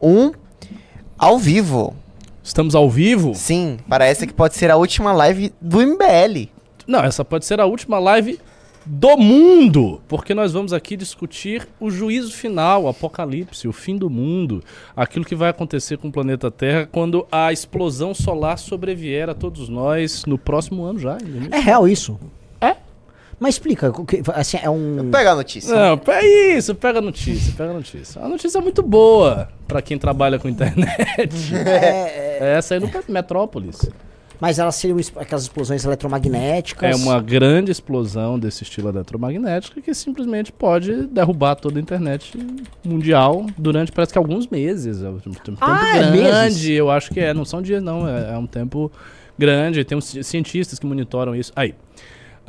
um ao vivo. Estamos ao vivo? Sim, parece que pode ser a última live do MBL. Não, essa pode ser a última live do mundo, porque nós vamos aqui discutir o juízo final, o apocalipse, o fim do mundo, aquilo que vai acontecer com o planeta Terra quando a explosão solar sobrevier a todos nós no próximo ano já. em É real isso? É? Mas explica, o que- assim, é um... Pega a notícia. Não, é isso, pega a notícia, pega a notícia. A notícia é muito boa pra quem trabalha com internet. É, É essa aí no Metrópolis. mas elas seriam aquelas explosões eletromagnéticas. É uma grande explosão desse estilo eletromagnético que simplesmente pode derrubar toda a internet mundial durante parece que alguns meses. É um tempo Ah, é grande, meses? eu acho que é. Não são dias, não. É, é um tempo grande. Tem uns ci- cientistas que monitoram isso. Aí.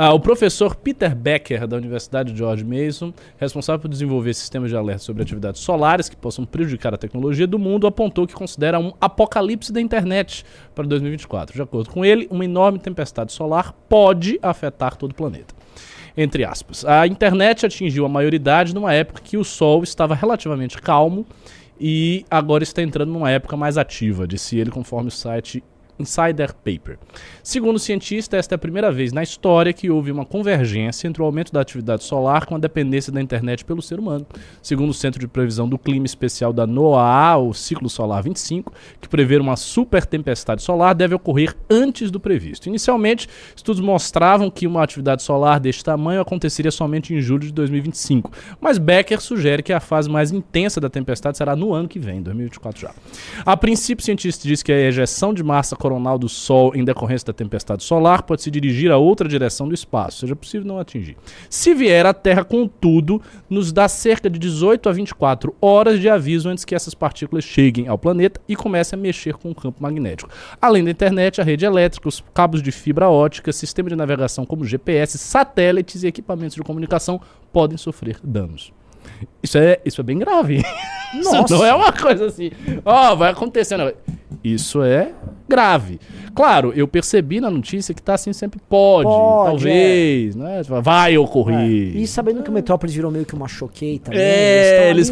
Ah, o professor Peter Becker, da Universidade George Mason, responsável por desenvolver sistemas de alerta sobre atividades solares que possam prejudicar a tecnologia do mundo, apontou que considera um apocalipse da internet para 2024. De acordo com ele, uma enorme tempestade solar pode afetar todo o planeta. Entre aspas. A internet atingiu a maioridade numa época que o Sol estava relativamente calmo e agora está entrando numa época mais ativa, disse ele conforme o site Insider Paper. Segundo o cientista, esta é a primeira vez na história que houve uma convergência entre o aumento da atividade solar com a dependência da internet pelo ser humano. Segundo o Centro de Previsão do Clima Especial da NOAA, o ciclo solar 25, que prevê uma super tempestade solar deve ocorrer antes do previsto. Inicialmente, estudos mostravam que uma atividade solar deste tamanho aconteceria somente em julho de 2025, mas Becker sugere que a fase mais intensa da tempestade será no ano que vem, 2024 já. A princípio, o cientista diz que a ejeção de massa coronal do Sol em decorrência da tempestade solar pode se dirigir a outra direção do espaço, seja possível não atingir. Se vier à Terra, contudo, nos dá cerca de 18 a 24 horas de aviso antes que essas partículas cheguem ao planeta e comecem a mexer com o campo magnético. Além da internet, a rede elétrica, os cabos de fibra ótica, sistema de navegação como GPS, satélites e equipamentos de comunicação podem sofrer danos. Isso é, isso é bem grave. Nossa. Isso não é uma coisa assim, ó, vai acontecer. Não. Isso é grave. Claro, eu percebi na notícia que tá assim sempre pode, Pode, talvez, né? Vai ocorrer. E sabendo que o Metrópolis virou meio que uma choquei também. É, eles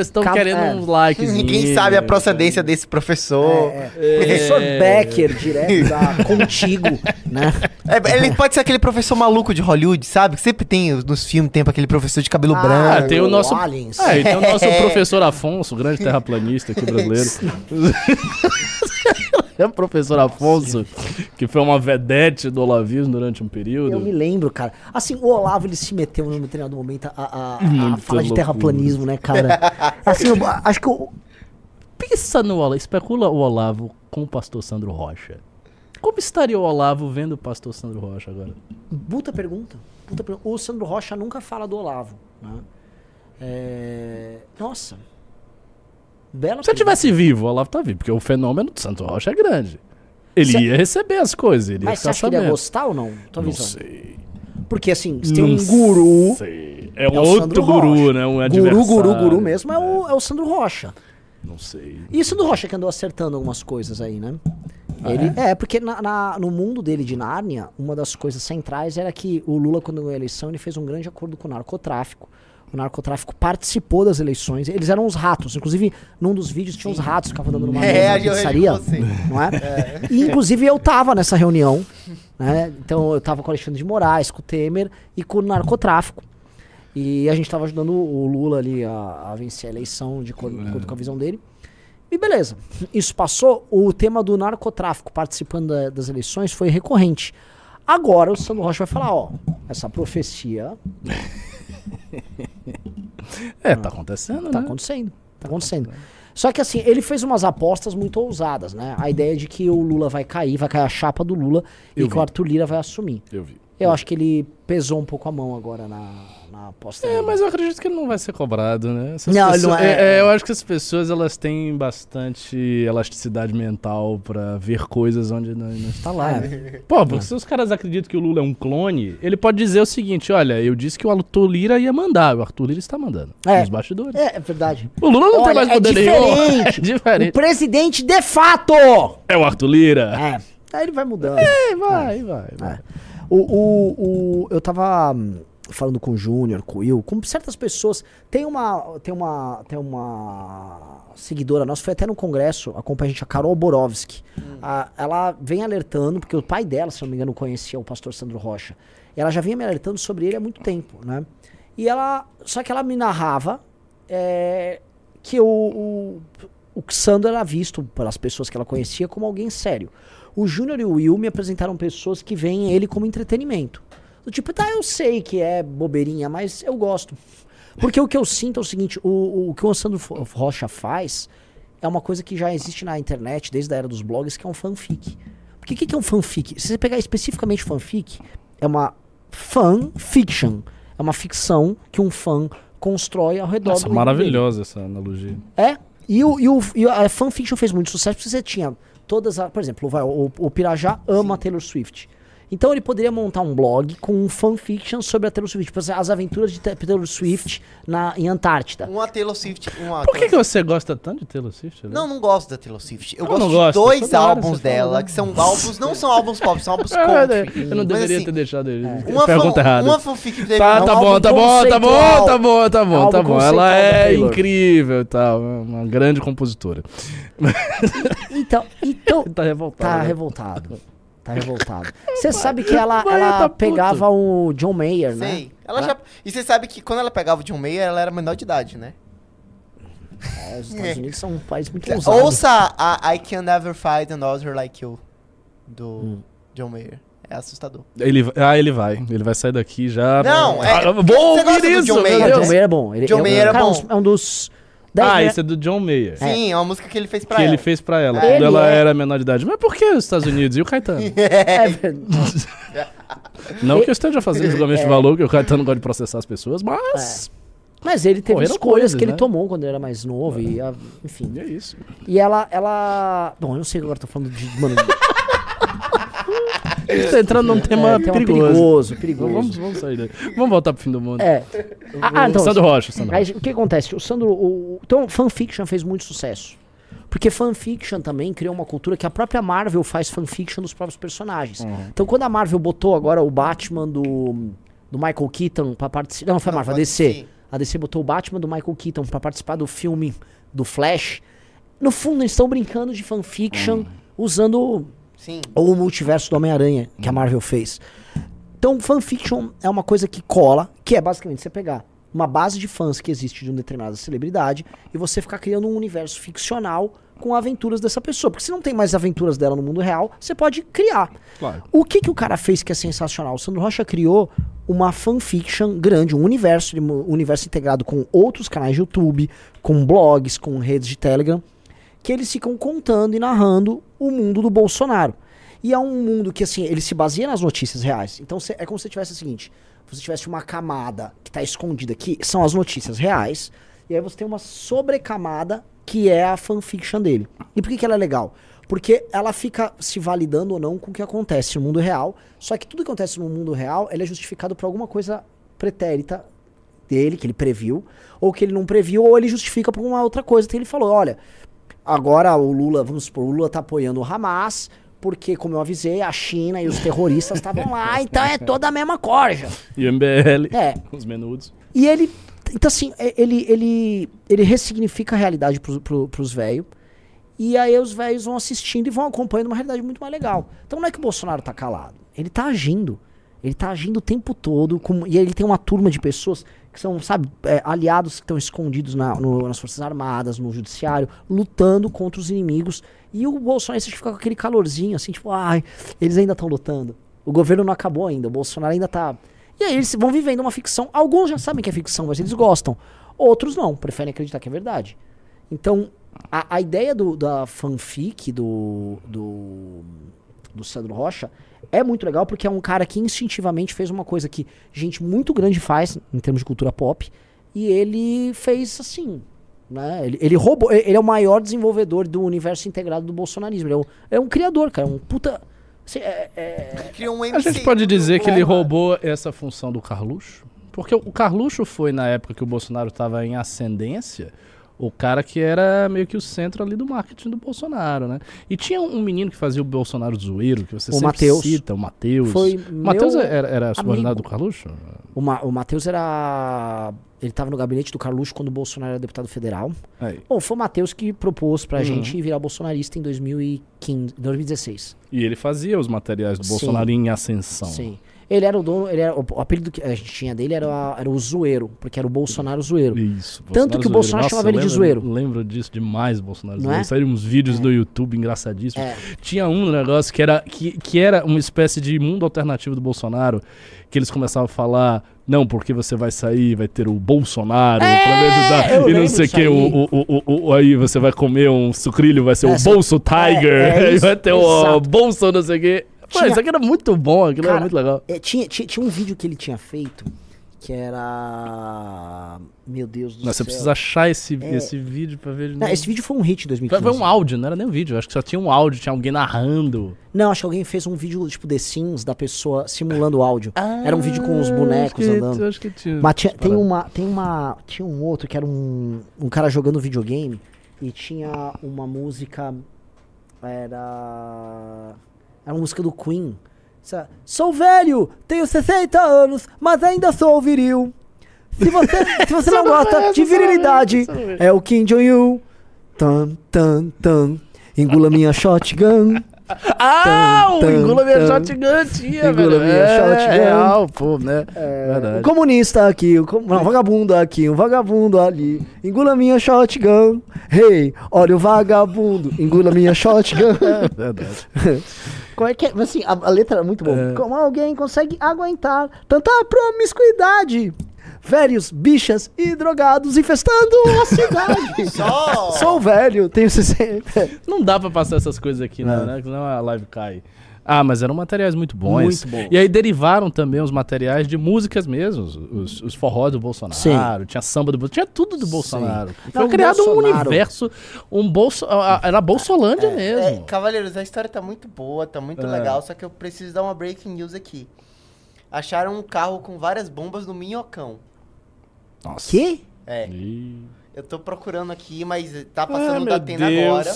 estão querendo é. uns likes. Ninguém sabe a procedência desse professor. É, é. Professor Becker, direto da Contigo, né? É, ele pode ser aquele professor maluco de Hollywood, sabe? Que sempre tem nos filmes, tem aquele professor de cabelo Ah, Ah, branco. tem o nosso. Aliens. É, e tem o nosso professor Afonso, grande terraplanista aqui brasileiro. é o professor Afonso, que foi uma vedete do olavismo durante um período. Eu me lembro, cara. Assim, o Olavo, ele se meteu num determinado momento a, a, a falar de terraplanismo, né, cara? Assim, eu acho que o, Pensa no Olavo, especula o Olavo com o pastor Sandro Rocha. Como estaria o Olavo vendo o pastor Sandro Rocha agora? Puta pergunta. Puta pergunta. O Sandro Rocha nunca fala do Olavo. Né? É... Nossa. Bela Se pergunta. tivesse vivo, o Olavo tá vivo, porque o fenômeno do Sandro Rocha é grande. Ele Cê- ia receber as coisas, ele Mas ia você acha que ele ia gostar ou não? Tua Não sei. Porque assim, você tem Não um guru. sei. É um é outro guru, Rocha. né? Um Guru, adversário. guru, guru mesmo é o, é o Sandro Rocha. Não sei. E o Sandro Rocha que andou acertando algumas coisas aí, né? Ah, Ele, é? porque na- na- no mundo dele de Nárnia, uma das coisas centrais era que o Lula, quando ganhou a eleição, ele fez um grande acordo com o narcotráfico. O narcotráfico participou das eleições. Eles eram uns ratos. Inclusive, num dos vídeos tinha uns ratos que ficavam dando numa É, mesa na pizzaria. Não é? E, inclusive, eu tava nessa reunião. Né? Então, eu tava com o Alexandre de Moraes, com o Temer e com o narcotráfico. E a gente tava ajudando o Lula ali a, a vencer a eleição de acordo, de acordo com a visão dele. E beleza. Isso passou. O tema do narcotráfico participando da- das eleições foi recorrente. Agora o Sandro Rocha vai falar, ó, essa profecia É, tá acontecendo, tá né? acontecendo. Tá acontecendo. Só que assim, ele fez umas apostas muito ousadas, né? A ideia de que o Lula vai cair, vai cair a chapa do Lula Eu e que vi. o Arthur Lira vai assumir. Eu vi. Eu acho que ele pesou um pouco a mão agora na, na aposta. É, mas eu acredito que ele não vai ser cobrado, né? Essas Não, pessoas- não é- é, é, Eu acho que as pessoas elas têm bastante elasticidade mental pra ver coisas onde não, não está lá. né? Pô, porque se os caras acreditam que o Lula é um clone, ele pode dizer o seguinte: olha, eu disse que o Arthur Lira ia mandar, o Arthur Lira está mandando. É. Nos bastidores. É, é verdade. O Lula não tem Olha, mais é poder nenhum. É diferente. O presidente de fato! É o Arthur Lira. É. Aí ele vai mudando. É, vai, vai, vai. É. O, o, o, eu tava hum, falando com o Júnior, com o Will, com certas pessoas. Tem uma. Tem uma. Tem uma. seguidora nossa, foi até no congresso, acompanha a gente, a Carol Borowski. Hum. A- ela vem alertando, porque o pai dela, se não me engano, conhecia o pastor Sandro Rocha. Ela já vinha me alertando sobre ele há muito tempo, né? E ela. Só que ela me narrava é, que o, o, o Sandro era visto pelas pessoas que ela conhecia como alguém sério. O Júnior e o Will me apresentaram pessoas que veem ele como entretenimento. Do tipo, tá, eu sei que é bobeirinha, mas eu gosto. Porque o que eu sinto é o seguinte: o, o, o que o Sandro Rocha faz é uma coisa que já existe na internet desde a era dos blogs, que é um fanfic. Porque o que, que é um fanfic? Se você pegar especificamente fanfic, é uma fanfiction. É uma ficção que um fã constrói ao redor Nossa, do livro dele. maravilhosa essa analogia. É. E, o, e, o, e a fanfiction fez muito sucesso porque você tinha todas as. Por exemplo, vai, o, o Pirajá ama Taylor Swift. Então ele poderia montar um blog com um fanfiction sobre a Taylor Swift. Tipo, as aventuras de Ta- Taylor Swift na, em Antártida. Uma Taylor Swift. Uma Por que, que você gosta tanto de Taylor Swift? né? Não, não gosto da Taylor Swift. Eu Como gosto de dois álbuns fala, dela, que são álbuns, não são álbuns pop, são álbuns country. eu não deveria assim, ter deixado ele. Uma, Pergunta fan, errada. uma fanfic teve Tá, um tá bom, tá bom, tá bom, tá bom, tá bom, tá bom. Ela é incrível e tal. é Uma grande compositora. Então, então Tá revoltado. tá né? revoltado. Tá revoltado. Você sabe que ela, vai, ela tá pegava o John Mayer, né? Sei. Ela já... E você sabe que quando ela pegava o John Mayer, ela era menor de idade, né? É, os Estados Unidos são um país muito ousado. Ouça a I Can Never Fight Another Like You, do Hum. John Mayer. É assustador. Ele, ah, ele vai. Ele vai sair daqui já. Não, é- Ah, vou você gosta ouvir do isso, John meu Mayer, Deus. John Mayer é bom. Ele, John é, Mayer é cara, bom. É um dos... dez Ah, me- esse é do John Mayer. Sim, é uma música que ele fez pra Que ela. ele fez pra ela, Ele quando ela é- era menor de idade. Mas por que os Estados Unidos? E o Caetano? É verdade. Não que eu esteja fazendo julgamento de valor, que o Caetano gosta de processar as pessoas, mas. Mas ele teve Correram escolhas coisas, que ele né? tomou quando ele era mais novo e, a- enfim. É isso. E ela, ela... Bom, eu não sei agora, tô falando de... Mano, A gente tá entrando num tema é, tema perigoso. perigoso, perigoso. Vamos, vamos sair daí. Vamos voltar pro fim do mundo. É. Ah, ah, então, Sandro Rocha, Sandro Rocha. o que acontece? O Sandro. O, então, fanfiction fez muito sucesso. Porque fanfiction também criou uma cultura que a própria Marvel faz fanfiction dos próprios personagens. Uhum. Então, quando a Marvel botou agora o Batman do, do Michael Keaton pra participar. Não, foi a Marvel, a foi a DC. DC. A DC botou o Batman do Michael Keaton pra participar do filme do Flash. No fundo, eles estão brincando de fanfiction Uhum. usando Sim. ou o multiverso do Homem-Aranha que a Marvel fez. Então, fanfiction é uma coisa que cola, que é basicamente você pegar uma base de fãs que existe de uma determinada celebridade e você ficar criando um universo ficcional com aventuras dessa pessoa. Porque se não tem mais aventuras dela no mundo real, você pode criar. Claro. O que, que o cara fez que é sensacional? O Sandro Rocha criou uma fanfiction grande, um universo, um universo integrado com outros canais de YouTube, com blogs, com redes de Telegram, que eles ficam contando e narrando o mundo do Bolsonaro. E é um mundo que, assim, ele se baseia nas notícias reais. Então cê- é como se tivesse o seguinte: você tivesse uma camada que está escondida aqui, são as notícias reais, e aí você tem uma sobrecamada que é a fanfiction dele. E por que, que ela é legal? Porque ela fica se validando ou não com o que acontece no mundo real, só que tudo que acontece no mundo real é justificado por alguma coisa pretérita dele, que ele previu, ou que ele não previu, ou ele justifica por uma outra coisa que ele falou. Olha, agora o Lula, vamos supor, o Lula tá apoiando o Hamas, porque, como eu avisei, a China e os terroristas estavam lá, então é toda a mesma corja. E o MBL, É. os menudos. E ele. Então, assim, é- ele, ele, ele ressignifica a realidade pros, pro, pros velhos. E aí os velhos vão assistindo e vão acompanhando uma realidade muito mais legal. Então não é que o Bolsonaro tá calado. Ele tá agindo. Ele tá agindo o tempo todo. Com, e ele tem uma turma de pessoas que são, sabe, é, aliados que estão escondidos na- no- nas Forças Armadas, no Judiciário, lutando contra os inimigos. E o Bolsonaro fica com aquele calorzinho, assim, tipo, ai, eles ainda estão lutando. O governo não acabou ainda, o Bolsonaro ainda tá. E aí eles vão vivendo uma ficção. Alguns já sabem que é ficção, mas eles gostam. Outros não, preferem acreditar que é verdade. Então, a, a ideia do, da fanfic do, do, do Sandro Rocha é muito legal porque é um cara que instintivamente fez uma coisa que gente muito grande faz em termos de cultura pop e ele fez assim. Né? Ele, ele roubou, ele é o maior desenvolvedor do universo integrado do bolsonarismo. Ele é um, é um criador, cara, um puta. assim, é- é- Ele criou um A MC. gente pode dizer que É, ele mano. roubou essa função do Carluxo? Porque o Carluxo foi na época que o Bolsonaro estava em ascendência o cara que era meio que o centro ali do marketing do Bolsonaro, né? E tinha um menino que fazia o Bolsonaro zoeiro, que você O sempre Mateus. cita, o Matheus. Foi O Matheus meu era, era subordinado do Carluxo? O, Ma o Matheus era. Ele tava no gabinete do Carluxo quando o Bolsonaro era deputado federal. Aí. Bom, foi o Matheus que propôs pra Uhum. gente virar bolsonarista em 2015, 2016. E ele fazia os materiais do Sim. Bolsonaro em ascensão. Sim. Ele era o dono, ele era, o, o apelido que a gente tinha dele era, era o zoeiro, porque era o Bolsonaro zoeiro. Isso. Tanto que o Bolsonaro chamava ele de lembro- zoeiro. Lembro disso demais, Bolsonaro Não zoeiro. é? Saíram uns vídeos no YouTube engraçadíssimos. É. Tinha um negócio que era, que, que era uma espécie de mundo alternativo do Bolsonaro, que eles começaram a falar, não, porque você vai sair, vai ter o Bolsonaro pra me ajudar. É, E não sei o que, aí. o, o, o, o- o- aí você vai comer um sucrilho, vai ser É, o Bolso Tiger, é, é aí vai ter o exato. Bolso não sei o que. Tinha- isso aqui era muito bom, aquilo era Cara, muito legal. É, tinha, tinha, tinha um vídeo que ele tinha feito que era. Meu Deus do você céu. precisa achar esse, É. esse vídeo pra ver Não, esse vídeo foi um hit em Foi 2015. foi um áudio, não era nem um vídeo. Acho que só tinha um áudio, tinha alguém narrando. Não, acho que alguém fez um vídeo tipo The Sims da pessoa simulando o áudio. era um vídeo com os bonecos acho que, andando. Acho que tinha. Mas tinha, tem uma. Tem uma. Tinha um outro que era um. Um cara jogando videogame e tinha uma música. Era. Era uma música do Queen. Essa, Sou velho, tenho 60 anos, mas ainda sou viril. Se você, se você não gosta de virilidade, é o Kim Jong-un. Tan, tan, tan. Engula minha shotgun. Ah, o Tan, Engula Minha tan. Shotgun tinha, Engula velho. minha é, shotgun. real, pô, né? O Verdade. comunista aqui, o com... não, vagabundo aqui, um vagabundo ali. Engula minha shotgun. Hey, olha o vagabundo. Engula minha shotgun. Verdade. Como é que é? Assim, a, a letra é muito boa. É. Como alguém consegue aguentar tanta promiscuidade? Velhos, bichas e drogados infestando a cidade. Só. Sou velho, tenho 60. Não dá pra passar essas coisas aqui, não, É. né? Senão a live cai. Ah, mas eram materiais muito bons. Muito bons. E aí derivaram também os materiais de músicas mesmo, os, os, forrós do Bolsonaro, Sim. tinha samba do Bolsonaro, tinha tudo do Bolsonaro. Foi Não, criado um Bolsonaro- universo, um bolso, era Bolsolândia É, mesmo. Cavaleiros, a história tá muito boa, tá muito É. legal, só que eu preciso dar uma breaking news aqui. Acharam um carro com várias bombas no Minhocão. Nossa. Que? É, Ih. eu tô procurando aqui, mas tá Ah, passando da Atena agora.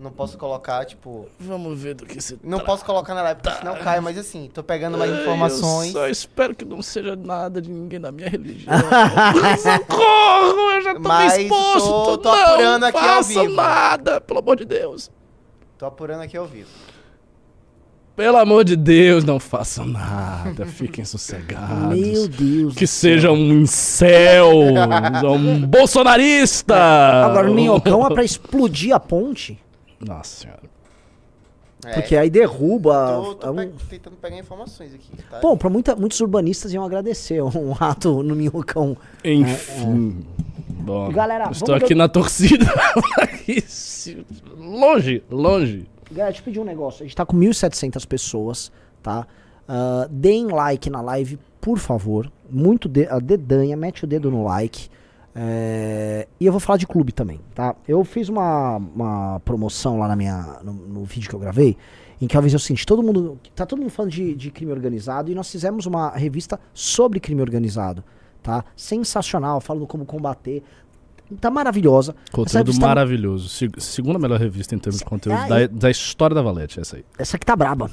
Não posso colocar, tipo. Vamos ver do que se Não trata. posso colocar na live, porque senão cai, mas assim, tô pegando mais Ai, informações. Eu só espero que não seja nada de ninguém da minha religião. Socorro, eu já tô Mas me exposto. tô- tô não apurando aqui ao vivo. nada, pelo amor de Deus. Tô apurando aqui ao vivo. Pelo amor de Deus, não façam nada. Fiquem sossegados. Meu Deus. Que do céu. seja um incel, um bolsonarista. Agora, o minhocão é pra explodir a ponte. Nossa senhora. É, Porque aí derruba. tô, tô é um- tentando pegar informações aqui, tá? Bom, pra muita- muitos urbanistas iam agradecer um ato no minhocão. Enfim. Bom, Galera, estou aqui ver- na torcida. Longe, longe. Galera, deixa eu pedir um negócio. A gente tá com 1.700 pessoas, tá? Ah, deem like na live, por favor. Muito de a dedanha, mete o dedo no like. É, e eu vou falar de clube também, tá? Eu fiz uma, uma promoção lá na minha, no, no vídeo que eu gravei, em que eu avisei o seguinte, todo mundo, tá todo mundo falando de, de crime organizado, e nós fizemos uma revista sobre crime organizado, tá? Sensacional, falando como combater. Tá maravilhosa. Conteúdo revista- maravilhoso. Se- segunda melhor revista em termos de conteúdo Ah, da, da história da Valete, essa aí. Essa aqui tá braba.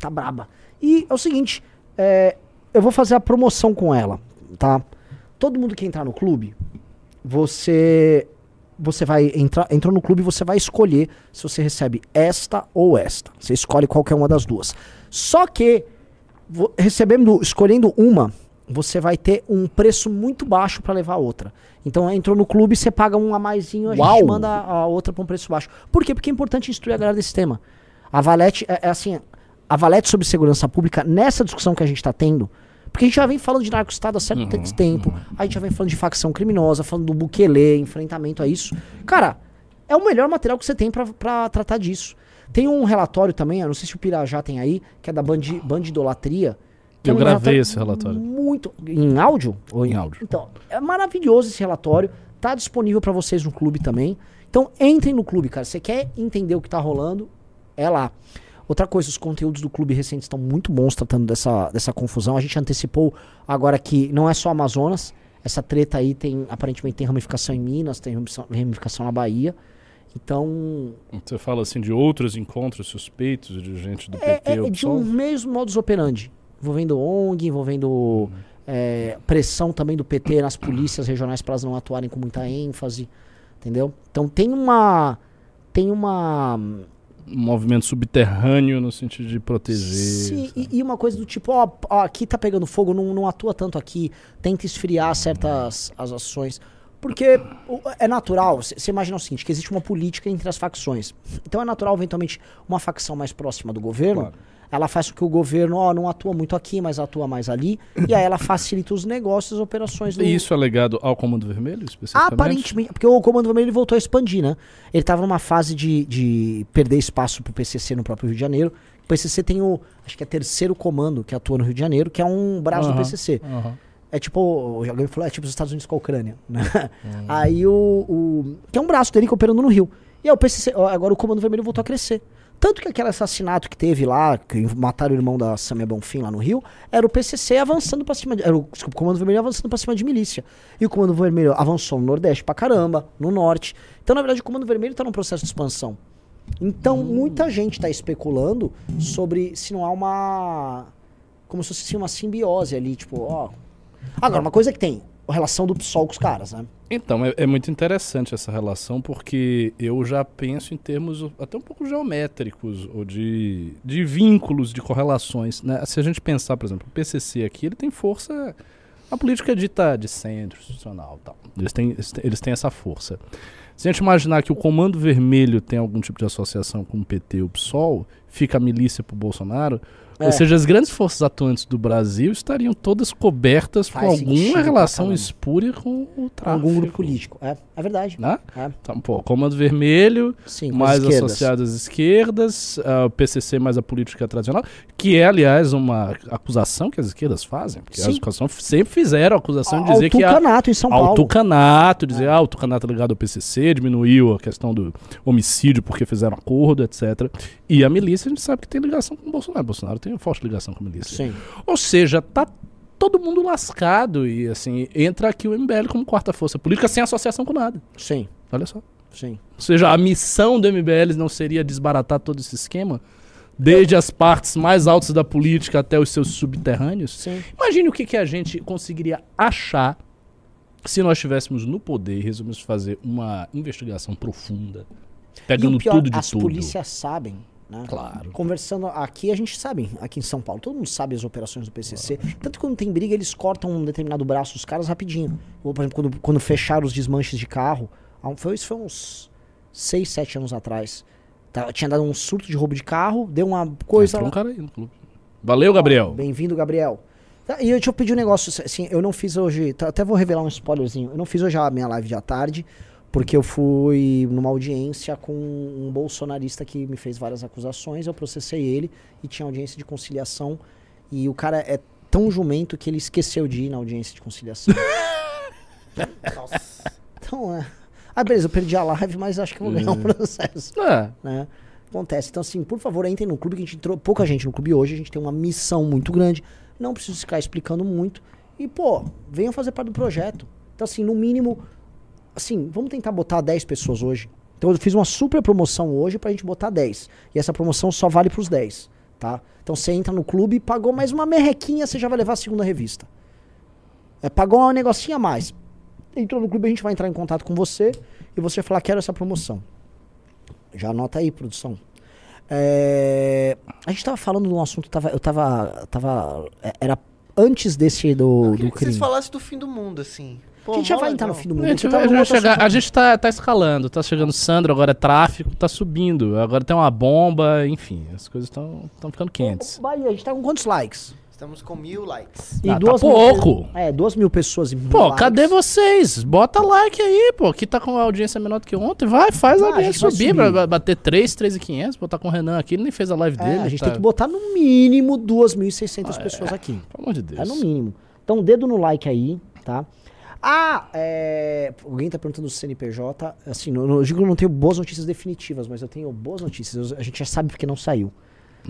Tá braba. E é o seguinte, é, eu vou fazer a promoção com ela, tá? Todo mundo que entrar no clube, você você vai entrar, entrou no clube, você vai escolher se você recebe esta ou esta. Você escolhe qualquer uma das duas. Só que recebendo, escolhendo uma, você vai ter um preço muito baixo para levar a outra. Então entrou no clube, você paga um a maisinho, a Uau! gente manda a outra para um preço baixo. Por quê? Porque é importante instruir a galera desse tema. A Valete é, é assim, a Valete sobre segurança pública nessa discussão que a gente está tendo, porque a gente já vem falando de narco-estado há certo Uhum, tempo, a gente já vem falando de facção criminosa, falando do Bukele, enfrentamento a isso. Cara, é o melhor material que você tem pra- pra tratar disso. Tem um relatório também, eu não sei se o Pirajá tem aí, que é da Bandi- Bandidolatria. é Eu um gravei esse relatório. Muito. Em áudio? Ou Em áudio. Então, é maravilhoso esse relatório. Tá disponível pra vocês no clube também. Então, entrem no clube, cara. Você quer entender o que tá rolando? É lá. Outra coisa, os conteúdos do clube recentes estão muito bons tratando dessa, dessa confusão. A gente antecipou agora que não é só Amazonas, Essa treta aí tem, aparentemente tem ramificação em Minas, tem ramificação- na Bahia. Então, Você fala assim de outros encontros suspeitos de gente do é, PT é ou de um mesmo modus operandi. Envolvendo ONG, envolvendo é, pressão também do PT nas polícias regionais para elas não atuarem com muita ênfase. Entendeu? Então tem uma. Tem uma. Um movimento subterrâneo no sentido de proteger. Sim, e, e uma coisa do tipo, ó, ó, aqui tá pegando fogo, não, não atua tanto aqui, tenta esfriar certas as ações. Porque é natural, você imagina o seguinte, que existe uma política entre as facções. Então é natural, eventualmente, uma facção mais próxima do governo, Claro. Ela faz com que o governo, ó, não atua muito aqui, mas atua mais ali, e aí ela facilita os negócios, as operações do... E isso é legado ao Comando Vermelho, especificamente? Aparentemente, porque o Comando Vermelho voltou a expandir, né? Ele tava numa fase de, de perder espaço pro PCC no próprio Rio de Janeiro. O PCC tem o, acho que é terceiro comando que atua no Rio de Janeiro, que é um braço do Aham, PCC. aham. É tipo, o alguém falou, é tipo os Estados Unidos com a Ucrânia, né? Hum. Aí o, o, que é um braço dele que operando no Rio. E aí o PCC, agora o Comando Vermelho voltou a crescer. Tanto que aquele assassinato que teve lá, que mataram o irmão da Samia Bonfim lá no Rio, era o PCC avançando pra cima, de, era o, desculpa, o Comando Vermelho avançando pra cima de milícia. E o Comando Vermelho avançou no Nordeste pra caramba, no Norte. Então, na verdade, o Comando Vermelho tá num processo de expansão. Então, muita gente tá especulando sobre se não há uma... Como se fosse uma simbiose ali, tipo, ó... Agora, uma coisa que tem, a relação do PSOL com os caras, né? Então, é, é muito interessante essa relação, porque eu já penso em termos até um pouco geométricos, ou de, de vínculos, de correlações. Né? Se a gente pensar, por exemplo, o PCC aqui, ele tem força... A política é dita de centro, institucional tal. Eles têm- eles têm essa força. Se a gente imaginar que o Comando Vermelho tem algum tipo de associação com o PT ou o PSOL, fica a milícia pro Bolsonaro, É. ou seja, as grandes forças atuantes do Brasil estariam todas cobertas Faz com sentido alguma relação espúria com o Com tráfico. algum grupo político. É, é verdade. Né? É, Então, pô, Comando Vermelho, sim, com mais associado às esquerdas, ah, o PCC mais a política tradicional, que é, aliás, uma acusação que as esquerdas fazem, porque Sim. as acusações sempre fizeram a acusação de Ao dizer que a, Tucanato em São ao Paulo. tucanato, dizer, ah, o tucanato é ligado ao PCC, diminuiu a questão do homicídio porque fizeram acordo, etc. E a milícia, a gente sabe que tem ligação com o Bolsonaro. Bolsonaro tem uma forte ligação com a milícia. Sim. Ou seja, tá todo mundo lascado e, assim, entra aqui o MBL como quarta força política sem associação com nada. Sim, Olha só. sim. Ou seja, a missão do MBL não seria desbaratar todo esse esquema? Desde as partes mais altas da política até os seus subterrâneos? Sim. Imagine o que, que a gente conseguiria achar se nós estivéssemos no poder e resolvemos fazer uma investigação profunda, pegando pior, tudo de as tudo. polícias sabem, né? Claro. Conversando aqui, a gente sabe, aqui em São Paulo, todo mundo sabe as operações do PCC. Tanto que quando tem briga, eles cortam um determinado braço dos caras rapidinho. Ou, por exemplo, quando, quando fecharam os desmanches de carro, foi, isso foi uns 6, 7 anos atrás. Tá, tinha dado um surto de roubo de carro, deu uma coisa. Entrou um cara aí no clube. Valeu, Gabriel. Bem-vindo, Gabriel. Tá, E eu te pedir um negócio, assim, eu não fiz hoje, tá, até vou revelar um spoilerzinho. Eu não fiz hoje a minha live de à tarde, porque eu fui numa audiência com um bolsonarista que me fez várias acusações, eu processei ele e tinha audiência de conciliação. E o cara é tão jumento que ele esqueceu de ir na audiência de conciliação. Então, é. Ah, beleza, eu perdi a live, mas acho que vou ganhar um processo É, né? Acontece. Então, assim, por favor, entrem no clube, que a gente entrou pouca gente no clube hoje, a gente tem uma missão muito grande. Não preciso ficar explicando muito. E, pô, venham fazer parte do projeto. Então, assim, no mínimo, assim, vamos tentar botar 10 pessoas hoje. Então, eu fiz uma super promoção hoje pra gente botar 10. E essa promoção só vale pros 10, tá? Então, você entra no clube, pagou mais uma merrequinha, você já vai levar a segunda revista. É, pagou um negocinho a mais. Entrou no clube, a gente vai entrar em contato com você e você falar, quero essa promoção. Já anota aí, produção. É, a gente tava falando de um assunto, tava, eu tava, tava. é, Era antes desse do, Eu do queria que vocês crime. falassem do fim do mundo, assim. Pô, A gente já vai entrar no legal. fim do mundo. A gente, tava a gente chegar- a tá, tá escalando, tá chegando Sandro, agora é tráfico, tá subindo. Agora tem uma bomba, enfim, as coisas estão ficando quentes. Bahia, a gente tá com quantos likes? Estamos com mil likes. E Ah, tá duas mil pouco. pe- é, duas mil pessoas e mil Pô, likes. cadê vocês? Bota like aí, pô. Que tá com a audiência menor do que ontem. Vai, faz a Ah, a audiência gente vai subir, subir. vai bater 3, 3,500. Botar com o Renan aqui, ele nem fez a live É, dele. a gente tá- tem que botar no mínimo 2.600 pessoas aqui. Pelo amor de Deus. É no mínimo. Então, dedo no like aí, tá? Ah, é... alguém tá perguntando do CNPJ. Assim, não, não- eu digo que eu não tenho boas notícias definitivas, mas eu tenho boas notícias. Eu- a gente já sabe porque não saiu.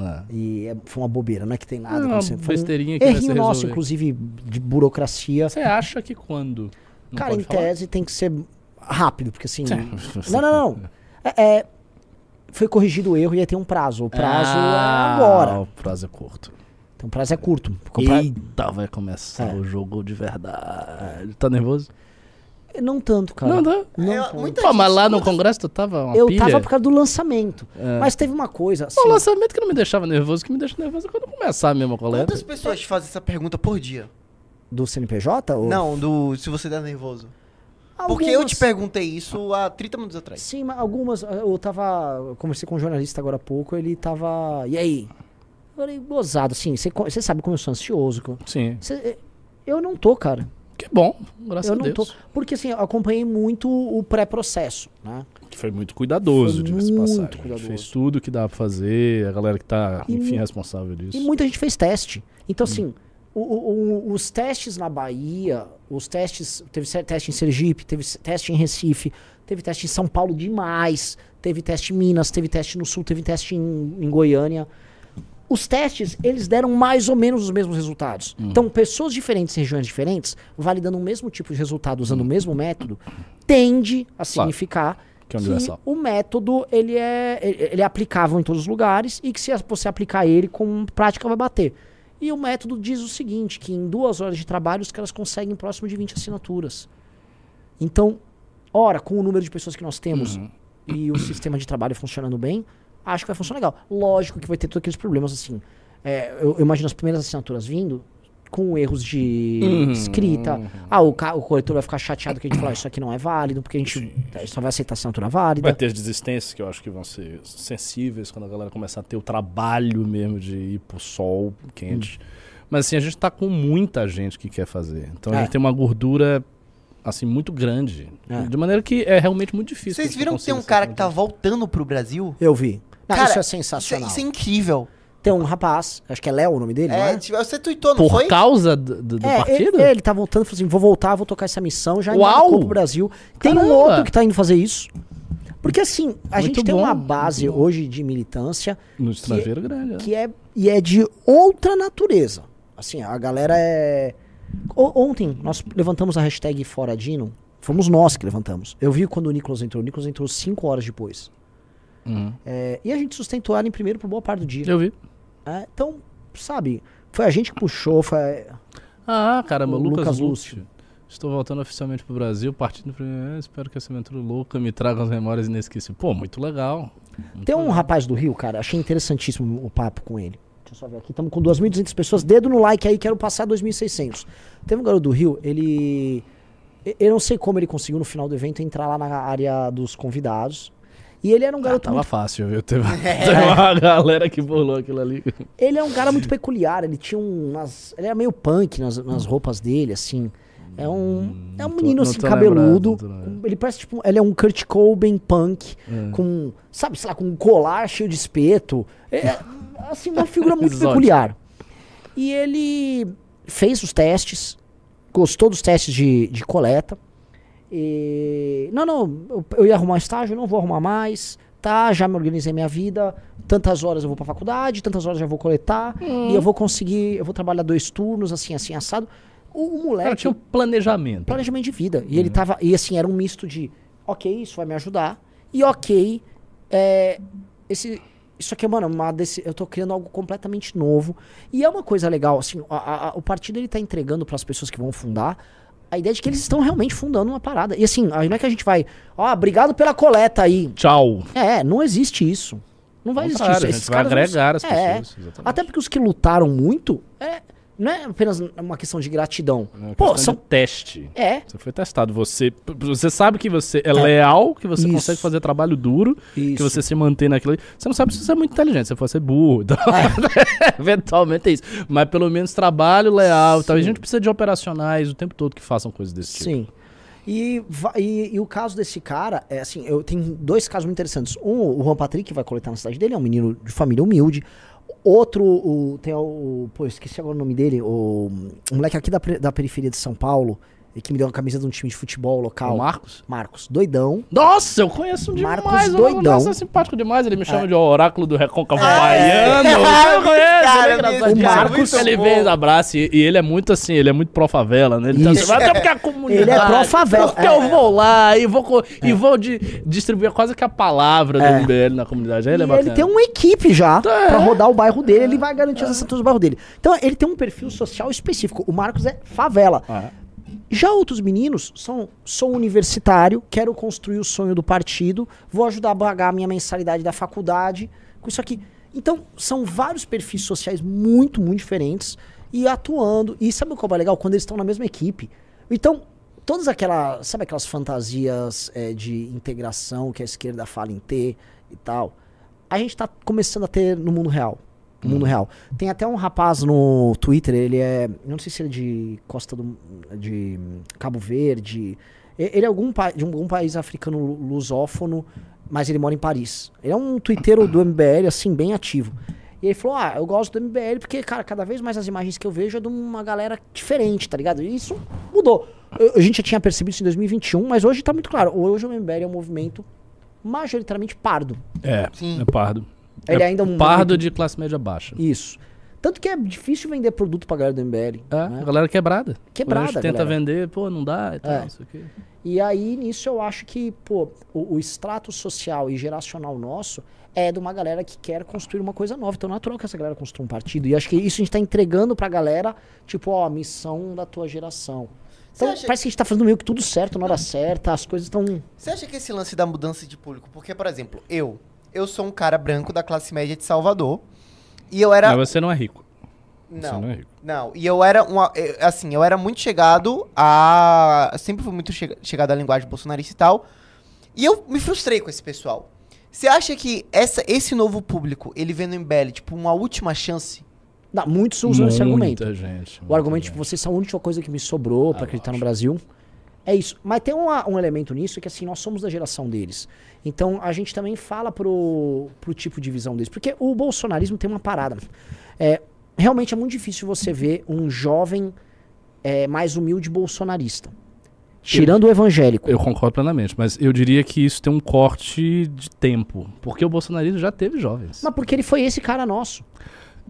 É. E é- foi uma bobeira, não é que tem nada É uma acontecendo. Foi um besteirinha que errinho nosso, resolver. inclusive, de burocracia. Você acha que quando? Não Cara, em falar? tese tem que ser rápido, porque assim. Sim. Não, não, não. É, é, foi corrigido o erro e aí tem um prazo. O prazo Ah, é agora. O prazo é curto. Então o prazo é curto. porque o pra- Eita, vai começar É. o jogo de verdade. Tá nervoso? Não tanto, cara. Não, não. Não É, Pô, mas gente- lá no congresso tu tava uma Eu pilha? tava por causa do lançamento. É. Mas teve uma coisa. Assim, O lançamento que não me deixava nervoso, que me deixa nervoso é quando começar mesmo a coleta. Quantas pessoas te fazem essa pergunta por dia? Do CNPJ? Ou... Não, do se você tá nervoso. Algumas- Porque eu te perguntei isso há 30 minutos atrás. Sim, mas algumas. Eu tava. Eu conversei com um jornalista agora há pouco, ele tava. E aí? Eu falei, gozado, assim. Você sabe como eu sou ansioso. Sim. Você- eu não tô, cara. Que bom, graças eu a não Deus. tô. Porque assim, eu acompanhei muito o pré-processo, né? Que foi muito cuidadoso, Foi muito passagem. cuidadoso. Fez tudo que dá pra fazer, a galera que tá, E enfim, responsável disso. E muita gente fez teste. Então, assim, o- o- o- os testes na Bahia, os testes. Teve teste em Sergipe, teve teste em Recife, teve teste em São Paulo demais, teve teste em Minas, teve teste no Sul, teve teste em, em Goiânia. Os testes, eles deram mais ou menos os mesmos resultados. Então, pessoas diferentes em regiões diferentes, validando o mesmo tipo de resultado usando o mesmo método, tende a significar Que é universal. o método ele é, ele é aplicável em todos os lugares e que se você aplicar ele com prática vai bater. E o método diz o seguinte, que em duas horas de trabalho os caras conseguem próximo de 20 assinaturas. Então, ora, com o número de pessoas que nós temos Uhum. e o sistema de trabalho funcionando bem, acho que vai funcionar legal. Lógico que vai ter todos aqueles problemas assim. É, eu, eu imagino as primeiras assinaturas vindo com erros de Uhum. escrita. Ah, o, o corretor vai ficar chateado que a gente fala, "Ah, isso aqui não é válido, porque a gente eh, só vai aceitar assinatura válida. Vai ter as desistências que eu acho que vão ser sensíveis quando a galera começar a ter o trabalho mesmo de ir pro sol quente. Mas assim, a gente tá com muita gente que quer fazer. Então a É. gente tem uma gordura assim muito grande. É. De maneira que é realmente muito difícil. Vocês viram que tem um cara que tá essa voltando pro Brasil? Eu vi. Não, Cara, isso é Isso é, sensacional. isso é incrível. Tem um rapaz, acho que é Léo o nome dele, É, é? tipo, você tweetou, não Por foi? causa do, do- É, partido? ele, ele tá voltando, falou assim, vou voltar, vou tocar essa missão, já Uau! pro Brasil. Tem um Caramba! outro que tá indo fazer isso. Porque assim, a Muito gente tem bom, uma base hoje de militância No estrangeiro grande. é. que é, e é de outra natureza. Assim, a galera é... O- ontem nós levantamos a hashtag Fora Dino, fomos nós que levantamos. Eu vi quando o Nicolas entrou, o Nicolas entrou cinco horas depois. Uhum. É, e a gente sustentou ela em primeiro por boa parte do dia. Eu vi. É, então, sabe, foi a gente que puxou, foi... Ah, caramba, O Lucas, Lucas Lúcio. Estou voltando oficialmente pro Brasil, partindo pro... É, espero que essa aventura louca me traga as memórias inesquecíveis. Pô, muito legal. Muito Tem um legal. rapaz do Rio, cara, achei interessantíssimo o papo com ele. Deixa eu só ver aqui, estamos com 2.200 pessoas. Dedo no like aí, quero passar 2.600. Teve um garoto do Rio, ele. Eu não sei como ele conseguiu no final do evento entrar lá na área dos convidados. E ele era um Ah, garoto tava muito fácil, viu? Teve, teve uma galera que bolou aquilo ali. Ele é um cara muito peculiar, ele tinha umas. Ele era meio punk nas, nas roupas dele, assim. É um. É um tô- menino assim, tô cabeludo. lembrado, ele parece tipo. Ele é um Kurt Cobain punk. É. Com. Sabe, sei lá, com um colar cheio de espeto. É, assim, uma figura muito peculiar. E ele fez os testes, gostou dos testes de, de coleta. E. Não, não, eu, eu ia arrumar um estágio, não vou arrumar mais. Tá, já me organizei minha vida. Tantas horas eu vou pra faculdade, tantas horas eu já vou coletar. E eu vou conseguir. Eu vou trabalhar dois turnos, assim, assim, assado. O, o O cara moleque. tinha um planejamento. Planejamento de vida. E ele tava. E assim, era um misto de. Ok, isso vai me ajudar. E ok, é, esse, isso aqui, mano, uma desse, eu tô criando algo completamente novo. E é uma coisa legal, assim, a- a- o partido ele tá entregando para as pessoas que vão fundar a ideia de que eles estão realmente fundando uma parada. E assim, aí não é que a gente vai, ó, obrigado pela coleta aí. Tchau. É, não existe isso. Não vai existir isso. Contrário, a gente Esses vai caras vão- agregar as É. pessoas. exatamente. Até porque os que lutaram muito, é, não é apenas uma questão de gratidão. É Pô, são. teste. É. Você foi testado. Você, você sabe que você é, leal, que você Isso. consegue fazer trabalho duro, que Isso. você se mantém naquilo. Você não sabe se você é muito inteligente, se você for ser burro. Então, eventualmente é isso. Mas pelo menos trabalho leal. Talvez a gente precisa de operacionais o tempo todo que façam coisas desse tipo. Sim. E, e, e o caso desse cara, é assim, eu tenho dois casos muito interessantes. Um, o Juan Patrick, que vai coletar na cidade dele, é um menino de família humilde. Outro, o, tem o. Pô, esqueci agora o nome dele. O, um moleque aqui da, da periferia de São Paulo. E que me deu uma camisa de um time de futebol local. O Marcos? Marcos, doidão. Nossa, eu conheço demais. Marcos o doidão. Nossa, é simpático demais. Ele me chama de oráculo do recôncavo É. baiano. Eu conheço, Cara, ele é engraçado. o Marcos- ele vem, abraça. E, e ele é muito assim, ele é muito pró-favela, né? Ele tá Isso. assim, até porque a comunidade. Ele é pró-favela. Porque eu vou lá e vou, e vou de, distribuir quase que a palavra É. do MBL na comunidade. Aí ele é ele tem uma equipe já É. pra rodar o bairro dele, ele vai garantir as assinaturas do bairro dele. Então ele tem um perfil social específico. O Marcos é favela. Ah, Já outros meninos são, sou universitário, quero construir o sonho do partido, vou ajudar a pagar a minha mensalidade da faculdade, com isso aqui. Então, são vários perfis sociais muito, muito diferentes e atuando. E sabe o que é legal? Quando eles estão na mesma equipe. Então, todas aquelas, sabe aquelas fantasias é, de integração que a esquerda fala em ter e tal, a gente tá começando a ter no mundo real. No mundo real. Tem até um rapaz no Twitter, ele é. eu Não sei se ele é de Costa do. de Cabo Verde. Ele é algum, de algum país africano lu- lusófono, mas ele mora em Paris. Ele é um twitteiro do MBL, assim, bem ativo. E ele falou: Ah, eu gosto do MBL porque, cara, cada vez mais as imagens que eu vejo é de uma galera diferente, tá ligado? E isso mudou. Eu- a gente já tinha percebido isso em 2021, mas hoje tá muito claro. Hoje o MBL é um movimento majoritariamente pardo. É, Sim. é pardo. Ele é ainda é um pardo movimento- de classe média baixa. Isso. Tanto que é difícil vender produto pra galera do MBL. É, né? a galera quebrada. Quebrada, Quando a gente tenta galera. vender, pô, não dá e tal, É. não sei o quê. E aí, nisso, eu acho que, pô, o, o extrato social e geracional nosso é de uma galera que quer construir uma coisa nova. Então é natural que essa galera construa um partido. E acho que isso a gente tá entregando pra galera, tipo, ó, a missão da tua geração. Então, acha- parece que a gente tá fazendo meio que tudo certo na hora certa, as coisas estão. Você acha que esse lance da mudança de público, porque, por exemplo, eu, eu sou um cara branco da classe média de Salvador, e eu era... Mas você não é rico. Você Não, não é rico. não, e eu era, uma, eu- assim, eu era muito chegado a... Sempre fui muito chega- chegado à linguagem bolsonarista e tal, e eu me frustrei com esse pessoal. Você acha que essa, esse novo público, ele vê no MBL, tipo, uma última chance? Não, muitos usam esse argumento. Muita gente. O argumento, muita tipo, vocês são a única coisa que me sobrou pra Ah, acreditar no. Brasil. É isso. Mas tem uma- um elemento nisso que, assim, nós somos da geração deles. Então, a gente também fala pro, pro tipo de visão deles. Porque o bolsonarismo tem uma parada. É, realmente é muito difícil você ver um jovem é, mais humilde bolsonarista. Tirando o evangélico. Eu concordo plenamente, mas eu diria que isso tem um corte de tempo. Porque o bolsonarismo já teve jovens. Mas porque ele foi esse cara nosso.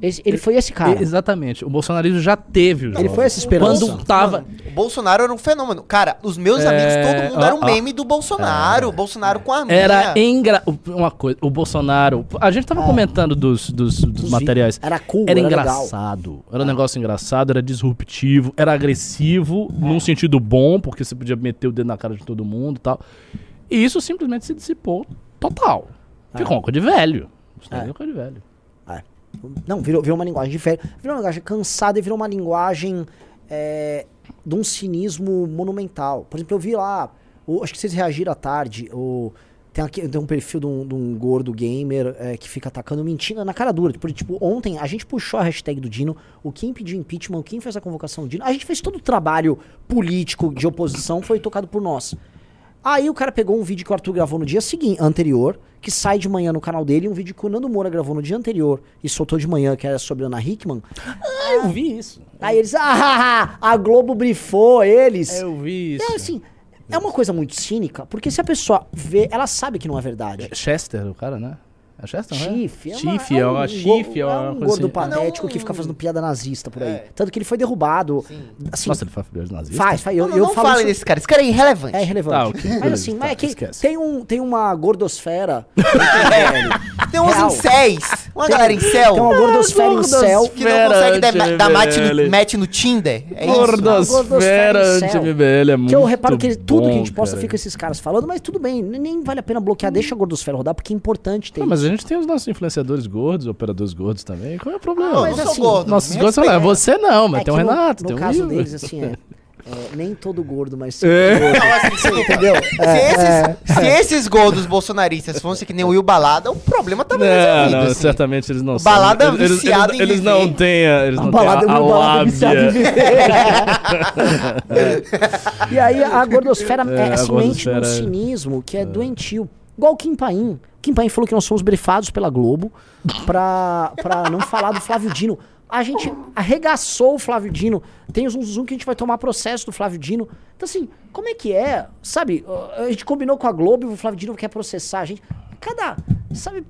Esse- ele foi esse cara. Exatamente. O bolsonarismo já teve os Ele foi essa esperança. Quando tava. Mano, o Bolsonaro era um fenômeno. Cara, os meus É, amigos, todo mundo era um meme do Bolsonaro. Bolsonaro com a arminha. Era engra... uma coisa. O Bolsonaro. A gente tava comentando dos, dos, dos Os materiais. Era cool, Era era legal. engraçado. Era um negócio engraçado, era disruptivo, era agressivo, num sentido bom, porque você podia meter o dedo na cara de todo mundo e tal. E isso simplesmente se dissipou total. Ficou uma coisa de velho. Isso é uma coisa de velho. Não, virou, virou uma linguagem diferente. Virou uma linguagem cansada e virou uma linguagem é, de um cinismo monumental. Por exemplo, eu vi lá, o- acho que vocês reagiram à tarde, o, tem, aqui, tem um perfil de um, de um gordo gamer é, que fica atacando mentindo na cara dura. Tipo, tipo, ontem a gente puxou a hashtag do Dino, o Kim pediu impeachment, Kim fez a convocação do Dino. A gente fez todo o trabalho político de oposição, foi tocado por nós. Aí o cara pegou um vídeo que o Arthur gravou no dia seguinte, anterior, que sai de manhã no canal dele, e um vídeo que o Nando Moura gravou no dia anterior e soltou de manhã, que era sobre a Ana Hickman. Ah, eu vi isso. Aí eles, ah, a Globo brifou eles. Eu vi isso. É assim, é uma coisa muito cínica, porque se a pessoa vê, ela sabe que não é verdade. Chester, o cara, né? É Chester, não é? Chife, é, uma, é uma go- chife, é é uma um gordo assim. patético Não, que fica fazendo piada nazista por aí. É. Tanto que ele foi derrubado. Assim, Nossa, ele faz filhos nazistas? faz, faz. Eu, Não, eu não falo desse cara. Esse cara é irrelevante. É irrelevante. Tá, ok, Mas beleza, assim, tá, mas é que esquece. tem, um, tem uma gordosfera. Tem uns incéis. Uma galera em céu. Tem uma gordosfera em céu. Que não consegue dar, Gordosfera dar match, no, match no Tinder. É isso. Gordosfera Gordosfera anti-MBL é muito Que eu reparo que tudo que a gente posta fica esses caras falando, mas tudo bem, nem vale a pena bloquear, deixa a gordosfera rodar, porque é importante ter Ah, isso. A gente tem os nossos influenciadores gordos, operadores gordos também. Qual é o problema? Não, mas assim, gordo. Nossos gordos respeita. Você não, mas É tem o que no- Renato, no, tem o caso Will. deles, assim, é, é, nem todo gordo, mas É. gordo. Não, assim, se- Entendeu? Se, É, esses, se esses gordos bolsonaristas fossem que nem o Will Balada, o problema tava Não, resolvido. não, assim. certamente eles não O Balada são. Eles, viciado eles, em eles não têm a, eles A não balada, têm a, a meu balada viver. E aí a gordosfera É, é, a mente num gordosfera é- cinismo que é, doentio. Igual o Kim Paim. Kim Paim falou que nós somos brifados pela Globo pra, pra não falar do Flávio Dino. A gente arregaçou o Flávio Dino. Tem um zoom que a gente vai tomar processo do Flávio Dino. Então, assim, como é que é? Sabe, a gente combinou com a Globo e o Flávio Dino quer processar a gente. Cada. Sabe,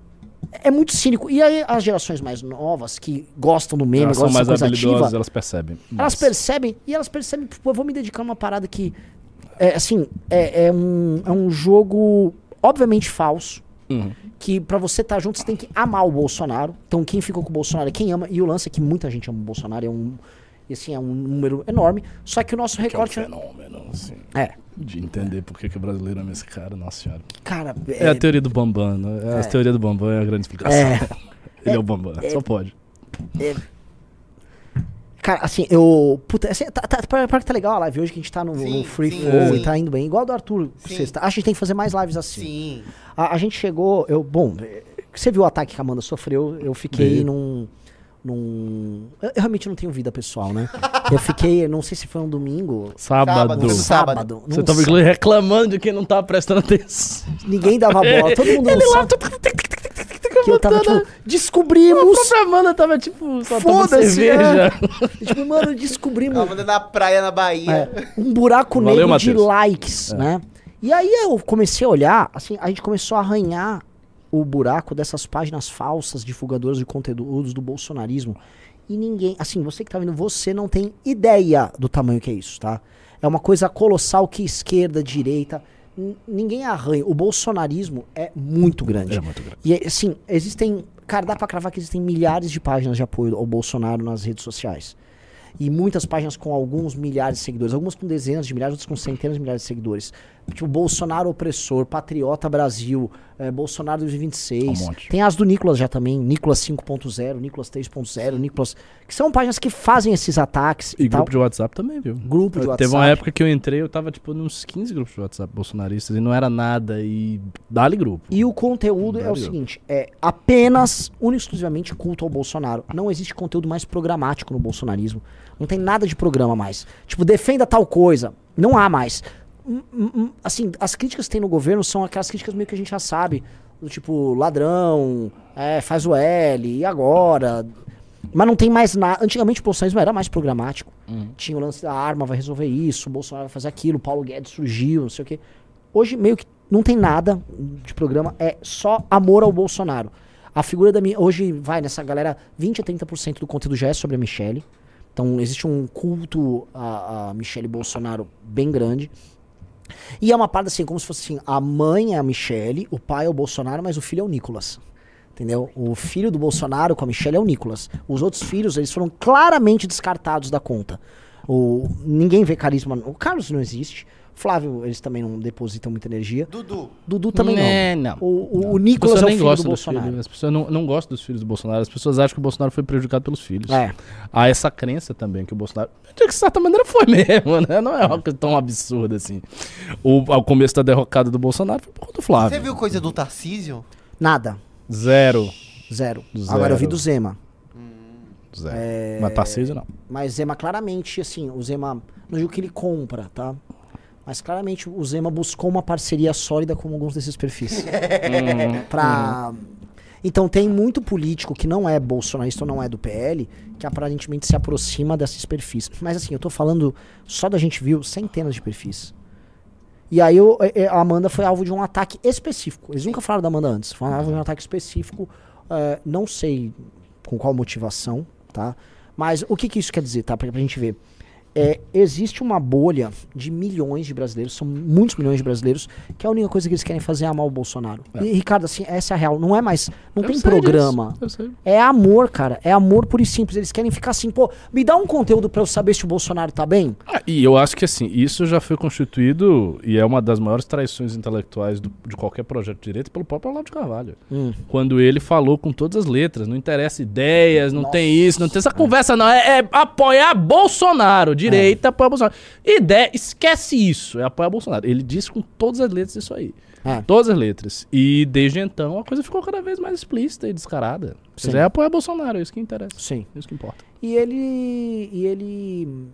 é muito cínico. E aí as gerações mais novas, que gostam do meme, Elas são gostam mais dessa coisa ativa, elas percebem. elas Mas- percebem, e elas percebem, pô, eu vou me dedicar a uma parada que, é, assim, é, é um, é um jogo obviamente falso, Uhum. que pra você estar junto você tem que amar o Bolsonaro. Então quem ficou com o Bolsonaro é quem ama, e o lance é que muita gente ama o Bolsonaro, é um, assim, é um número enorme, só que o nosso Que é um recorte... fenômeno, assim. É, De entender por que, que o brasileiro ama esse cara, nossa senhora. cara, É, a teoria do Bambam, né? É, A teoria do Bambam é a grande explicação. É. Ele é, o Bambam, só pode. Cara, assim, eu. Puta, assim, tá, tá, tá, tá legal a live hoje que a gente tá no, Sim, no free sim, flow sim. e tá indo bem. Igual a do Arthur. Sexta. Acho que a gente tem que fazer mais lives assim. Sim. A, a gente chegou. Eu, bom, você viu o ataque que a Amanda sofreu? Eu fiquei Vi. num. num. Eu, eu realmente não tenho vida pessoal, né? Eu fiquei, não sei se foi um domingo. Sábado. Sábado. Um Sábado. sábado. Você tava reclamando de quem não tava prestando atenção. Ninguém dava bola. Todo mundo Ele lá, que eu tava, tipo, descobrimos. A própria Amanda tava tipo, só Foda-se, cerveja. tipo, mano, descobrimos. Amanda na praia na Bahia. É, um buraco Valeu, negro de Matheus. likes, né? E aí eu comecei a olhar, assim, a gente começou a arranhar o buraco dessas páginas falsas divulgadoras de conteúdos do bolsonarismo. E ninguém, assim, você que tá vendo, você não tem ideia do tamanho que é isso, tá? É uma coisa colossal que esquerda, direita, ninguém arranha. O bolsonarismo é muito grande. É muito grande. E assim, existem. Cara, dá pra cravar que existem milhares de páginas de apoio ao Bolsonaro nas redes sociais. E muitas páginas com alguns milhares de seguidores, algumas com dezenas de milhares, outras com centenas de milhares de seguidores. Tipo, Bolsonaro opressor, Patriota Brasil, eh, Bolsonaro 2026. Um monte. Tem as do Nicolas já também, Nicolas 5.0, Nicolas 3.0, Nicolas. Que são páginas que fazem esses ataques e, E tal. grupo de WhatsApp também, viu? Grupo de Teve WhatsApp. uma época que eu entrei, eu tava tipo nos 15 grupos de WhatsApp bolsonaristas e não era nada. E dá-lhe grupo. E o conteúdo é o seguinte: é apenas, exclusivamente culto ao Bolsonaro. Não existe conteúdo mais programático no bolsonarismo. Não tem nada de programa mais. Tipo, defenda tal coisa. Não há mais. Hum, hum, hum, Assim, as críticas que tem no governo são aquelas críticas meio que a gente já sabe. Do tipo, ladrão, é, faz o L, e agora? Mas não tem mais nada. Antigamente o bolsonarismo era mais programático. Tinha o lance da arma, vai resolver isso, o Bolsonaro vai fazer aquilo, o Paulo Guedes surgiu, não sei o quê. Hoje meio que não tem nada de programa, é só amor ao Bolsonaro. A figura da minha. Hoje vai nessa galera, 20 a 30% do conteúdo já é sobre a Michelle. Então existe um culto a, a Michelle Bolsonaro bem grande. E é uma parada assim, como se fosse assim: a mãe é a Michelle, o pai é o Bolsonaro, mas o filho é o Nicolas. Entendeu? O filho do Bolsonaro com a Michelle é o Nicolas. Os outros filhos, eles foram claramente descartados da conta. O, ninguém vê carisma. O Carlos não existe. Flávio, eles também não depositam muita energia. Dudu. Dudu também É, não. não. O, o, o As Nicolas é o nem filho do Bolsonaro. filhos. As pessoas não, não gostam dos filhos do Bolsonaro. As pessoas acham que o Bolsonaro foi prejudicado pelos filhos. É. Há essa crença também que o Bolsonaro. De certa maneira foi mesmo, né? Não é algo tão absurdo assim. O, ao começo da derrocada do Bolsonaro foi por conta do Flávio. Você viu coisa do Tarcísio? Nada. Zero. Zero. Zero. Agora eu vi do Zema. Zero. É. Mas Tarcísio não. Mas Zema claramente, assim, o Zema. Não digo que ele compra, tá? Mas claramente o Zema buscou uma parceria sólida com alguns desses perfis. Uhum. pra. Então tem muito político que não é bolsonarista ou não é do PL que aparentemente se aproxima desses perfis. Mas assim, eu tô falando, só da gente viu centenas de perfis. E aí eu- eh, eh, a Amanda foi alvo de um ataque específico. Eles nunca falaram da Amanda antes. Foi alvo de um ataque específico. eh, não sei com qual motivação, tá? Mas o que, que isso quer dizer, tá? Pra, pra gente ver. É, existe uma bolha de milhões de brasileiros, são muitos milhões de brasileiros, que a única coisa que eles querem fazer é amar o Bolsonaro. E, Ricardo, assim, essa é a real. Não é mais. Não Eu tem programa. É amor, cara. É amor puro e simples. Eles querem ficar assim, pô, me dá um conteúdo pra eu saber se o Bolsonaro tá bem. Ah, e eu acho que assim, isso já foi constituído e é uma das maiores traições intelectuais do- de qualquer projeto de direito pelo próprio Olavo de Carvalho. Hum. Quando ele falou com todas as letras, não interessa ideias, não tem isso, não tem essa conversa, não. É, é apoiar Bolsonaro, direita, apoiar Bolsonaro. Ideia, esquece isso, é apoiar Bolsonaro. Ele disse com todas as letras isso aí. É. Todas as letras. E desde então a coisa ficou cada vez mais explícita e descarada. Sim. é apoiar Bolsonaro, é isso que interessa. Sim. É isso que importa. E ele. E ele.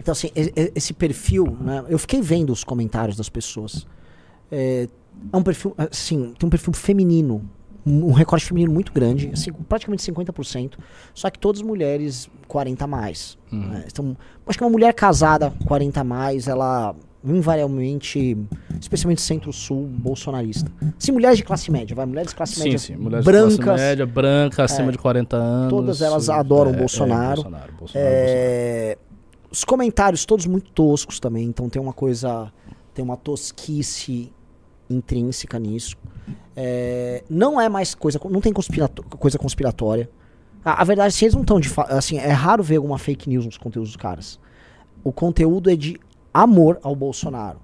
Então, assim, esse perfil, né? Eu fiquei vendo os comentários das pessoas. É, é um perfil, assim, tem um perfil feminino um recorte feminino muito grande, assim, praticamente 50%, só que todas mulheres 40 a mais. né? Então, acho que uma mulher casada 40 a mais, ela invariavelmente, especialmente centro-sul, bolsonarista. Sim, mulheres de classe média, vai, mulheres de classe Sim, média sim. Mulheres brancas, de classe média, branca, acima É. de 40 anos. Todas elas adoram é, Bolsonaro. É, Bolsonaro, Bolsonaro, É, Os comentários todos muito toscos também, então tem uma coisa, tem uma tosquice intrínseca nisso. É, não é mais coisa, não tem conspirato- coisa conspiratória. A, a verdade, se eles não estão de assim, é raro ver alguma fake news nos conteúdos dos caras. O conteúdo é de amor ao Bolsonaro.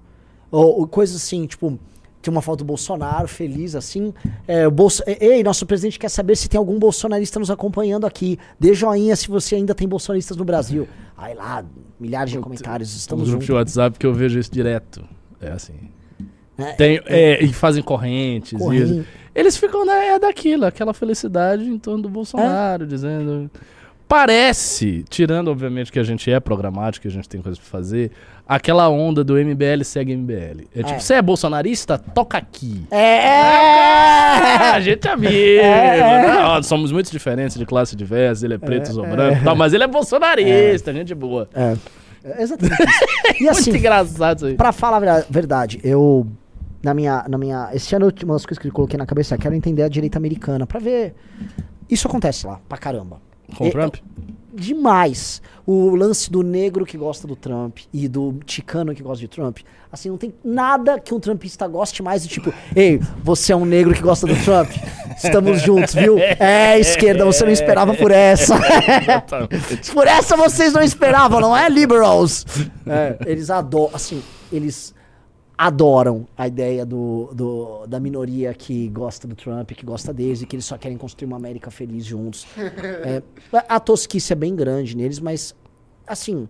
Ou, ou coisas assim, tipo, tem uma foto do Bolsonaro feliz assim. É, o Bolso Ei, nosso presidente quer saber se tem algum bolsonarista nos acompanhando aqui. Dê joinha se você ainda tem bolsonaristas no Brasil. Aí lá, milhares de comentários, Estamos no grupo de WhatsApp que eu vejo isso direto. É assim. É, Tem, é, e fazem correntes. Corrente. e- eles ficam na, é daquilo, aquela felicidade em torno do Bolsonaro, dizendo. Parece, tirando obviamente que a gente é programático, que a gente tem coisas pra fazer, aquela onda do MBL segue MBL. É tipo, É. você é bolsonarista? Toca aqui. É! a gente é amigo. É. Não, somos muito diferentes de classe diversa, ele é preto ou branco, tal, mas ele é bolsonarista, gente boa. É, é exatamente isso. E assim, muito engraçado isso aí. Pra falar a verdade, eu. Na minha, na minha. Esse ano, uma das coisas que eu coloquei na cabeça é quero entender a direita americana. Pra ver. Isso acontece lá, pra caramba. Com E- o Trump? Demais. O lance do negro que gosta do Trump e do ticano que gosta de Trump. Assim, não tem nada que um trumpista goste mais do tipo, ei, você é um negro que gosta do Trump? Estamos juntos, viu? É, esquerda, você não esperava por essa. Por essa vocês não esperavam, não é, liberals? É, eles adoram, assim, eles adoram a ideia do, do- da minoria que gosta do Trump, que gosta deles e que eles só querem construir uma América feliz juntos. É, a tosquice é bem grande neles, mas, assim,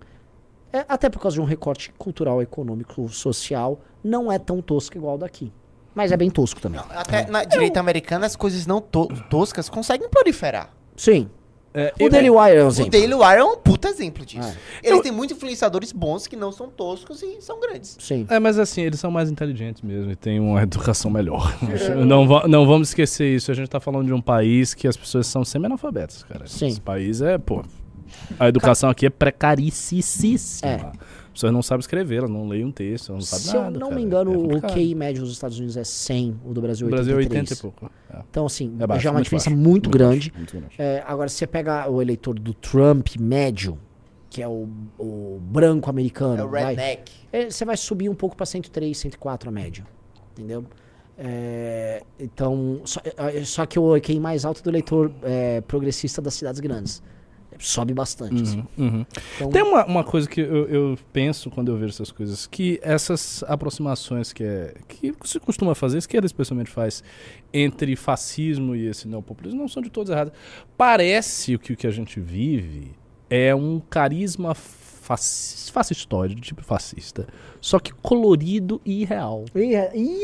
é, até por causa de um recorte cultural, econômico, social, não é tão tosco igual daqui. Mas é bem tosco também. Até na direita americana, as coisas não to- toscas conseguem proliferar. Sim. É, O Daily Wire é um O exemplo. Daily Wire é um puta exemplo disso. É. Eles Eu- têm muitos influenciadores bons que não são toscos e são grandes. Sim. É, mas assim, eles são mais inteligentes mesmo e têm uma educação melhor. não, não vamos esquecer isso. A gente tá falando de um país que as pessoas são semi-analfabetas, cara. Sim. Esse país é, pô. A educação aqui é precaricíssima. É. As pessoas não sabem escrever, elas não leem um texto, elas não sabem Se nada. eu não cara. me engano, É o. QI médio dos Estados Unidos é 100, o do Brasil O é 83. Brasil é 80 e pouco. É. Então, assim, É baixo, já é uma muito diferença baixo. muito, grande. baixo, muito grande. É, agora, se você pega o eleitor do Trump médio, que é o, o branco americano, É o vai, redneck. é, você vai subir um pouco pra 103, 104 a média. Entendeu? É, então, só, é, só que o QI mais alto do eleitor é, progressista das cidades grandes. Sobe bastante. assim. Uhum, uhum. Então, Tem uma, uma coisa que eu, eu penso quando eu vejo essas coisas, que essas aproximações que, é, que se costuma fazer, a esquerda especialmente faz, entre fascismo e esse neopopulismo, não são de todas erradas. Parece que o que a gente vive é um carisma fasc- fascistoide, tipo fascista, só que colorido e irreal. e,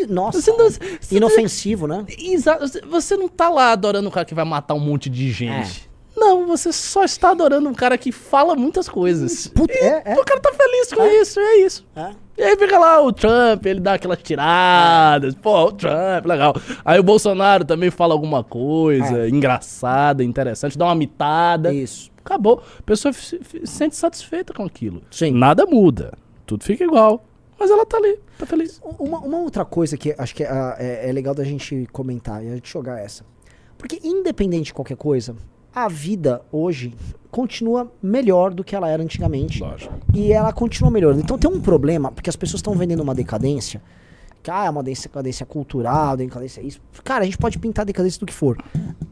e, nossa, Você não- você inofensivo, né? Exato. Você não tá lá adorando um cara que vai matar um monte de gente. Não, você só está adorando um cara que fala muitas coisas. Puta, é, é. O cara tá feliz com isso, é isso. é. E aí fica lá o Trump, ele dá aquelas tiradas. Pô, o Trump, legal. Aí o Bolsonaro também fala alguma coisa engraçada, interessante, dá uma mitada. Isso. Acabou. A pessoa se se sente satisfeita com aquilo. Sim. Nada muda. Tudo fica igual. Mas ela tá ali, tá feliz. Uma, uma outra coisa que acho que é, é- é legal da gente comentar e a gente jogar essa. Porque independente de qualquer coisa, a vida hoje continua melhor do que ela era antigamente. Lógico. E ela continua melhorando. Então tem um problema, porque as pessoas estão vendendo uma decadência. Que ah, é uma decadência, cultural, decadência isso. Cara, a gente pode pintar decadência do que for.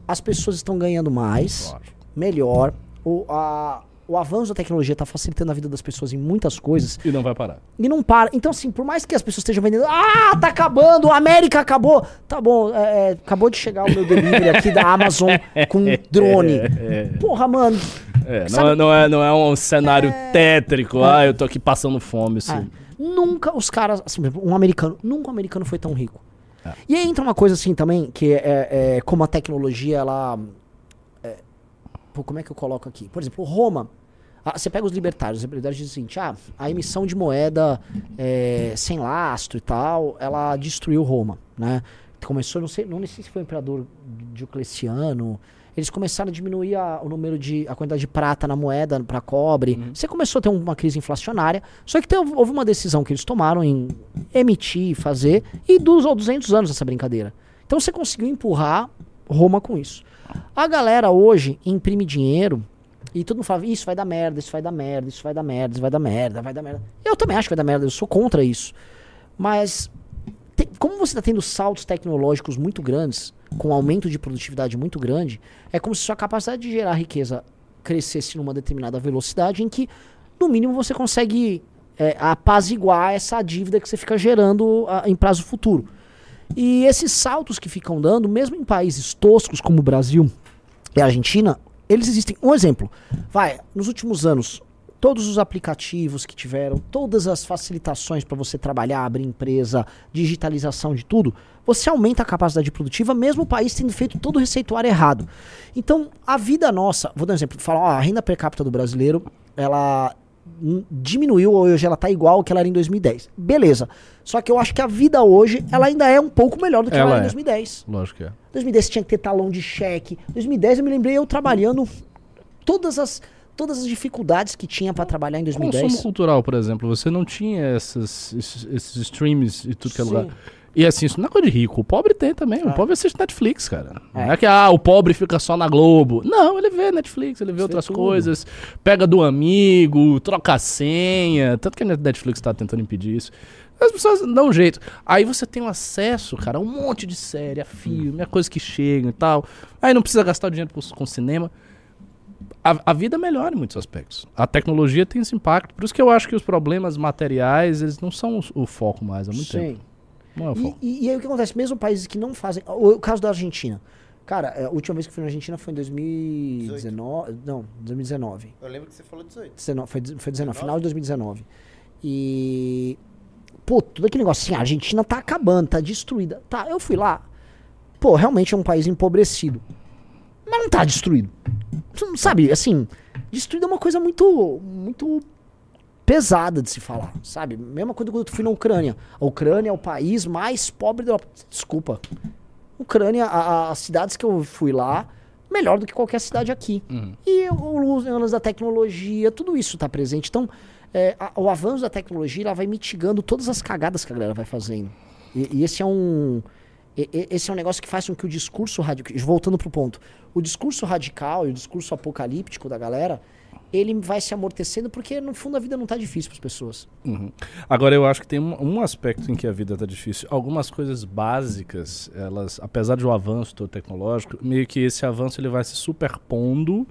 As pessoas estão ganhando mais, Lógico. melhor. O, a- o avanço da tecnologia está facilitando a vida das pessoas em muitas coisas. E não vai parar. E não para. Então, assim, por mais que as pessoas estejam vendendo, ah, tá acabando, a América acabou. Tá bom, é, é, acabou de chegar o meu delivery aqui da Amazon com um drone. Porra, mano. É, não, é, não, é, não é um cenário tétrico. Ah, eu tô aqui passando fome. Assim. Nunca os caras, assim, um americano, nunca um americano foi tão rico. É. E aí entra uma coisa assim também, que é, é como a tecnologia, ela. é, pô, como é que eu coloco aqui? Por exemplo, Roma. Ah, você pega os libertários, os libertários dizem assim, ah, a emissão de moeda é, sem lastro e tal, ela destruiu Roma, né? começou, não sei, não sei se foi o imperador Diocleciano, eles começaram a diminuir a, o número de a quantidade de prata na moeda para cobre. Você começou a ter uma crise inflacionária. Só que teve, houve uma decisão que eles tomaram em emitir, fazer e dos ou 200 anos essa brincadeira. Então você conseguiu empurrar Roma com isso. A galera hoje imprime dinheiro e todo mundo fala, isso vai dar merda, isso vai dar merda, isso vai dar merda, isso vai dar merda, vai dar merda. Eu também acho que vai dar merda, eu sou contra isso. Mas tem- como você está tendo saltos tecnológicos muito grandes, com aumento de produtividade muito grande, é como se sua capacidade de gerar riqueza crescesse numa determinada velocidade em que, no mínimo, você consegue é, apaziguar essa dívida que você fica gerando ah, em prazo futuro. E esses saltos que ficam dando, mesmo em países toscos como o Brasil e a Argentina, eles existem. Um exemplo, vai, nos últimos anos, todos os aplicativos que tiveram, todas as facilitações para você trabalhar, abrir empresa, digitalização de tudo, você aumenta a capacidade produtiva, mesmo o país tendo feito todo o receituário errado. Então, a vida nossa, vou dar um exemplo, falar, a renda per capita do brasileiro, ela diminuiu, hoje ela tá igual ao que ela era em 2010. Beleza. Só que eu acho que a vida hoje, ela ainda é um pouco melhor do que ela, Ela era em é. 2010. Lógico que é. 2010 você tinha que ter talão de cheque. 2010 eu me lembrei eu trabalhando todas as todas as dificuldades que tinha pra trabalhar em Consumo 2010. cultural, por exemplo, você não tinha essas, esses, esses streams e tudo que é lugar. E assim, isso não é coisa de rico. O pobre tem também. O É. pobre assiste Netflix, cara. Não É. é que ah, o pobre fica só na Globo. Não, ele vê Netflix, ele vê Vê outras tudo. coisas, pega do amigo, troca a senha. Tanto que a Netflix tá tentando impedir isso. As pessoas dão um jeito. Aí você tem um acesso, cara, a um monte de série, a filme, a coisa que chega e tal. Aí não precisa gastar o dinheiro com, com cinema a, a vida melhora em muitos aspectos. A tecnologia tem esse impacto. Por isso que eu acho que os problemas materiais, eles não são o, o foco mais há muito Sim. tempo. Não é o E, foco. e- e aí o que acontece? Mesmo países que não fazem. O, o caso da Argentina. Cara, é, a última vez que eu fui na Argentina foi em 2019. Não, 2019. Eu lembro que você falou 18. 19, foi, foi 19, final de 2019. E. Pô, tudo aquele negócio assim, a Argentina tá acabando, tá destruída. Tá, eu fui lá. Pô, realmente é um país empobrecido. Mas não tá destruído. Sabe, assim, destruído é uma coisa muito. muito pesada de se falar, sabe? Mesma coisa quando eu fui na Ucrânia. A Ucrânia é o país mais pobre da Europa. Desculpa. Ucrânia, as cidades que eu fui lá, melhor do que qualquer cidade aqui. Uhum. E o uso da tecnologia, tudo isso está presente. Então, é, a- o avanço da tecnologia ela vai mitigando todas as cagadas que a galera vai fazendo. E, e esse é um. Esse é um negócio que faz com que o discurso radical. Voltando pro ponto. O discurso radical e o discurso apocalíptico da galera, ele vai se amortecendo porque, no fundo, a vida não tá difícil para as pessoas. Uhum. Agora, eu acho que tem um, um aspecto em que a vida tá difícil. Algumas coisas básicas, elas, apesar um avanço todo tecnológico, meio que esse avanço ele vai se superpondo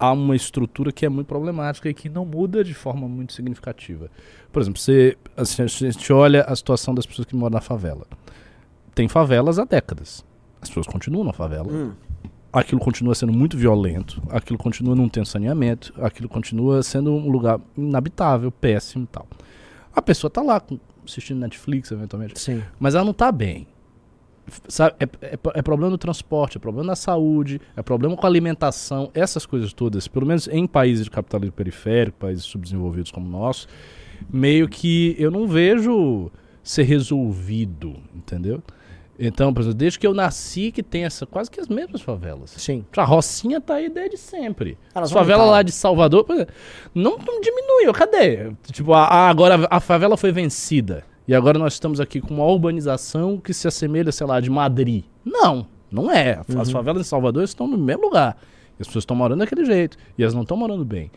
a uma estrutura que é muito problemática e que não muda de forma muito significativa. Por exemplo, você, assim, a gente olha a situação das pessoas que moram na favela. Tem favelas há décadas. As pessoas continuam na favela. Aquilo continua sendo muito violento, aquilo continua não tendo saneamento, aquilo continua sendo um lugar inabitável, péssimo e tal. A pessoa tá lá assistindo Netflix, eventualmente, Sim. mas ela não tá bem. Sabe, é, é- é problema no transporte, é problema na saúde, é problema com a alimentação, essas coisas todas, pelo menos em países de capitalismo periférico, países subdesenvolvidos como o nosso, meio que eu não vejo ser resolvido, entendeu? Então, por exemplo, desde que eu nasci que tem essa quase que as mesmas favelas. Sim. A Rocinha tá aí desde sempre. As vão favela aumentar. lá de Salvador exemplo, não, não diminuiu. Cadê? Tipo, a- a- agora a favela foi vencida. E agora nós estamos aqui com uma urbanização que se assemelha, sei lá, de Madrid. Não, não é. Uhum. As favelas em Salvador estão no mesmo lugar. E as pessoas estão morando daquele jeito. E elas não estão morando bem.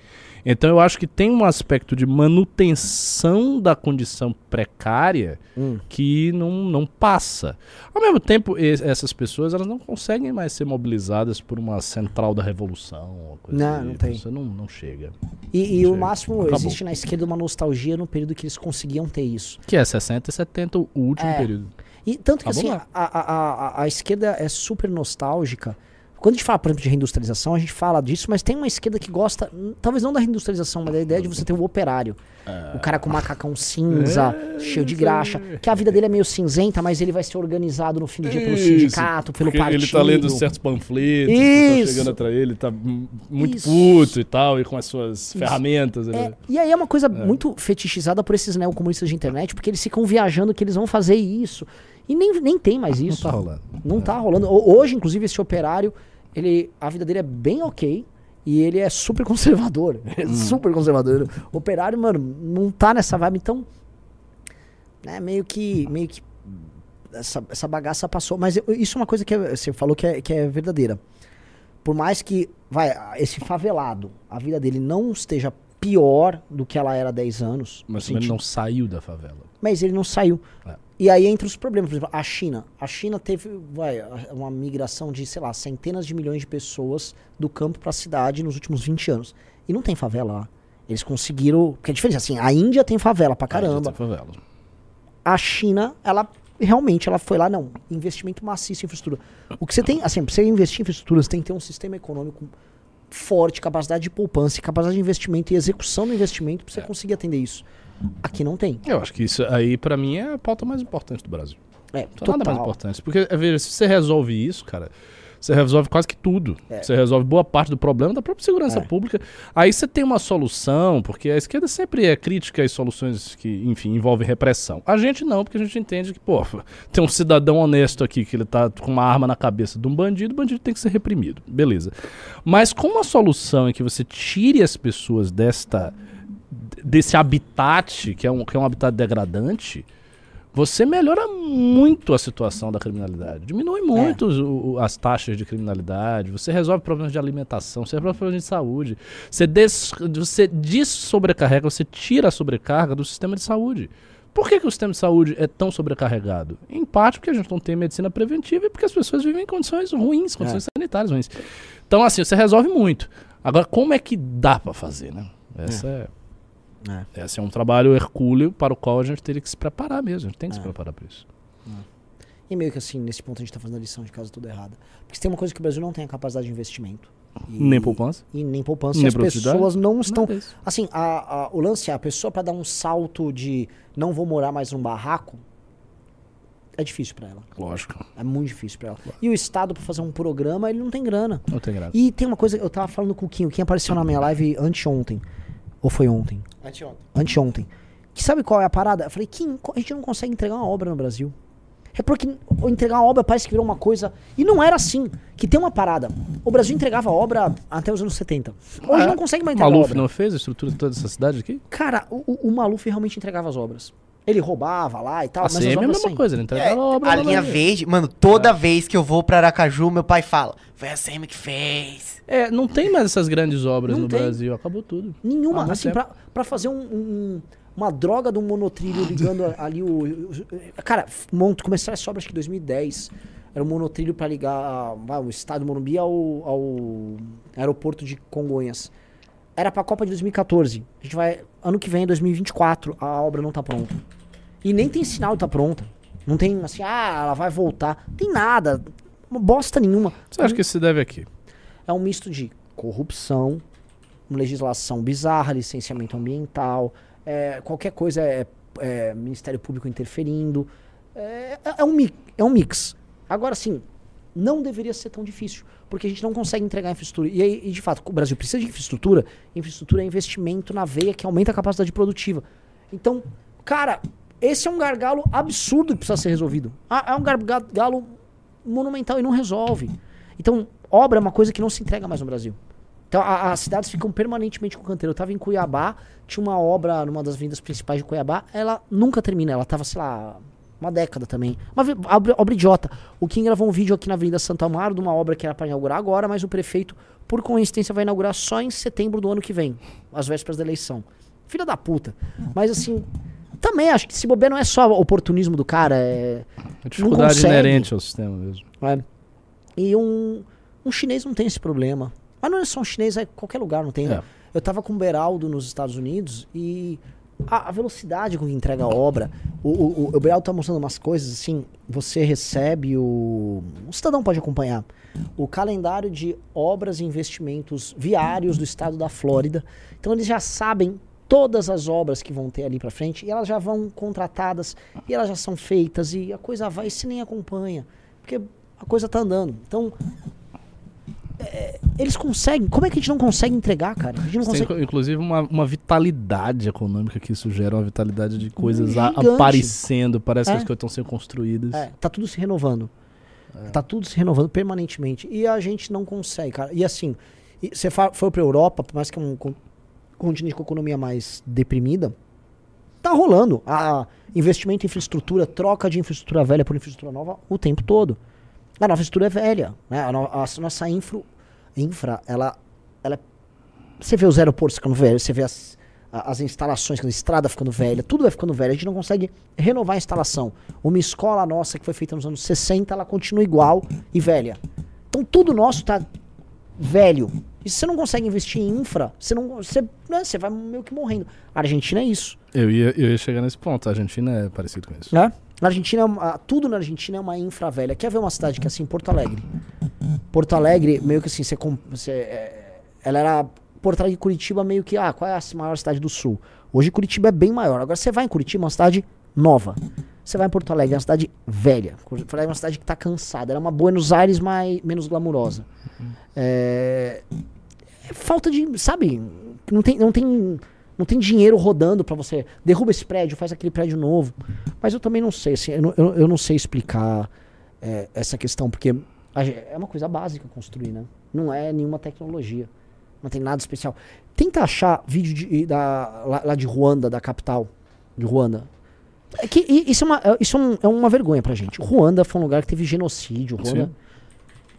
Então eu acho que tem um aspecto de manutenção da condição precária Hum. que não, não passa. Ao mesmo tempo, es- essas pessoas elas não conseguem mais ser mobilizadas por uma central da revolução. Não, assim. não tem. Isso não, não chega. E, e o Chega. máximo, Acabou. existe na esquerda uma nostalgia no período que eles conseguiam ter isso. Que é 60 e 70 o último É. período. E tanto que bom assim, a, a, a, a esquerda é super nostálgica. Quando a gente fala, por exemplo, de reindustrialização, a gente fala disso, mas tem uma esquerda que gosta, talvez não da reindustrialização, mas da ideia de você ter o operário. O cara com macacão cinza, É, cheio de graxa. Que a vida dele é meio cinzenta, mas ele vai ser organizado no fim do dia pelo Isso, sindicato, pelo Porque partido. Ele tá lendo certos panfletos, que Isso. estão chegando atrás dele, tá muito Isso. puto e tal, e com as suas ferramentas. É, né? e aí é uma coisa muito fetichizada por esses neocomunistas de internet, porque eles ficam viajando que eles vão fazer isso. E nem, nem tem mais Não isso. tá rolando. Não tá rolando. Ho- Hoje, inclusive, esse operário, ele, a vida dele é bem ok. E ele é super conservador. É super conservador. O operário, mano, não tá nessa vibe. Então, né, meio que. Meio que essa, essa bagaça passou. Mas eu- isso é uma coisa que é- você falou que é, que é verdadeira. Por mais que, vai, esse favelado, a vida dele não esteja pior do que ela era há 10 anos. Mas ele não saiu da favela. mas ele não saiu. É. E aí entra os problemas. Por exemplo, a China. A China teve vai, uma migração de, sei lá, centenas de milhões de pessoas do campo para a cidade nos últimos 20 anos. E não tem favela lá. Eles conseguiram. Porque é diferente, assim, a Índia tem favela pra caramba. tem favela. A China, ela realmente ela foi lá, não. Investimento maciço em infraestrutura. O que você tem, assim, pra você investir em infraestrutura, você tem que ter um sistema econômico forte, capacidade de poupança, capacidade de investimento e execução do investimento pra você conseguir atender isso. Aqui não tem. Eu acho que isso aí, pra mim, é a pauta mais importante do Brasil. É, Não tem nada mais total. importante. Porque, é, veja, se você resolve isso, cara, você resolve quase que tudo. Você resolve boa parte do problema da própria segurança É. pública. Aí você tem uma solução, porque a esquerda sempre é crítica às soluções que, enfim, envolvem repressão. A gente não, porque a gente entende que, pô, tem um cidadão honesto aqui que ele tá com uma arma na cabeça de um bandido, o bandido tem que ser reprimido. Beleza. Mas com uma solução em que você tire as pessoas desta desse habitat, que é um, que é um habitat degradante, você melhora muito a situação da criminalidade. Diminui muito os- o- as taxas de criminalidade, você resolve problemas de alimentação, você resolve problemas de saúde. Você, des, você dessobrecarrega, você tira a sobrecarga do sistema de saúde. Por que, que o sistema de saúde é tão sobrecarregado? Em parte porque a gente não tem medicina preventiva e porque as pessoas vivem em condições ruins, condições sanitárias ruins. Então, assim, você resolve muito. Agora, como é que dá pra fazer, né? Essa é. É. Esse é um trabalho hercúleo para o qual a gente teria que se preparar mesmo. A gente tem que se preparar para isso. E meio que assim, nesse ponto a gente tá fazendo a lição de casa toda errada. Porque tem uma coisa que o Brasil não tem a capacidade de investimento. E, Nem poupança. E nem poupança. Nem e as pessoas não estão. Disso. Assim, a, a- o lance é a pessoa para dar um salto de não vou morar mais num barraco. É difícil para ela. Lógico. É muito difícil para ela. E o Estado, para fazer um programa, ele não tem grana. Não tem graça. E tem uma coisa, eu tava falando com o Kim, o Kim apareceu na minha live anteontem. Ou foi ontem? Anteontem. anteontem. Que sabe qual é a parada? Eu falei, Kim, a gente não consegue entregar uma obra no Brasil. É porque entregar uma obra parece que virou uma coisa. E não era assim. Que tem uma parada. O Brasil entregava obra até os anos 70. Hoje Ah, não consegue mais O entregar Maluf obra. não fez a estrutura de toda essa cidade aqui? Cara, o, o- o Maluf realmente entregava as obras. Ele roubava lá e tal, a mas as CM é a mesma saíam. coisa, ele É, entregava a obra. a linha verde, mano, toda vez que eu vou pra Aracaju, meu pai fala: Foi a CM que fez. É, não tem mais essas grandes obras Não no tem. Brasil. Acabou tudo. Nenhuma. Assim, tempo. pra, pra fazer um, um- uma droga de um monotrilho ligando ali o, Cara, monto, começaram essa obra acho que em 2010. Era um monotrilho pra ligar vai, o estado do Morumbi ao, ao aeroporto de Congonhas. Era pra Copa de 2014. A gente vai. Ano que vem, 2024, a obra não tá pronta. E nem tem sinal de tá pronta. Não tem assim, ah, ela vai voltar. Tem nada. Uma bosta nenhuma. Você acha que se deve aqui? É um misto de corrupção, legislação bizarra, licenciamento ambiental, é, qualquer coisa é, é Ministério Público interferindo. É, é- é um, é um mix. Agora, sim, não deveria ser tão difícil, porque a gente não consegue entregar infraestrutura. E, aí, e, de fato, o Brasil precisa de infraestrutura. Infraestrutura é investimento na veia que aumenta a capacidade produtiva. Então, cara, esse é um gargalo absurdo que precisa ser resolvido. Ah, É um gargalo monumental e não resolve. Então, obra é uma coisa que não se entrega mais no Brasil. Então, as cidades ficam permanentemente com canteiro. Eu tava em Cuiabá, tinha uma obra numa das vindas principais de Cuiabá, ela nunca termina, ela tava, sei lá, uma década também. Uma obra, obra idiota. O Kim gravou um vídeo aqui na Avenida Santo Amaro de uma obra que era para inaugurar agora, mas o prefeito, por coincidência, vai inaugurar só em setembro do ano que vem, às vésperas da eleição. Filha da puta. Mas assim, também acho que se bobear não é só oportunismo do cara, é. A dificuldade consegue. inerente ao sistema mesmo. É. E um, um chinês não tem esse problema. Mas não é só um chinês, é qualquer lugar não tem. É. Eu tava com o Beraldo nos Estados Unidos e a, a velocidade com que entrega a obra. O, o, o Beraldo tá mostrando umas coisas assim. Você recebe o. O cidadão pode acompanhar. O calendário de obras e investimentos viários do estado da Flórida. Então eles já sabem todas as obras que vão ter ali pra frente e elas já vão contratadas e elas já são feitas e a coisa vai se nem acompanha. Porque a coisa tá andando. Então, é, eles conseguem. Como é que a gente não consegue entregar, cara? A gente não Tem, consegue. inco- inclusive, uma, uma vitalidade econômica que isso gera, uma vitalidade de coisas a- aparecendo. Parece que É. as coisas estão sendo construídas. É, tá tudo se renovando. Tá tudo se renovando permanentemente. E a gente não consegue, cara. E assim, você foi pra Europa, por mais que é um con- continente com economia mais deprimida, tá rolando. A investimento em infraestrutura, troca de infraestrutura velha por infraestrutura nova o tempo todo. A nossa infraestrutura é velha. Né? A, no- a nossa infra, infra ela, ela. é- Você vê os aeroportos ficando velhos, você vê as, as instalações, a estrada ficando velha, tudo vai ficando velho. A gente não consegue renovar a instalação. Uma escola nossa que foi feita nos anos 60, ela continua igual e velha. Então tudo nosso tá velho. E se você não consegue investir em infra, você não. Você, né, você vai meio que morrendo. A Argentina é isso. Eu, ia, eu ia chegar nesse ponto. A Argentina é parecido com isso. Né? Na Argentina, é tudo na Argentina é uma infra velha. Quer ver uma cidade que é assim, Porto Alegre? Porto Alegre, meio que assim, você, você, é, ela era Porto Alegre e Curitiba meio que, ah, qual é a maior cidade do sul? Hoje Curitiba é bem maior. Agora você vai em Curitiba, é uma cidade nova. Você vai em Porto Alegre, uma cidade velha. Porto Alegre é uma cidade que tá cansada. Ela é uma Buenos Aires mais, menos glamurosa. É, é falta de, sabe, não tem, não tem, não tem dinheiro rodando pra você. Derruba esse prédio, faz aquele prédio novo. Mas eu também não sei, assim, eu não, eu, eu não sei explicar é, essa questão, porque é uma coisa básica construir, né? Não é nenhuma tecnologia. Não tem nada especial. Tenta achar vídeo de, da, lá, lá de Ruanda, da capital de Ruanda. É que isso, é uma, é- isso é, um- é uma vergonha pra gente. Ruanda foi um lugar que teve genocídio. Ruanda, Sim.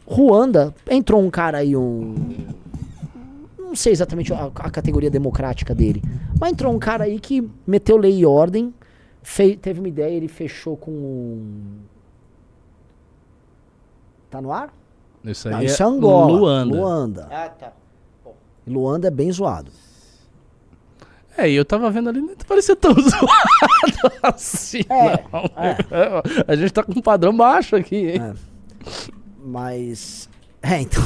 Ruanda entrou um cara aí, um. Não sei exatamente a, a categoria democrática dele. Mas entrou um cara aí que meteu lei e ordem, fe- teve uma ideia, ele fechou com um. Tá no ar? Isso aí Não, é, isso é Angola. Luanda. Luanda. Ah, tá. E Luanda é bem zoado. É, e eu tava vendo ali, não parecia tão zoado assim, É, não. A gente tá com um padrão baixo aqui, hein? É. Mas. É, então.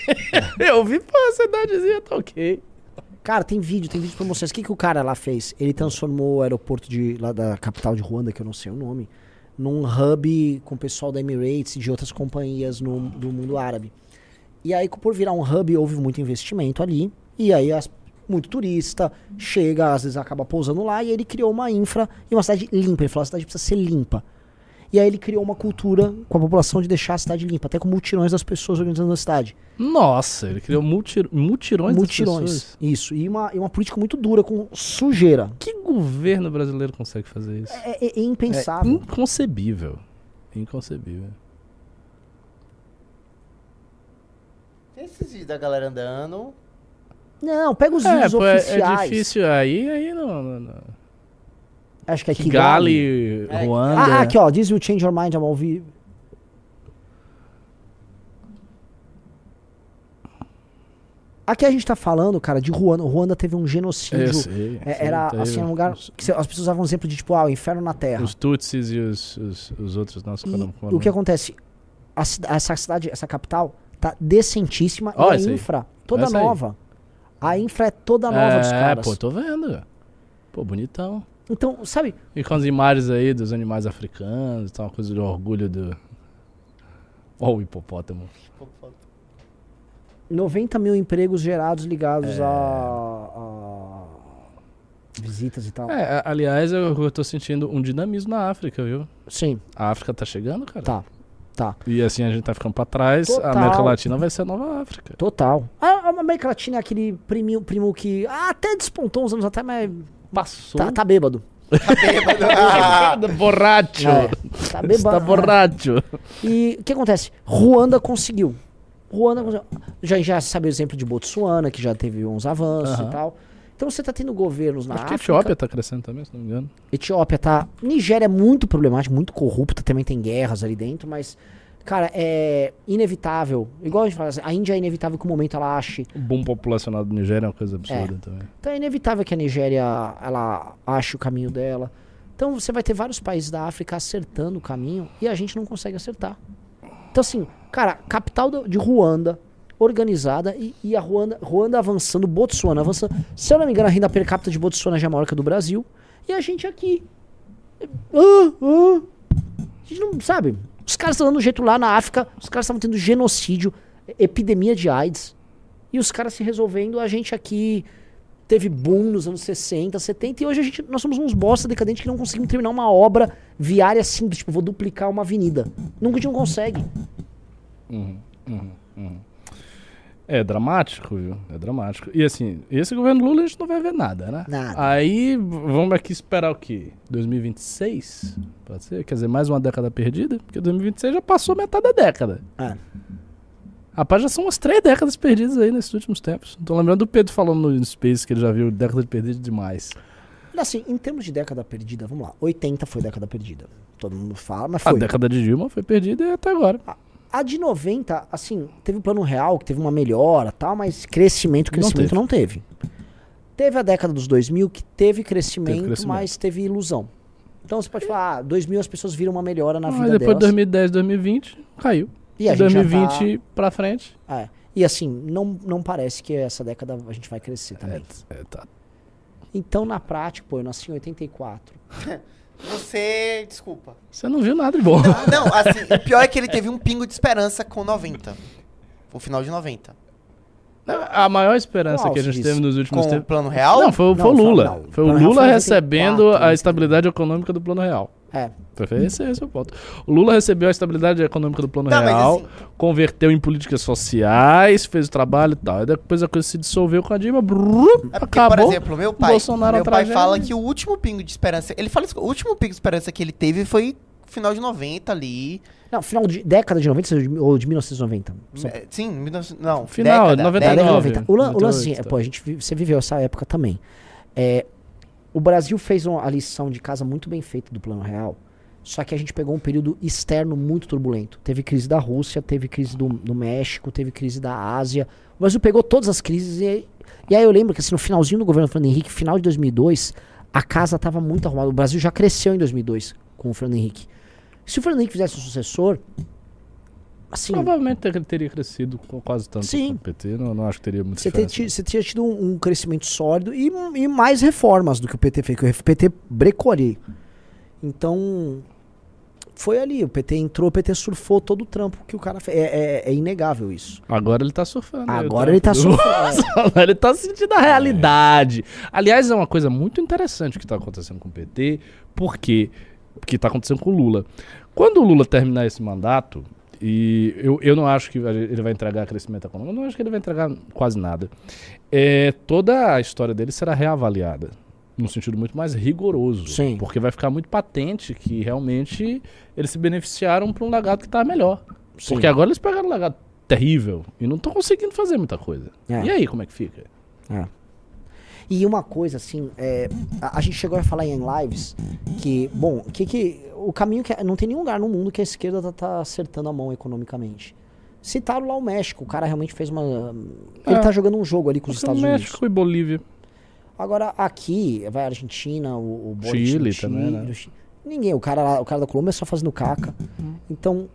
Eu vi, pô, a cidadezinha tá ok. Cara, tem vídeo, tem vídeo pra vocês. O que, que o cara lá fez? Ele transformou o aeroporto de, lá da capital de Ruanda, que eu não sei o nome, num hub com o pessoal da Emirates e de outras companhias no, do mundo árabe. E aí, por virar um hub, houve muito investimento ali. E aí, as- muito turista chega, às vezes acaba pousando lá. E ele criou uma infra e uma cidade limpa. Ele falou: a cidade precisa ser limpa. E aí, ele criou uma cultura com a população de deixar a cidade limpa, até com mutirões das pessoas organizando a cidade. Nossa, ele criou multi, mutirões, das pessoas. Isso. E uma, e uma política muito dura com sujeira. Que governo brasileiro consegue fazer isso? É, é- é É impensável. inconcebível. Inconcebível. Tem esses vídeos da galera andando. Não, pega os É, vídeos pô, é, oficiais. é difícil aí, aí não. não, não. Acho que é Kigali. Kigali, É, Ruanda. Ah, aqui, ó. This will change your mind, I'm ao vivo. Aqui a gente tá falando, cara, de Ruanda. Ruanda teve um genocídio. Eu sei, É, sei, era, teve assim, um lugar que as pessoas usavam um exemplo de, tipo, ah, o inferno na Terra. os Tutsis e os, os, os outros. Nossa, E o que acontece? A essa cidade, essa capital, tá decentíssima Ó, e a essa aí. infra toda Essa aí. nova. A infra é toda nova dos É, caras. pô, tô vendo. Pô, bonitão. Então, sabe, E com as imagens aí dos animais africanos, tá uma coisa de orgulho do. Ó, o hipopótamo. 90 mil empregos gerados ligados É. a, a visitas e tal. É, aliás, eu, eu tô sentindo um dinamismo na África, viu? Sim, A África tá chegando, cara. tá. Tá. E assim a gente tá ficando pra trás. Total. A América Latina vai ser a nova África. Total. A, a América Latina é aquele primo, primo que até despontou uns anos atrás, mas Passou. tá, tá bêbado. Ah, borracho. É, tá bêbado. Está borracho. E o que acontece? Ruanda conseguiu. Ruanda conseguiu. Já, já sabe o exemplo de Botsuana, que já teve uns avanços Aham. e tal. Então você tá tendo governos na Acho que a África. Etiópia tá crescendo também, se não me engano. Etiópia tá. Nigéria é muito problemática, muito corrupta, também tem guerras ali dentro, mas, cara, é inevitável. Igual a gente fala assim, a Índia é inevitável que o momento ela ache. O boom populacional do Nigéria é uma coisa absurda também. Então é inevitável que a Nigéria ela ache o caminho dela. Então você vai ter vários países da África acertando o caminho e a gente não consegue acertar. Então, assim, cara, capital de Ruanda, organizada, e, e a Ruanda, Ruanda avançando, Botsuana avançando. Se eu não me engano, a renda per capita de Botsuana já é maior que a do Brasil. E a gente aqui. Ah, ah. A gente não sabe. Os caras estão dando jeito lá na África, os caras estavam tendo genocídio, epidemia de AIDS. E os caras se resolvendo, a gente aqui teve boom nos anos 60, 70, e hoje a gente, nós somos uns bosta decadentes que não conseguimos terminar uma obra viária do tipo, vou duplicar uma avenida. Nunca a gente não consegue. Uhum, uhum, uhum. É dramático, viu? É dramático. E assim, esse governo Lula a gente não vai ver nada, né? Nada. Aí vamos aqui esperar o quê? 2026? Pode ser? Quer dizer, mais uma década perdida? Porque 2026 já passou metade da década. É. Rapaz, já são umas três décadas perdidas aí nesses últimos tempos. Tô lembrando do Pedro falando no Space que ele já viu década perdida demais. Assim, em termos de década perdida, vamos lá. 80 foi década perdida. Todo mundo fala, mas A foi. década de Dilma foi perdida e até agora. A de 90, assim, teve o plano real, que teve uma melhora e tal, mas crescimento, Não crescimento teve. não teve. Teve a década dos 2000 que teve crescimento, Teve crescimento. mas teve ilusão. Então você pode falar, ah, 2000 as pessoas viram uma melhora na Mas vida depois de delas. 2010, 2020, caiu. E a gente já 2020 pra frente. tá- é. E assim, não, não parece que essa década a gente vai crescer também. É, é, tá. Então, na prática, pô, eu nasci em 84. Você. Desculpa. Você não viu nada de bom. Não, assim, o pior é que ele teve um pingo de esperança com 90. O final de 90. A maior esperança Qual que a gente disso? teve nos últimos Com o tempos. plano real? Não, foi, o- foi o Não, foi- Lula. não, Foi o Lula foi recebendo 84, a né? estabilidade econômica do Plano Real. É. Foi esse, esse é o ponto. O Lula recebeu a estabilidade econômica do Plano Tá, Real, assim- converteu em políticas sociais, fez o trabalho e tal. Aí depois a coisa se dissolveu com a Dilma, brrr, É porque, acabou. por exemplo, meu pai, Bolsonaro meu pai fala que o último pingo de esperança, ele fala isso, o último pingo de esperança que ele teve foi final de 90 ali. Não, final de década de 90 ou de 1990? Só- É, Sim, 1900 não, Final, década, 99. Década de década. 90. O, lan- o 98, lance, assim, é, pô, a gente, você viveu essa época também. É, o Brasil fez uma, a lição de casa muito bem feita do Plano Real, só que a gente pegou um período externo muito turbulento. Teve crise da Rússia, teve crise do, do México, teve crise da Ásia. O Brasil pegou todas as crises e, e aí eu lembro que assim, no finalzinho do governo do Fernando Henrique, final de 2002, a casa estava muito arrumada. O Brasil já cresceu em 2002 com o Fernando Henrique. Se o Fernando Henrique fizesse um sucessor, assim, Provavelmente ele teria crescido quase tanto Sim. o PT. Não, não acho que teria muito Você, ter, diferença. ti- você tinha tido um, um crescimento sólido e, e mais reformas do que o PT fez, que o PT brecou ali. Então, foi ali. O PT entrou, o PT surfou todo o trampo que o cara fez. É, é- é inegável isso. Agora ele tá surfando. aí, Agora ele tá surfando. Agora ele tá sentindo a realidade. Aliás, é uma coisa muito interessante que tá acontecendo com o PT, porque que tá acontecendo com o Lula. Quando o Lula terminar esse mandato, e eu, eu não acho que ele vai entregar crescimento econômico, eu não acho que ele vai entregar quase nada. É, toda a história dele será reavaliada. Num sentido muito mais rigoroso. Sim. Porque vai ficar muito patente que realmente eles se beneficiaram para um legado que tá melhor. Sim. Porque agora eles pegaram um legado terrível e não estão conseguindo fazer muita coisa. É. E aí, como é que fica? É. E uma coisa assim, é, a, a gente chegou a falar em lives que, bom, que que o caminho que não tem nenhum lugar no mundo que a esquerda tá, tá acertando a mão economicamente. Citaram lá o México, o cara realmente fez uma ele É. tá jogando um jogo ali com os Porque Estados México Unidos. e Bolívia. Agora aqui, vai a Argentina, o, o Chile no também, né? o Chi- Ninguém, o cara lá, o cara da Colômbia é só fazendo caca. Então,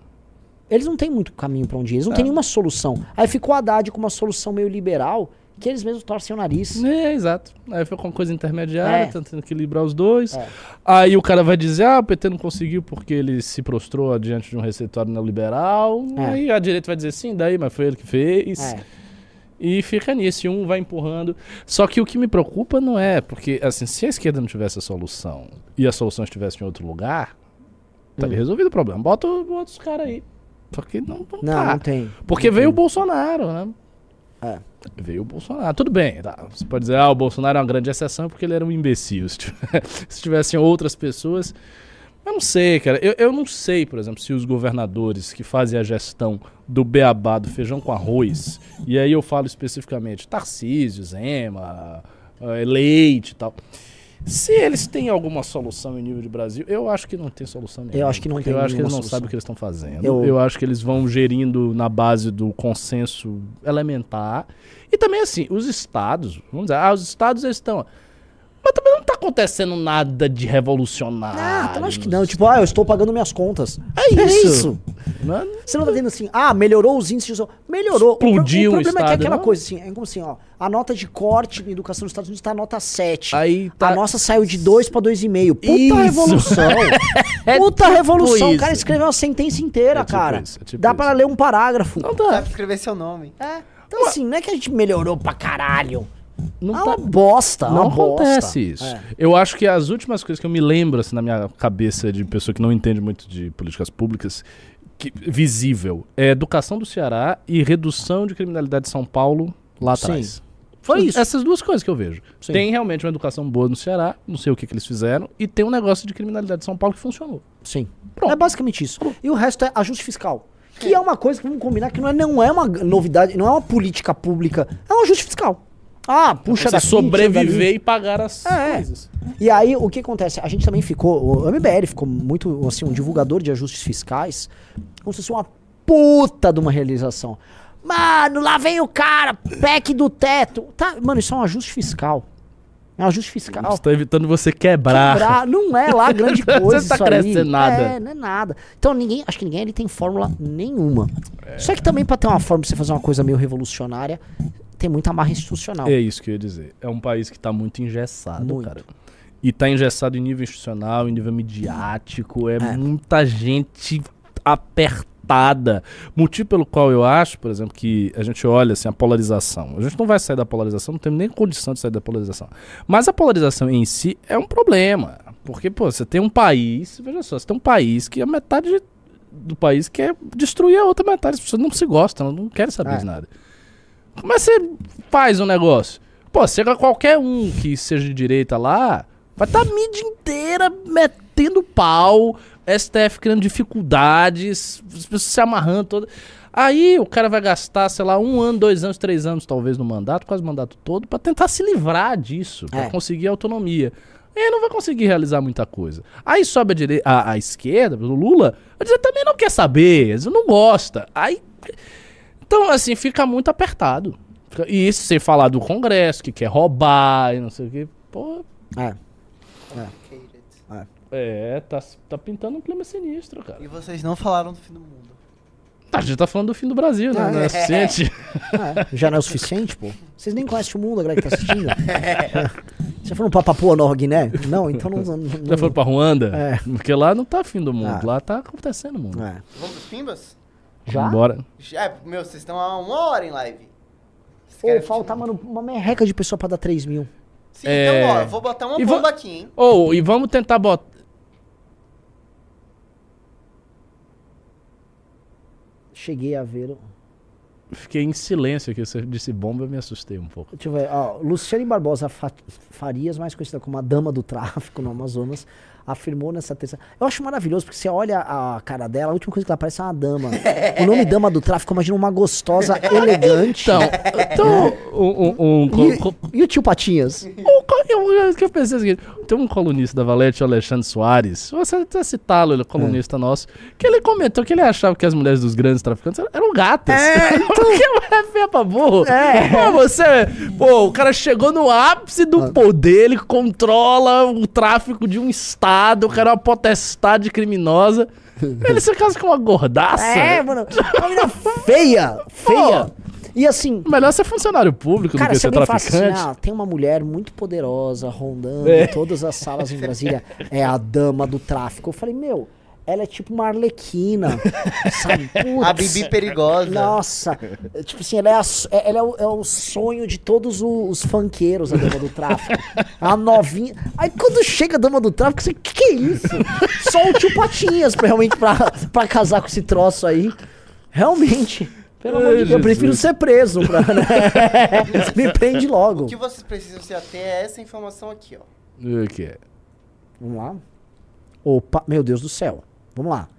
eles não têm muito caminho pra onde ir, eles não É. têm nenhuma solução. Aí ficou a Haddad com uma solução meio liberal, que eles mesmos torcem o nariz. É, exato. Aí foi uma coisa intermediária, É. tentando equilibrar os dois. É. Aí o cara vai dizer, ah, o PT não conseguiu porque ele se prostrou diante de um receituário neoliberal. É. Aí a direita vai dizer, sim, daí, mas foi ele que fez. É. E fica nisso, e um vai empurrando. Só que o que me preocupa não é, porque assim, se a esquerda não tivesse a solução e a solução estivesse em outro lugar, estaria Hum. resolvido o problema. Bota, o- bota os caras aí. Só que não, não, Não, tá. não tem. Porque Não veio o tem. Bolsonaro, né? É. Veio o Bolsonaro. Tudo bem, tá. Você pode dizer, ah, o Bolsonaro é uma grande exceção porque ele era um imbecil. Se se tivessem outras pessoas. Eu não sei, cara. Eu, eu não sei, por exemplo, se os governadores que fazem a gestão do beabá, do feijão com arroz, e aí eu falo especificamente Tarcísio, Zema, eh, Leite e tal. Se eles têm alguma solução em nível de Brasil, eu acho que não tem solução nenhuma. Eu acho que não tem Eu acho que eles não solução. sabem o que eles estão fazendo. Eu- Eu... acho que eles vão gerindo na base do consenso elementar. E também, assim, os estados, vamos dizer, ah, os estados eles estão. Mas também não tá acontecendo nada de revolucionário. Ah, eu acho que não. Tipo, ah, eu estou pagando minhas contas. É isso. Não- Você não tá vendo assim, ah, melhorou os índices. de- Melhorou. O pro- Explodiu o, o problema é que é aquela não? coisa assim, é como assim, ó. A nota de corte em educação nos Estados Unidos tá nota 7. Aí tá. A nossa saiu de 2 pra 2,5. Puta Isso. revolução. É Puta tipo revolução. O cara isso. escreveu uma sentença inteira, É tipo cara. isso, é tipo Dá isso. pra ler um parágrafo. Não Dá dá. pra escrever seu nome. É. Então, assim, não é que a gente melhorou pra caralho. Não é tá- uma bosta, Não uma bosta. acontece isso. É. Eu acho que as últimas coisas que eu me lembro, assim, na minha cabeça de pessoa que não entende muito de políticas públicas, que, visível, é educação do Ceará e redução de criminalidade de São Paulo lá Sim. atrás. Foi isso. Essas duas coisas que eu vejo. Sim. Tem realmente uma educação boa no Ceará, não sei o que, que eles fizeram, e tem um negócio de criminalidade de São Paulo que funcionou. Sim. Pronto. É basicamente isso. E o resto é ajuste fiscal. Que é uma coisa que vamos combinar que não é, não é uma novidade, não é uma política pública, é um ajuste fiscal. Ah, puxa Você daqui, sobreviver e pagar as É. coisas. E aí, o que acontece? A gente também ficou, o MBL ficou muito, assim, um divulgador de ajustes fiscais, como se fosse uma puta de uma realização. Mano, lá vem o cara, PEC do teto. Tá, mano, isso é um ajuste fiscal. É um ajuste fiscal. Está evitando você quebrar. Quebrar, não é lá grande Você coisa tá isso aí. crescendo nada. É, não é nada. Então ninguém, acho que ninguém ali tem fórmula nenhuma. Só que também pra ter uma fórmula pra você fazer uma coisa meio revolucionária, tem muita marra institucional. É isso que eu ia dizer. É um país que tá muito engessado, Muito. cara. E tá engessado em nível institucional, em nível midiático. É, É. muita gente apertada. Motivo pelo qual eu acho, por exemplo, que a gente olha assim, a polarização. A gente não vai sair da polarização, não temos nem condição de sair da polarização. Mas a polarização em si é um problema. Porque, pô, você tem um país, veja só, você tem um país que a metade do país quer destruir a outra metade. As pessoas não se gostam, não querem saber É. de nada. Como é que você faz um negócio? Pô, chega qualquer um que seja de direita lá, vai estar a mídia inteira metendo pau, STF criando dificuldades, as pessoas se amarrando toda. Aí o cara vai gastar, sei lá, um ano, dois anos, três anos, talvez, no mandato, quase o mandato todo, pra tentar se livrar disso, pra É. conseguir autonomia. E aí não vai conseguir realizar muita coisa. Aí sobe a, direi- a, a esquerda, o Lula, vai dizer, também não quer saber, não gosta. Aí então, assim, fica muito apertado. E isso sem falar do Congresso, que quer roubar e não sei o que. Pô, É. é, tá, tá pintando um clima sinistro, cara. E vocês não falaram do fim do mundo. A gente tá falando do fim do Brasil, né? Ah, Não é é. suficiente. É, já não é o suficiente, pô. Vocês nem conhecem o mundo, a galera que tá assistindo. Você falou pra Papua Nova Guiné? Não, então não. não, não Já foram pra Ruanda? É. Porque lá não tá fim do mundo, Ah. lá tá acontecendo o mundo. É. Vamos pros pimbas? Já? Bora. Já, é, meu, vocês estão há uma hora em live. Querem falta, continuar? mano, uma merreca de pessoa pra dar 3 mil. Sim, É. então, ó, vou botar uma E bomba aqui, hein? Ou, e vamos tentar botar. Cheguei a ver. o- Fiquei em silêncio aqui, você disse bomba, eu me assustei um pouco. Deixa eu ver. Ó, Luciane Barbosa Fa- Farias, mais conhecida como a dama do tráfico no Amazonas, afirmou nessa terça. Eu acho maravilhoso, porque você olha a cara dela, a última coisa que ela parece é uma dama. O nome dama do tráfico, imagina uma gostosa elegante. Então, então um, um, um, E, e o tio Patinhas? O que eu pensei o seguinte, tem um colunista da Valete, o Alexandre Soares, você até citá-lo, ele é colunista nosso, que ele comentou que ele achava que as mulheres dos grandes traficantes eram- gatas. É, então- que mulher feia pra burro. É. Pô, você, pô, o cara chegou no ápice Ah. do poder, ele controla o tráfico de um estado, o cara é uma potestade criminosa. Ele se casa com uma gordaça. É, mano. Uma menina feia, feia. E assim, Melhor ser funcionário público Cara, do que se ser fala assim, traficante. ah, tem uma mulher muito poderosa rondando É. todas as salas em Brasília, é a dama do tráfico. Eu falei, meu, ela é tipo uma arlequina, sabe? Putz, A Bibi perigosa. Nossa, tipo assim, ela, é, a é- ela é, o, é o sonho de todos o- os funkeiros, a dama do tráfico. A novinha. Aí quando chega a dama do tráfico, você, que que é isso? Só o tio Patinhas pra, realmente pra, pra casar com esse troço aí. Realmente. Pelo amor de Deus, eu prefiro ser preso. Pra, né? Me prende logo. O que vocês precisam se ater é essa informação aqui, ó. O que é? Vamos lá. Opa, meu Deus do céu. Vamos lá.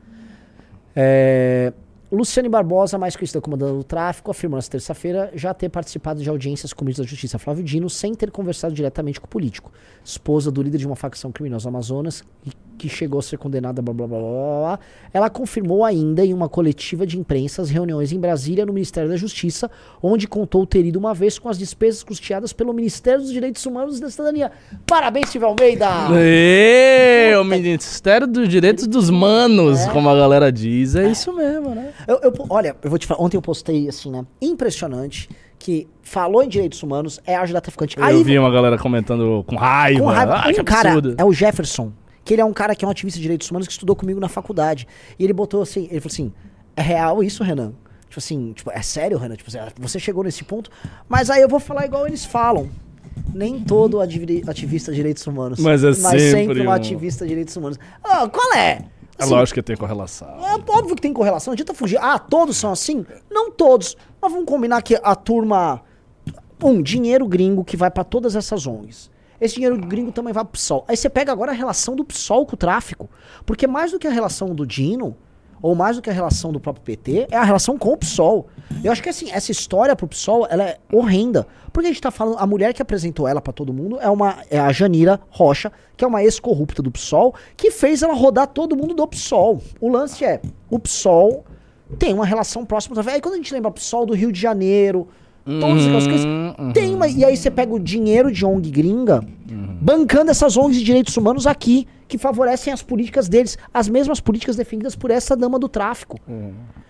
É, Luciane Barbosa, mais conhecida como dona do tráfico, afirmou nesta terça-feira já ter participado de audiências com o ministro da Justiça Flávio Dino sem ter conversado diretamente com o político. Esposa do líder de uma facção criminosa no Amazonas e que chegou a ser condenada, blá blá blá blá blá. Ela confirmou ainda em uma coletiva de imprensa as reuniões em Brasília no Ministério da Justiça, onde contou ter ido uma vez com as despesas custeadas pelo Ministério dos Direitos Humanos e da Cidadania. Parabéns, Silvio Almeida! Ê, o Ministério dos Direitos dos Manos, como a galera diz. É, isso mesmo, né? Eu, eu- olha, eu vou te falar, ontem eu postei assim, né? Impressionante que falou em direitos humanos é ajudar traficante. eu vi uma galera comentando com raiva. com raiva. Ah, que um cara absurdo. é o Jefferson, que ele é um cara que é um ativista de direitos humanos que estudou comigo na faculdade. E ele botou assim, ele falou assim: "É real isso, Renan?" Tipo assim, tipo, é sério, Renan? Tipo, assim, você chegou nesse ponto. Mas aí eu vou falar igual eles falam. Nem todo ativi- ativista de direitos humanos. Mas é sempre um um- ativista de direitos humanos. Ah, qual é? É Assim, lógico que tem correlação. é óbvio que tem correlação, não adianta fugir. Ah, todos são assim? Não todos. Mas vamos combinar que a turma. Um, dinheiro gringo que vai pra todas essas ONGs. Esse dinheiro gringo também vai pro PSOL. Aí você pega agora a relação do PSOL com o tráfico. Porque mais do que a relação do Dino, ou mais do que a relação do próprio PT, é a relação com o PSOL. Eu acho que assim, essa história pro PSOL, ela é horrenda. Porque a gente tá falando, a mulher que apresentou ela pra todo mundo é uma é a Janira Rocha, que é uma ex-corrupta do PSOL, que fez ela rodar todo mundo do PSOL. O lance é, o PSOL tem uma relação próxima. Aí quando a gente lembra PSOL do Rio de Janeiro, todas aquelas coisas, Uhum, tem uma, e aí você pega o dinheiro de ONG gringa, bancando essas ONGs de direitos humanos aqui, que favorecem as políticas deles, as mesmas políticas defendidas por essa dama do tráfico.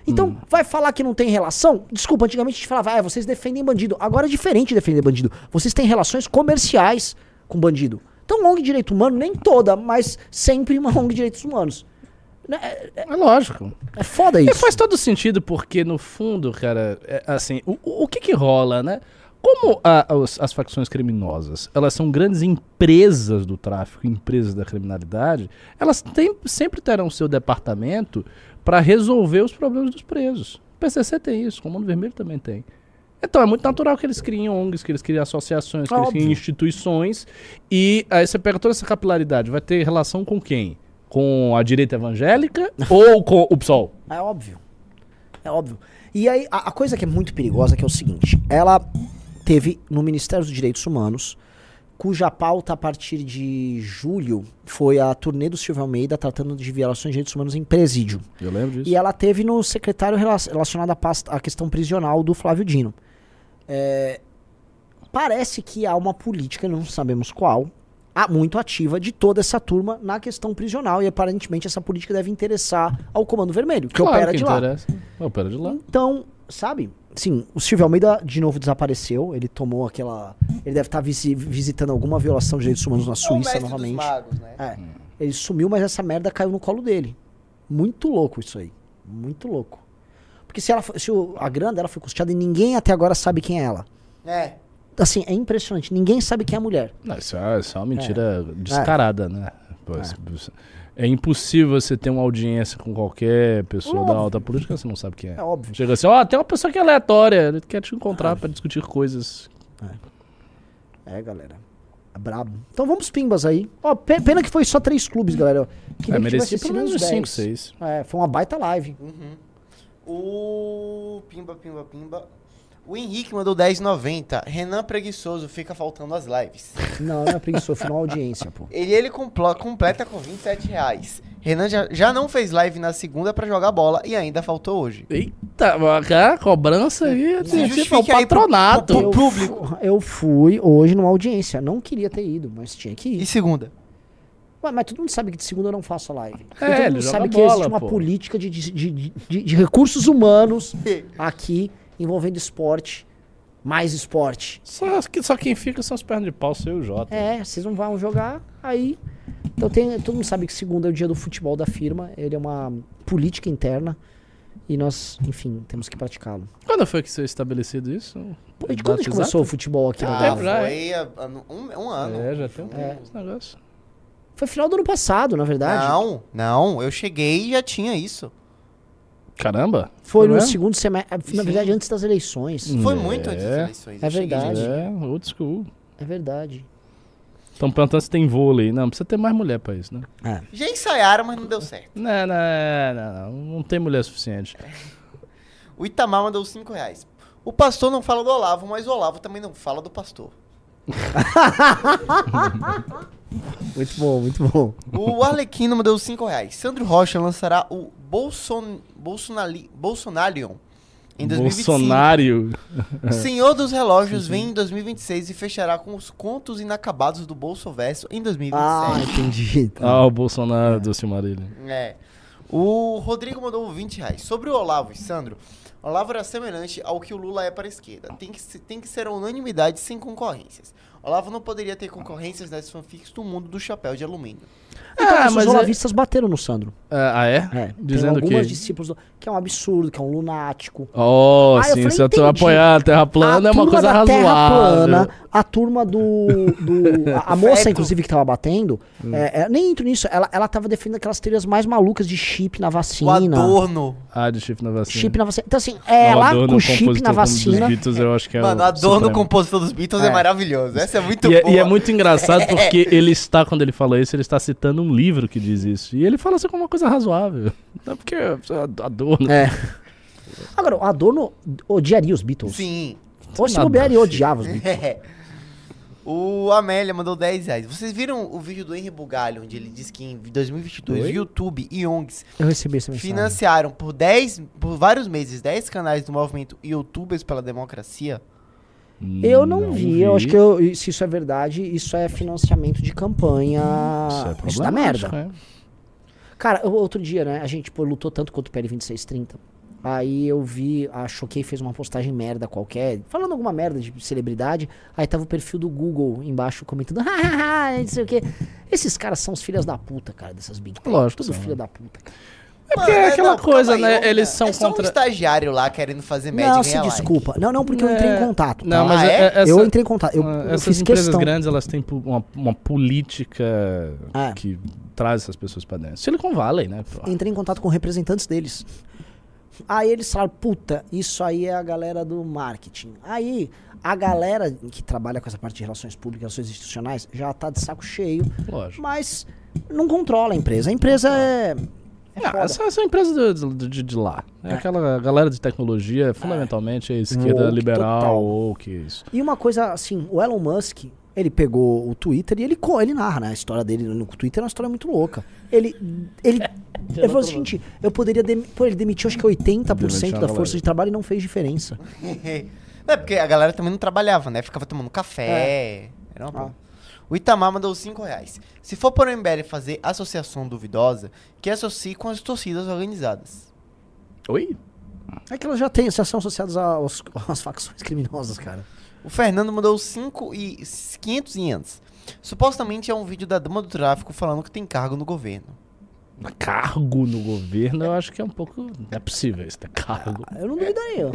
Então, vai falar que não tem relação? Desculpa, antigamente a gente falava, ah, vocês defendem bandido. Agora é diferente de defender bandido. Vocês têm relações comerciais com bandido. Então, ONG de direito humano, nem toda, mas sempre uma ONG de direitos humanos. Né, É, é- É lógico. é foda E isso. faz todo sentido, porque no fundo, cara, é, assim, o, o que que rola, né? Como a- os- as facções criminosas, elas são grandes empresas do tráfico, empresas da criminalidade, elas têm- sempre terão seu departamento para resolver os problemas dos presos. O PCC tem isso, o Comando Vermelho também tem. Então é muito natural que eles criem ONGs, que eles criem associações, que eles criem Óbvio. instituições. E aí você pega toda essa capilaridade, vai ter relação com quem? Com a direita evangélica ou com o PSOL? É óbvio. É óbvio. E aí, a, a coisa que é muito perigosa que é o seguinte: ela teve no Ministério dos Direitos Humanos, cuja pauta a partir de julho foi a turnê do Silvio Almeida tratando de violações de direitos humanos em presídio. Eu lembro disso. E ela teve no secretário rela- relacionado à, pasta- à questão prisional do Flávio Dino. É, parece que há uma política, não sabemos qual, muito ativa de toda essa turma na questão prisional. E aparentemente essa política deve interessar ao Comando Vermelho, que Claro opera que de lá. interessa. Opera de lá. Então, sabe? Sim, o Silvio Almeida de novo desapareceu. Ele tomou aquela. Ele deve estar visi- visitando alguma violação de direitos humanos na É o Suíça novamente. magos, né? É. Ele sumiu, mas essa merda caiu no colo dele. Muito louco isso aí. Muito louco. Porque se, ela, se o- a grana dela foi custeada e ninguém até agora sabe quem é ela. É. Assim, é impressionante. Ninguém sabe quem é a mulher. Não, isso, é, isso é uma mentira descarada, né? Pô, É. isso- É impossível você ter uma audiência com qualquer pessoa da Óbvio. alta política, você não sabe quem é. É óbvio. Chega assim, ó, tem uma pessoa que é aleatória, ele quer te encontrar pra discutir coisas. É, galera. É brabo. Então vamos pimbas aí. Ó, pe- pena que foi só três clubes, galera. Queria É, que merecia pelo menos uns uns 5, 10. 6. É, foi uma baita live. O Pimba, Pimba, Pimba. O Henrique mandou 10,90. Renan preguiçoso fica faltando as lives. Não, não é preguiçoso, foi uma audiência, pô. Ele, ele complo- completa com 27 reais. Renan já, já não fez live na segunda pra jogar bola e ainda faltou hoje. Eita, cara, cobrança aí, Se que justifique o aí pro- patronato. pro- Eu público. fu- Eu fui hoje numa audiência. Não queria ter ido, mas tinha que E ir. segunda? Ué, mas todo mundo sabe que de segunda eu não faço live. É, todo ele mundo joga sabe que bola, existe uma pô. política de, de, de, de- de recursos humanos aqui envolvendo esporte, mais esporte. Só, que- só quem fica são as pernas de pau, seu e o Jota. É, vocês não vão jogar, aí. Então tem, todo mundo sabe que segunda é o dia do futebol da firma. Ele é uma política interna. E nós, enfim, temos que praticá-lo. Quando foi que foi estabelecido isso? Pô, e Data quando a gente começou o futebol aqui na Ah, Gávea? já, foi há- há um, um ano. É, já tem um É. tempo esse negócio. Foi final do ano passado, na verdade. Não, não. Eu cheguei e já tinha isso. Caramba. Foi no mesmo? segundo semestre. Na Sim. verdade, antes das eleições. Foi É. muito antes das eleições. É eu cheguei verdade. É, old school. É verdade. Estão perguntando se tem vôlei. Não, precisa ter mais mulher pra isso, né? É. Já ensaiaram, mas não deu certo. Não, não, não, não, não tem mulher suficiente. O Itamar mandou 5 reais. O pastor não fala do Olavo, mas o Olavo também não fala do pastor. Muito bom, muito bom. O Arlequino mandou 5 reais. Sandro Rocha lançará o Bolson... Bolsonali... Bolsonarion em 2025. Bolsonaro. Senhor dos Relógios vem em 2026 e fechará com os contos inacabados do Bolsoverso em 2027. Ah, entendi. Tá. Ah, o Bolsonaro do Silmarillion. É. O Rodrigo mandou 20 reais. Sobre o Olavo e Sandro, Olavo era semelhante ao que o Lula é para a esquerda. Tem que, tem que ser unanimidade sem concorrências. Olavo não poderia ter concorrências das fanfics do mundo do chapéu de alumínio. Então, Ah, os mas é- olavistas bateram no Sandro. Ah, é? É, Dizendo tem algumas que. discípulos do- que é um absurdo, que é um lunático. Oh, Ah, sim, falei, se eu tô apoiar a Terra plana é uma coisa razoável. plana, a turma do. do- a, a moça, inclusive, que tava batendo, Hum. é, é, nem entro nisso, ela, ela tava defendendo aquelas teorias mais malucas de chip na O vacina. Adorno. Ah, de chip na vacina. Chip na vacina. Então, assim, Não, ela Adorno, com chip na como dos vacina. Beatles, eu acho que é Mano, o Adorno, supremo. compositor dos Beatles, é, É. maravilhoso. Essa é muito E é, boa. e é muito engraçado porque ele está, quando ele fala isso, ele está citando um livro que diz isso. E ele fala assim como uma coisa razoável. Não é porque é Adorno. É. Agora, o Adorno odiaria os Beatles. Sim. Ou se bobear, ele odiava os Beatles. É. O Amélia mandou 10 reais. Vocês viram o vídeo do Henry Bugalho, onde ele diz que em 2022 Oi? YouTube e ONGs Eu recebi essa mensagem. financiaram por 10, por vários meses 10 canais do movimento YouTubers pela Democracia? Eu não, vi, eu acho que eu- se isso é verdade, isso é financiamento de campanha. Isso é Isso dá merda. é. Cara, eu- outro dia, né, a gente pô, lutou tanto contra o PL 2630. Aí eu vi, a Choquei fez uma postagem merda qualquer, falando alguma merda de celebridade. Aí tava o perfil do Google embaixo comentando, hahaha, não sei o quê. Esses caras são os filhos da puta, cara, dessas big tech. Lógico Tudo são, filho né? da puta. cara. É porque é aquela coisa, né, eles são é só contra- um estagiário lá querendo fazer média Não, e se like. desculpa. Não, não, porque eu entrei em É, contato. Não, tá? mas Ah, é- é? é- essa, eu entrei em contato. Eu, ah, eu essas fiz empresas questão. grandes, elas têm uma, uma política É. que traz essas pessoas pra dentro. Silicon Valley, né? pô. entrei em contato com representantes deles. Aí eles falaram, puta, isso aí é a galera do marketing. Aí a galera que trabalha com essa parte de relações públicas, relações institucionais, já tá de saco cheio, Lógico. mas não controla a empresa. A empresa é. É essa, essa é a empresa do- do- de, de lá. É, É. aquela galera de tecnologia, fundamentalmente, é esquerda Woke liberal total. ou que isso. E uma coisa assim, o Elon Musk, ele pegou o Twitter e ele, co- ele narra, né? A história dele no Twitter é uma história muito louca. Ele. Ele, ele falou o seguinte: eu poderia. Dem pô, ele demitiu acho que 80% Demitiu da galera. força de trabalho e não fez diferença. É porque a galera também não trabalhava, né? Ficava tomando café. Era uma Ah. O Itamar mandou 5 reais. Se for para o MBL fazer associação duvidosa, que associe com as torcidas organizadas. Oi? É que elas já têm, já são associadas aos, às facções criminosas, cara. O Fernando mandou 5 e 500 ienes. Supostamente é um vídeo da dama do tráfico falando que tem cargo no governo. Cargo no governo, eu acho que é um pouco. Não é possível isso ter cargo. Eu não duvidaria.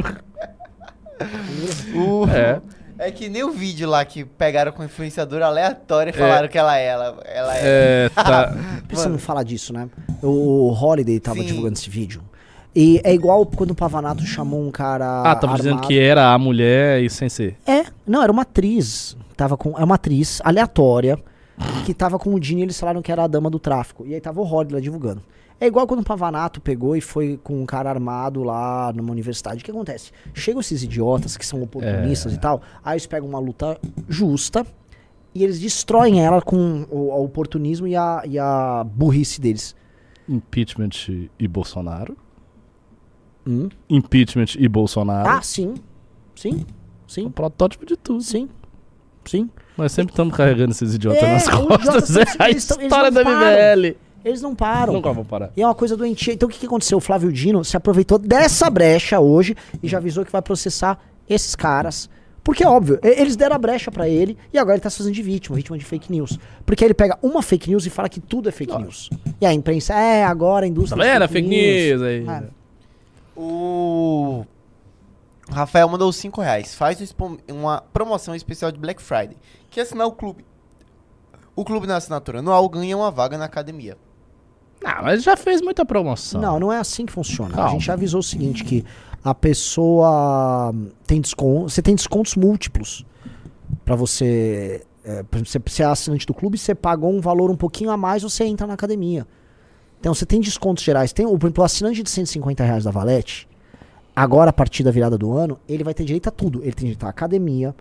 O- É. É que nem o vídeo lá que pegaram com influenciadora aleatória e falaram que ela é. Ela, ela é. É, tá. Precisa não falar disso, né? O Holiday tava Sim. divulgando esse vídeo. E é igual quando o Pavanato chamou um cara. Ah, tava dizendo armado. que era a mulher e sem ser. É, não, era uma atriz. Tava com, é uma atriz aleatória que tava com o Dini e eles falaram que era a dama do tráfico. E aí tava o Holiday lá divulgando. É igual quando o Pavanato pegou e foi com um cara armado lá numa universidade. O que acontece? Chegam esses idiotas que são oportunistas É. e tal, aí eles pegam uma luta justa e eles destroem ela com o, o oportunismo e a, e a burrice deles. Impeachment e Bolsonaro. Hum? Impeachment e Bolsonaro. Ah, sim. Sim. o Sim. protótipo de tudo. Sim. Sim. Nós sempre estamos carregando esses idiotas É, nas os costas. idiotas, É a história da param. MBL. Eles não param. Nunca vou parar. E é uma coisa doentia. Então o que, que aconteceu? O Flávio Dino se aproveitou dessa brecha hoje e já avisou que vai processar esses caras. Porque é óbvio, eles deram a brecha pra ele e agora ele tá se fazendo de vítima, vítima de fake news. Porque ele pega uma fake news e fala que tudo é fake news. E a imprensa, é, agora a Tá indústria. vendo? é É Fake news aí. Ah, O Rafael mandou 5 reais. Faz um uma promoção especial de Black Friday. Que assinar o clube. O clube na assinatura anual ganha uma vaga na academia. Ah, mas já fez muita promoção. Não, não é assim que funciona. A Calma. gente já avisou o seguinte, que a pessoa tem desconto, você tem descontos múltiplos Pra você, é, você, você é assinante do clube, você pagou um valor um pouquinho a mais, você entra na academia. Então você tem descontos gerais. Tem, o, por exemplo, o assinante de 150 reais da Valete, agora a partir da virada do ano, ele vai ter direito a tudo. Ele tem direito à academia,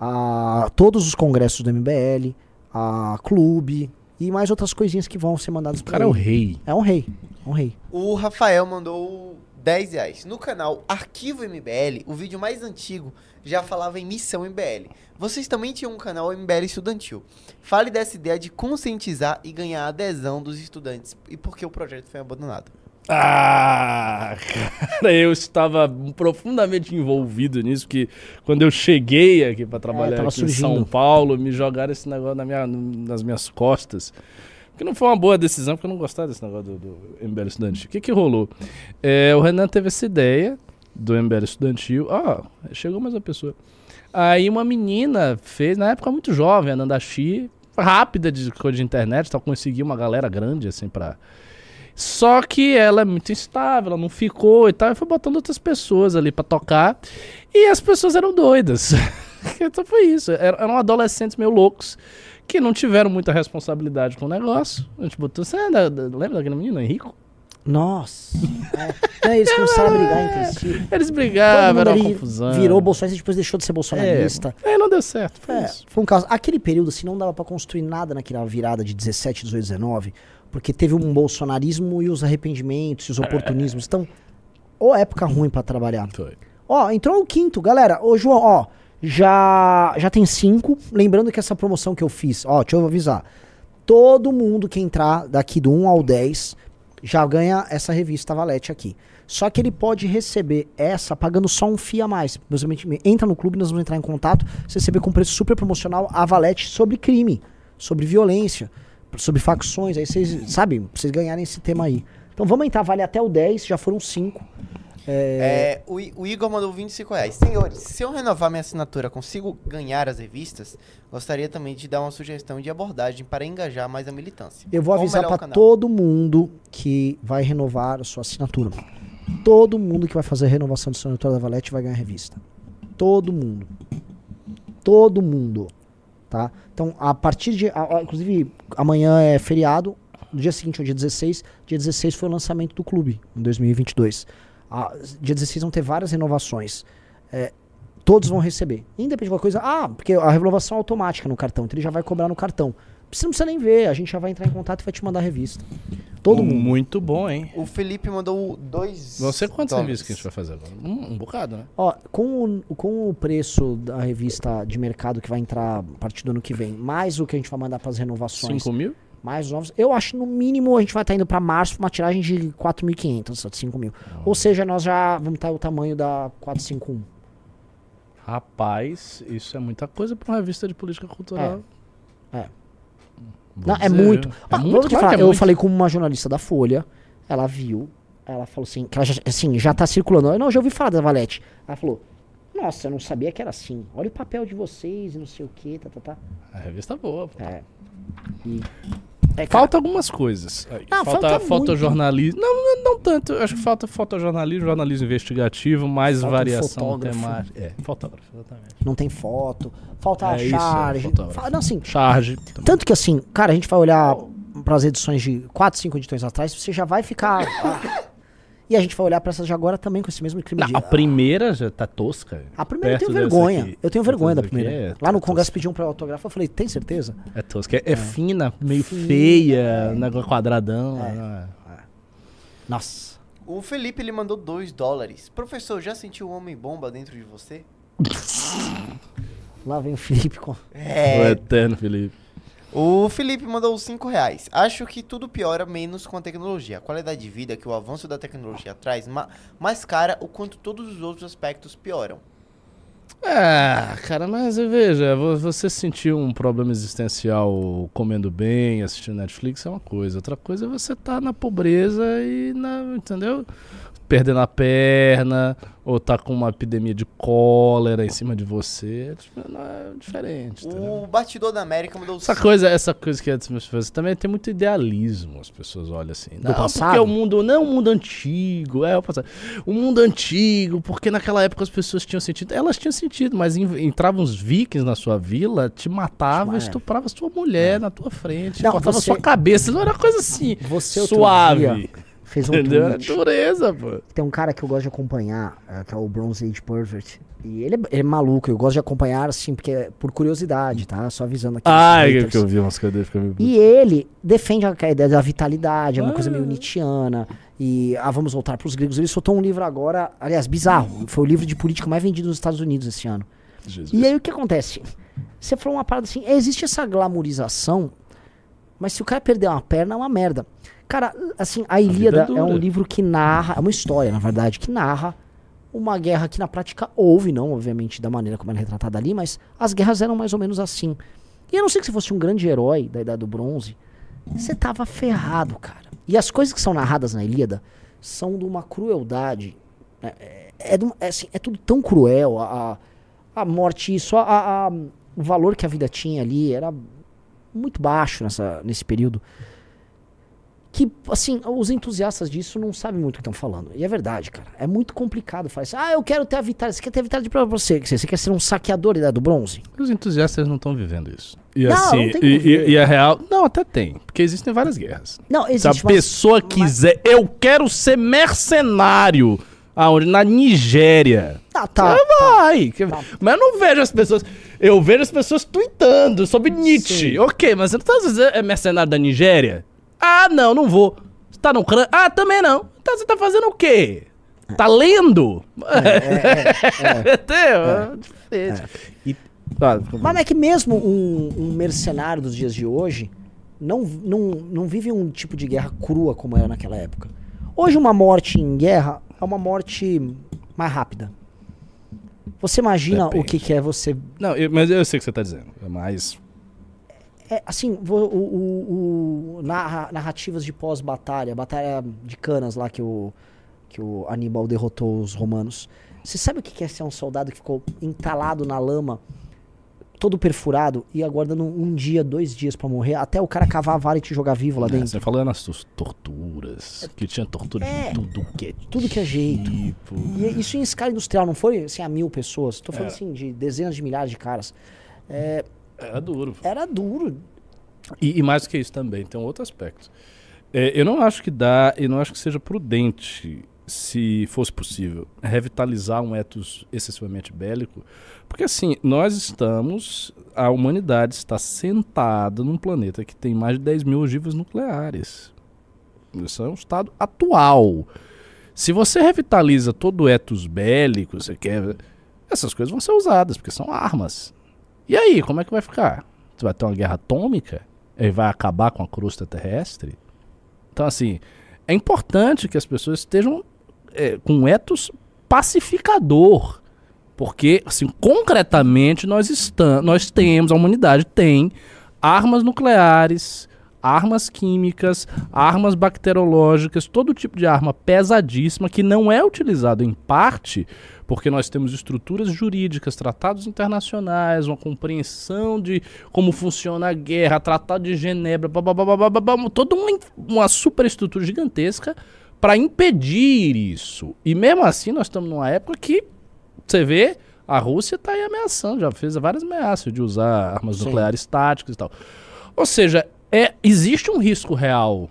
a todos os congressos do MBL, a clube e mais outras coisinhas que vão ser mandadas O pra cara é o ele. rei. É um rei. É um rei. O Rafael mandou 10 reais. No canal Arquivo MBL, o vídeo mais antigo já falava em missão MBL. Vocês também tinham um canal MBL estudantil. Fale dessa ideia de conscientizar e ganhar a adesão dos estudantes e por que o projeto foi abandonado. Ah, cara, eu estava profundamente envolvido nisso, porque quando eu cheguei aqui para trabalhar tava aqui em. São Paulo, me jogaram esse negócio na minha, nas minhas costas. Que não foi uma boa decisão, porque eu não gostava desse negócio do, do MBL Estudantil. O que que rolou? É, o Renan teve essa ideia do MBL Estudantil. Ah, chegou mais uma pessoa. Aí uma menina fez, na época muito jovem, a Nandashi, rápida de coisa de internet, tal, conseguiu uma galera grande, assim, pra... Só que ela é muito instável, ela não ficou e tal, e foi botando outras pessoas ali pra tocar, e as pessoas eram doidas. então foi isso, Era- eram adolescentes meio loucos, que não tiveram muita responsabilidade com o negócio. A gente botou, você lembra, lembra daquele menino, Henrico? Nossa. É. Não, eles começaram a brigar entre si. Eles brigavam, era uma confusão. virou bolsonarista e depois deixou de ser bolsonarista. É, não deu certo, foi É, foi um caso. Aquele período, assim, não dava pra construir nada naquela virada de 17, 18, 19, porque teve um bolsonarismo e os arrependimentos e os oportunismos. Então, ou época ruim pra trabalhar. Foi. Ó, entrou o quinto, galera. Ô, João, ó, já, já tem cinco. Lembrando que essa promoção que eu fiz, ó, deixa eu avisar. Todo mundo que entrar daqui do 1 ao 10 já ganha essa revista Valete aqui. Só que ele pode receber essa pagando só um FII a mais. Entra no clube, nós vamos entrar em contato. Você receber com preço super promocional a Valete sobre crime, sobre violência, sobre facções. Aí vocês, sabe, pra vocês ganharem esse tema aí. Então vamos entrar, vale até o 10, já foram 5. É, o, I- o Igor mandou 25 reais. Senhores, se eu renovar minha assinatura, consigo ganhar as revistas? Gostaria também de dar uma sugestão de abordagem para engajar mais a militância. Eu vou o avisar canal? todo mundo que vai renovar a sua assinatura. Todo mundo que vai fazer a renovação de assinatura da Valete vai ganhar a revista. Todo mundo. Todo mundo. Tá? Então, a partir de. a- a- inclusive, amanhã é feriado. No dia seguinte, é o dia 16. Dia 16 foi o lançamento do clube, em 2022. Ah, dia 16 vão ter várias renovações. É, todos vão receber. Independente de qualquer coisa. Ah, porque a renovação é automática no cartão. Então ele já vai cobrar no cartão. Você não precisa nem ver. A gente já vai entrar em contato e vai te mandar a revista. Todo mundo. Muito bom, hein? O Felipe mandou dois. Não sei quantos serviços que a gente vai fazer agora. Um, um bocado, né? Ó, com o, com o preço da revista de mercado que vai entrar a partir do ano que vem, mais o que a gente vai mandar para as renovações, 5 mil? mais os novos, eu acho no mínimo a gente vai estar indo para março pra uma tiragem de 4.500, só de 5 mil. Ou seja, nós já vamos estar o tamanho da 451. Rapaz, isso é muita coisa pra uma revista de política cultural. É. É. Não, é muito. É Ah, muito, claro falar, é eu muito. falei com uma jornalista da Folha, ela viu, ela falou assim, que ela já, assim, já tá circulando. Eu, não, já ouvi falar da Valete. Ela falou, nossa, eu não sabia que era assim. Olha o papel de vocês e não sei o que, tá, tá, tá. A revista é boa, pô. É. E- é, Falta algumas coisas. Não, falta falta fotojornalismo. Não, não, não tanto. Eu acho que falta fotojornalismo, jornalismo investigativo, mais Falta variação fotógrafo. temática. É, fotógrafo, exatamente. não tem foto, falta É isso, é, charge. fotógrafo. fa- não, assim, Charge. tanto que assim, cara, a gente vai olhar para as edições de 4, 5 edições atrás, você já vai ficar. ah. E a gente vai olhar para essas de agora também com esse mesmo crime Não, de. a primeira já tá tosca. A primeira eu tenho vergonha. aqui. Eu tenho vergonha da primeira. é- Lá no tá Congresso pediam pra autógrafo, eu falei, tem certeza? É tosca. É, é fina, meio Fina. feia, negócio quadradão. É. né? Nossa. O Felipe ele mandou 2 dólares. Professor, já sentiu um homem-bomba dentro de você? Lá vem o Felipe com. O É. eterno Felipe. O Felipe mandou 5 reais. Acho que tudo piora menos com a tecnologia. A qualidade de vida que o avanço da tecnologia traz, ma mais cara o quanto todos os outros aspectos pioram. Ah, cara, mas veja, vo- você sentir um problema existencial comendo bem, assistindo Netflix é uma coisa. Outra coisa é você estar na pobreza e na, entendeu? Perdendo a perna, ou tá com uma epidemia de cólera em cima de você. É não é diferente, entendeu? O Batidor da América mandou Essa coisa, essa coisa que é pessoas também tem muito idealismo, as pessoas olham assim. Não, passado? porque o mundo, não o mundo antigo, é o passado. O mundo antigo, porque naquela época as pessoas tinham sentido, elas tinham sentido, mas en- entravam os vikings na sua vila, te matavam, É. estuprava sua mulher na tua frente, Não, cortava você- sua cabeça, não era coisa assim, Você outro suave. dia fez um Entendeu? É tweet. dureza, pô. Tem um cara que eu gosto de acompanhar, é, que é o Bronze Age Pervert. E ele é, ele é maluco, eu gosto de acompanhar, assim, porque é por curiosidade, tá? Só avisando aqui. Ai, haters. que eu vi umas coisas dele, fica meio... E ele defende a a ideia da vitalidade, é uma coisa meio Ah. nietzschiana. E ah, vamos voltar para os gregos. Ele soltou um livro agora, aliás, bizarro. Foi o livro de política mais vendido nos Estados Unidos esse ano. Jesus. E aí o que acontece? Você falou uma parada assim, existe essa glamorização, mas se o cara perder uma perna é uma merda. Cara, assim, a Ilíada vida é é um livro que narra, é uma história, na verdade, que narra uma guerra que na prática houve, não obviamente da maneira como ela é retratada ali, mas as guerras eram mais ou menos assim. E a não ser que você fosse um grande herói da Idade do Bronze, você tava ferrado, cara. E as coisas que são narradas na Ilíada são de uma crueldade. É, é, é é assim, é tudo tão cruel. A, a, a morte, isso, a, a- a- o valor que a vida tinha ali era muito baixo nessa, nesse período. Que, assim, os entusiastas disso não sabem muito o que estão falando. E é verdade, cara. É muito complicado falar assim, ah, eu quero ter a vitalidade. Você quer ter a vitalidade pra você? Você quer ser um saqueador da Idade do Bronze? Os entusiastas não estão vivendo isso. E Não, assim, não e, e, e a real. Não, até tem. Porque existem várias guerras. Não, Se a existe, mas- pessoa quiser, eu quero ser mercenário. Aonde? Na Nigéria. Ah, tá. Você vai. Que- Mas eu não vejo as pessoas. Eu vejo as pessoas tweetando sobre Nietzsche. Sim. Ok, mas você não tá dizendo é mercenário da Nigéria? Ah, não, não vou. Você tá no Ucrânia? Ah, também não. Então você tá fazendo o quê? Tá lendo? É, Entendeu? E- ah, Mas é que mesmo um, um mercenário dos dias de hoje não, não, não vive um tipo de guerra crua como era naquela época. Hoje uma morte em guerra é uma morte mais rápida. Você imagina o Depende. que, que é você. Não, eu- mas eu sei o que você tá dizendo. É mais. É, assim, o, o- o- narra- narrativas de pós-batalha, batalha de canas lá que o, que o Aníbal derrotou os romanos. Você sabe o que é ser um soldado que ficou entalado na lama, todo perfurado, e aguardando um dia, dois dias pra morrer, até o cara cavar a vara e te jogar vivo lá É, dentro? você falando nas tor- torturas. Que tinha tortura É. de tudo que é Tudo que é jeito. tipo. E é isso em escala industrial, não foi assim a mil pessoas. Tô falando É. assim de dezenas de milhares de caras. É, Era duro. era duro. E, e mais do que isso também, tem um outro aspecto. É, eu não acho que dá, eu não acho que seja prudente, se fosse possível, revitalizar um ethos excessivamente bélico, porque assim, nós estamos, a humanidade está sentada num planeta que tem mais de 10 mil ogivas nucleares. Isso é um estado atual. Se você revitaliza todo o ethos bélico, você quer, essas coisas vão ser usadas, porque são armas. E aí, como é que vai ficar? Você vai ter uma guerra atômica? Ele vai acabar com a crosta terrestre? Então, assim, é importante que as pessoas estejam é, com um ethos pacificador. Porque, assim, concretamente, nós, estamos, nós temos, a humanidade tem armas nucleares, armas químicas, armas bacteriológicas, todo tipo de arma pesadíssima que não é utilizado em parte porque nós temos estruturas jurídicas, tratados internacionais, uma compreensão de como funciona a guerra, tratado de Genebra, babá, toda uma, uma superestrutura gigantesca para impedir isso. E mesmo assim nós estamos numa época que você vê a Rússia está aí ameaçando, já fez várias ameaças de usar armas Sim. nucleares táticas e tal. Ou seja, é, existe um risco real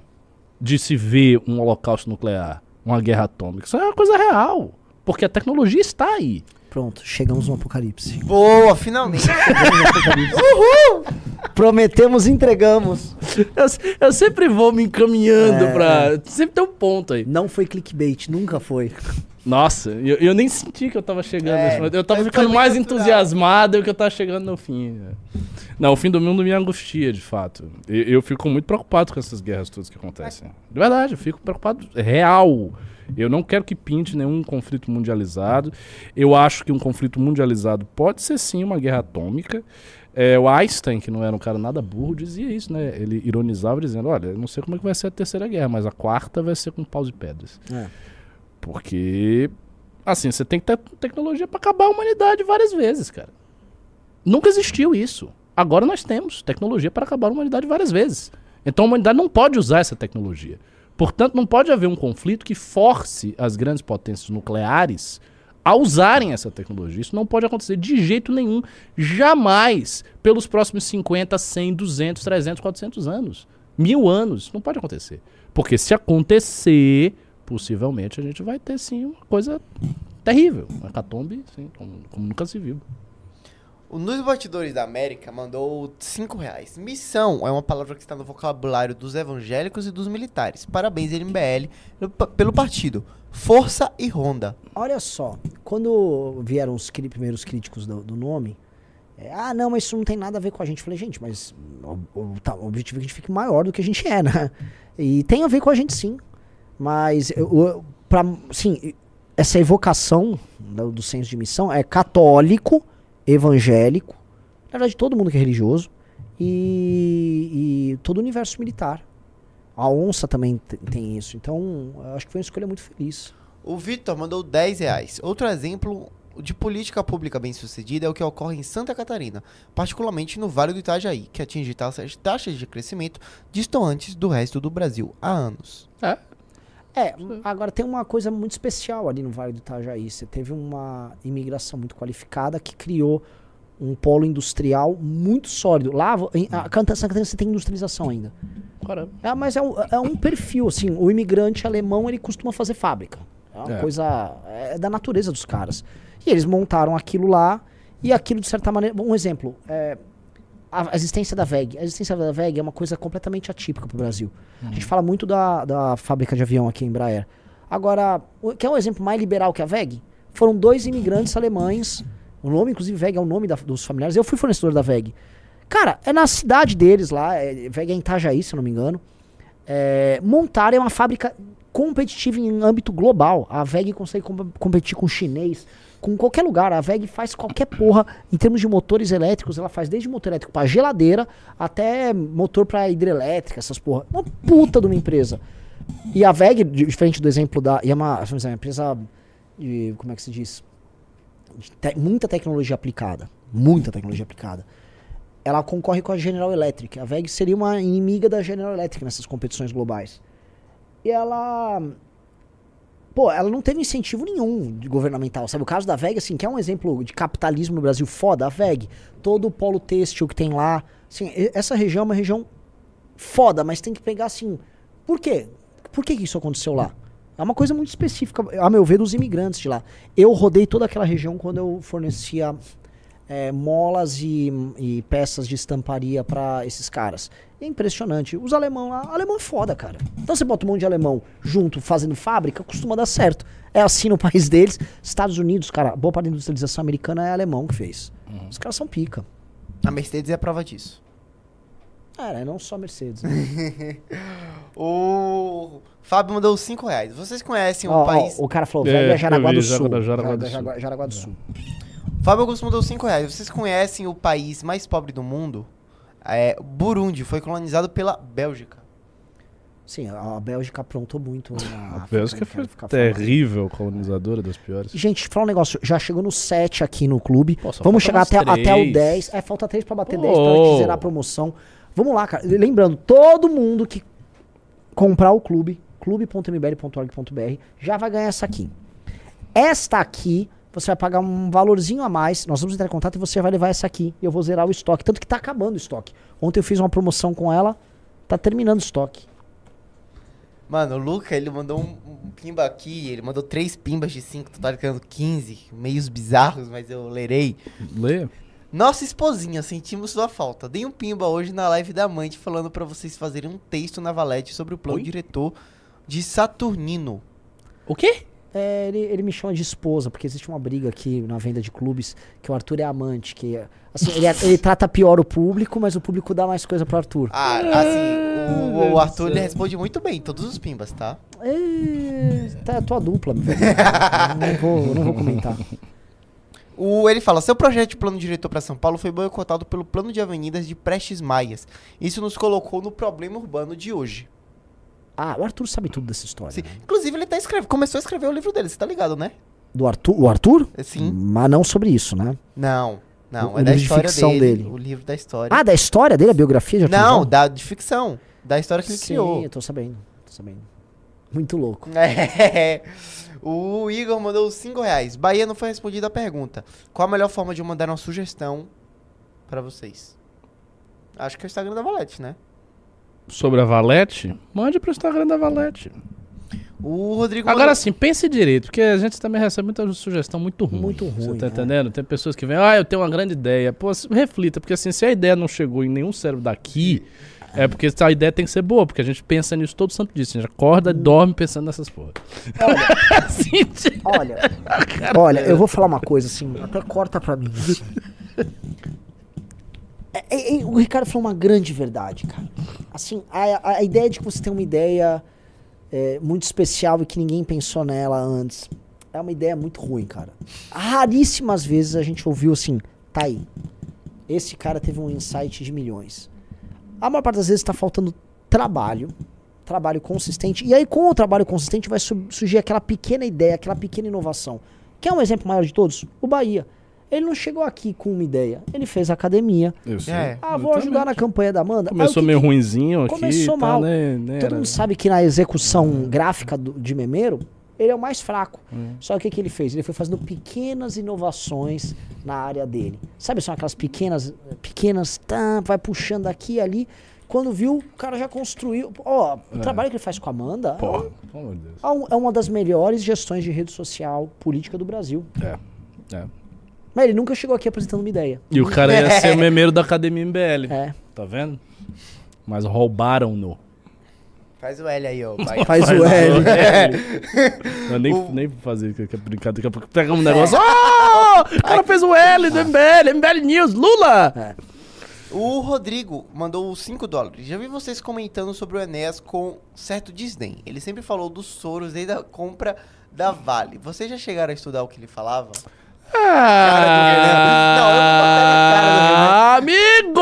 de se ver um holocausto nuclear, uma guerra atômica. Isso é uma coisa real. Porque a tecnologia está aí. Pronto, chegamos no apocalipse. Boa, finalmente. Prometemos, entregamos. Eu, eu sempre vou me encaminhando É. pra. Sempre tem um ponto aí. Não foi clickbait, nunca foi. Nossa, eu, eu nem senti que eu tava chegando É. Eu tava ficando mais natural. entusiasmado que eu tava chegando no fim. né? Não, o fim do mundo me angustia, de fato. Eu, eu fico muito preocupado com essas guerras todas que acontecem. De verdade, eu fico preocupado. Real. Eu não quero que pinte nenhum conflito mundializado. Eu acho que um conflito mundializado pode ser sim uma guerra atômica. É, o Einstein, que não era um cara nada burro, dizia isso, né? Ele ironizava dizendo: Olha, eu não sei como é que vai ser a terceira guerra, mas a quarta vai ser com paus e pedras. É. Porque, assim, você tem que ter tecnologia pra acabar a humanidade várias vezes, cara. Nunca existiu isso. Agora nós temos tecnologia para acabar a humanidade várias vezes. Então a humanidade não pode usar essa tecnologia. Portanto, não pode haver um conflito que force as grandes potências nucleares a usarem essa tecnologia. Isso não pode acontecer de jeito nenhum, jamais, pelos próximos 50, 100, 200, 300, 400 anos. Mil anos. Isso não pode acontecer. Porque se acontecer, possivelmente a gente vai ter sim uma coisa terrível. Uma catombe, sim, como, como nunca se viu. O Nos Batidores da América mandou 5 reais. Missão é uma palavra que está no vocabulário dos evangélicos e dos militares. Parabéns, MBL, pelo pa- pelo partido. Força e Ronda. Olha só, quando vieram os cri- primeiros críticos do, do nome, É, ah, não, mas isso não tem nada a ver com a gente. Eu falei, gente, mas o, o- tá, o objetivo é que a gente fique maior do que a gente é, né? E tem a ver com a gente sim. Mas, eu, pra, assim, essa evocação do, do senso de missão é católico, evangélico, na verdade todo mundo que é religioso, e, e todo o universo militar. A onça também te- tem isso. Então, eu acho que foi uma escolha muito feliz. O Vitor mandou 10 reais. Outro exemplo de política pública bem sucedida é o que ocorre em Santa Catarina, particularmente no Vale do Itajaí, que atinge taxas, taxas de crescimento distantes do resto do Brasil há anos. É. É, agora tem uma coisa muito especial ali no Vale do Itajaí. Você teve uma imigração muito qualificada que criou um polo industrial muito sólido. Lá, em, a Canta- Santa Catarina você tem industrialização ainda. Caramba. É, mas é um, é um perfil, assim, o imigrante alemão, ele costuma fazer fábrica. É uma É. coisa, é da natureza dos caras. E eles montaram aquilo lá, e aquilo, de certa maneira, um exemplo, é, a existência da VEG. A existência da VEG é uma coisa completamente atípica para o Brasil. A gente fala muito da, da fábrica de avião aqui em Embraer. Agora, o- quer um exemplo mais liberal que a VEG? Foram dois imigrantes alemães, o nome, inclusive, VEG é o nome da- dos familiares. Eu fui fornecedor da VEG. Cara, é na cidade deles lá, é, VEG é em Itajaí, se eu não me engano. É, montaram uma fábrica competitiva em âmbito global. A VEG consegue com- competir com o chinês, com qualquer lugar. A VEG faz qualquer porra em termos de motores elétricos. Ela faz desde motor elétrico pra geladeira até motor pra hidrelétrica, essas porra. Uma puta de uma empresa. E a VEG, di- diferente do exemplo da. E é uma, empresa. De, como é que se diz? Te- muita tecnologia aplicada. Muita tecnologia aplicada. Ela concorre com a General Electric. A VEG seria uma inimiga da General Electric nessas competições globais. E ela. Pô, ela não teve incentivo nenhum governamental, sabe? O caso da VEG, assim, que é um exemplo de capitalismo no Brasil foda, a VEG, todo o polo têxtil que tem lá, assim, essa região é uma região foda, mas tem que pegar assim, por quê? Por que que isso aconteceu lá? É uma coisa muito específica, a meu ver, dos imigrantes de lá. Eu rodei toda aquela região quando eu fornecia é, molas e, e peças de estamparia pra esses caras. É impressionante. Os alemão lá, alemão é foda, cara. Então você bota um monte de alemão junto fazendo fábrica, costuma dar certo. É assim no país deles. Estados Unidos, cara, boa parte da industrialização americana é alemão que fez. Os caras são pica. A Mercedes é a prova disso. Cara, é não só Mercedes. né? O Fábio mandou 5 reais. Vocês conhecem Ó, o ó, país. o cara falou, É, velho, é Jaraguá vi, do Sul. Jaraguá- Jaraguá do Sul. Jaraguá do Sul. Fábio Augusto mandou 5 reais. Vocês conhecem o país mais pobre do mundo? É, Burundi foi colonizado pela Bélgica. Sim, a Bélgica aprontou muito. na A África, Bélgica não foi ficar falando. terrível, colonizadora das piores. Gente, falar um negócio, já chegou no 7 aqui no clube. Pô, Vamos chegar até, até o três. 10. É, falta 3 pra bater Pô. 10 pra gente zerar a promoção. Vamos lá, cara. Lembrando, todo mundo que comprar o clube, clube.mbl.org.br, já vai ganhar essa aqui. Esta aqui, você vai pagar um valorzinho a mais. Nós vamos entrar em contato e você vai levar essa aqui. E eu vou zerar o estoque. Tanto que tá acabando o estoque. Ontem eu fiz uma promoção com ela, tá terminando o estoque. Mano, o Luca, ele mandou um, um pimba aqui, ele mandou três pimbas de 5, totalizando 15, meios bizarros, mas eu lerei. Lê. Nossa esposinha, sentimos sua falta. Dei um pimba hoje na live da Amante falando pra vocês fazerem um texto na Valete sobre o plano Oi? diretor de Saturnino. O quê? É, ele, ele me chama de esposa, porque existe uma briga aqui na venda de clubes, que o Arthur é amante, que assim, ele, ele trata pior o público, mas o público dá mais coisa pro Arthur. Ah, assim, o, o Arthur ele responde muito bem, todos os pimbas, tá? É, tá, é tua dupla, velho. não, vou, não vou comentar. O, ele fala, seu projeto de plano diretor para São Paulo foi boicotado pelo plano de avenidas de Prestes Maias. Isso nos colocou no problema urbano de hoje. Ah, o Arthur sabe tudo dessa história. Sim. né? Inclusive, ele tá escrevendo, começou a escrever o livro dele, você tá ligado, né? Do Arthur? O Arthur? Sim. Mas não sobre isso, né? Não, não, O- é o da de história ficção dele, dele. O livro da história. Ah, da história dele, a biografia de Arthur não, João? da, de ficção. Da história que ele Sim, criou. eu tô sabendo, tô sabendo. Muito louco. É. O Igor mandou 5 reais. Bahia não foi respondida a pergunta. Qual a melhor forma de eu mandar uma sugestão pra vocês? Acho que é o Instagram da Valete, né? Sobre a Valete? Mande pro Instagram da Valete. O Rodrigo Agora sim, pense direito, porque a gente também recebe muita sugestão muito ruim. Muito Você ruim, tá é. entendendo? Tem pessoas que vêm, ah, eu tenho uma grande ideia. Pô, reflita, porque assim, se a ideia não chegou em nenhum cérebro daqui, é porque a ideia tem que ser boa, porque a gente pensa nisso todo santo dia. assim, A gente acorda e dorme pensando nessas porra. Assim, tipo, Olha, olha, eu vou falar uma coisa assim, até corta pra mim. É- é- o Ricardo falou uma grande verdade, cara. Assim, a, a- ideia de que você tem uma ideia é, muito especial e que ninguém pensou nela antes é uma ideia muito ruim, cara. Raríssimas vezes a gente ouviu assim, tá aí. Esse cara teve um insight de milhões. A maior parte das vezes tá faltando trabalho, trabalho consistente. E aí, com o trabalho consistente, vai su- surgir aquela pequena ideia, aquela pequena inovação. Quer um exemplo maior de todos? O Bahia. Ele não chegou aqui com uma ideia. Ele fez academia. Eu sei. É. Ah, vou ajudar na campanha da Amanda. Começou meio ruinzinho aqui. Começou tá, mal. né, né, Todo era- mundo sabe que na execução gráfica do- de Memeiro, ele é o mais fraco. Hum. Só que o que, que ele fez? Ele foi fazendo pequenas inovações na área dele. Sabe, são aquelas pequenas, pequenas, tá, vai puxando aqui e ali. Quando viu, o cara já construiu. Ó, o trabalho que ele faz com a Amanda É. Porra, é, pelo amor de Deus. um- é uma das melhores gestões de rede social política do Brasil. É. é. Mas ele nunca chegou aqui apresentando uma ideia. E o cara ia ser o memeiro da Academia MBL. É. Tá vendo? Mas roubaram-no. Faz o L aí, ó. pai. Faz o L. Não, nem, nem vou fazer, que é brincadeira. Daqui a pouco pega um negócio. Oh! O cara fez o L do MBL, MBL News, Lula! O Rodrigo mandou 5 dólares. Já vi vocês comentando sobre o Enéas com certo desdém. Ele sempre falou dos Soros desde a compra da Vale. Vocês já chegaram a estudar o que ele falava? Ah, amigo!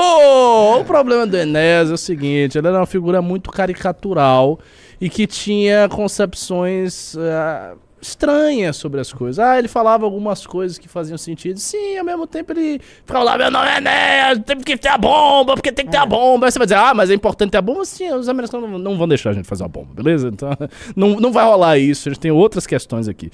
O problema do Enéas é o seguinte: ele era uma figura muito caricatural e que tinha concepções ah, estranhas sobre as coisas. Ah, ele falava algumas coisas que faziam sentido. Sim, ao mesmo tempo ele ficava lá: meu nome é Enéas, tem que ter a bomba, porque tem que ter a bomba. Aí você vai dizer: ah, mas é importante ter a bomba? Sim, os americanos não, não vão deixar a gente fazer a bomba, beleza? Então não, não vai rolar isso. A gente tem outras questões aqui.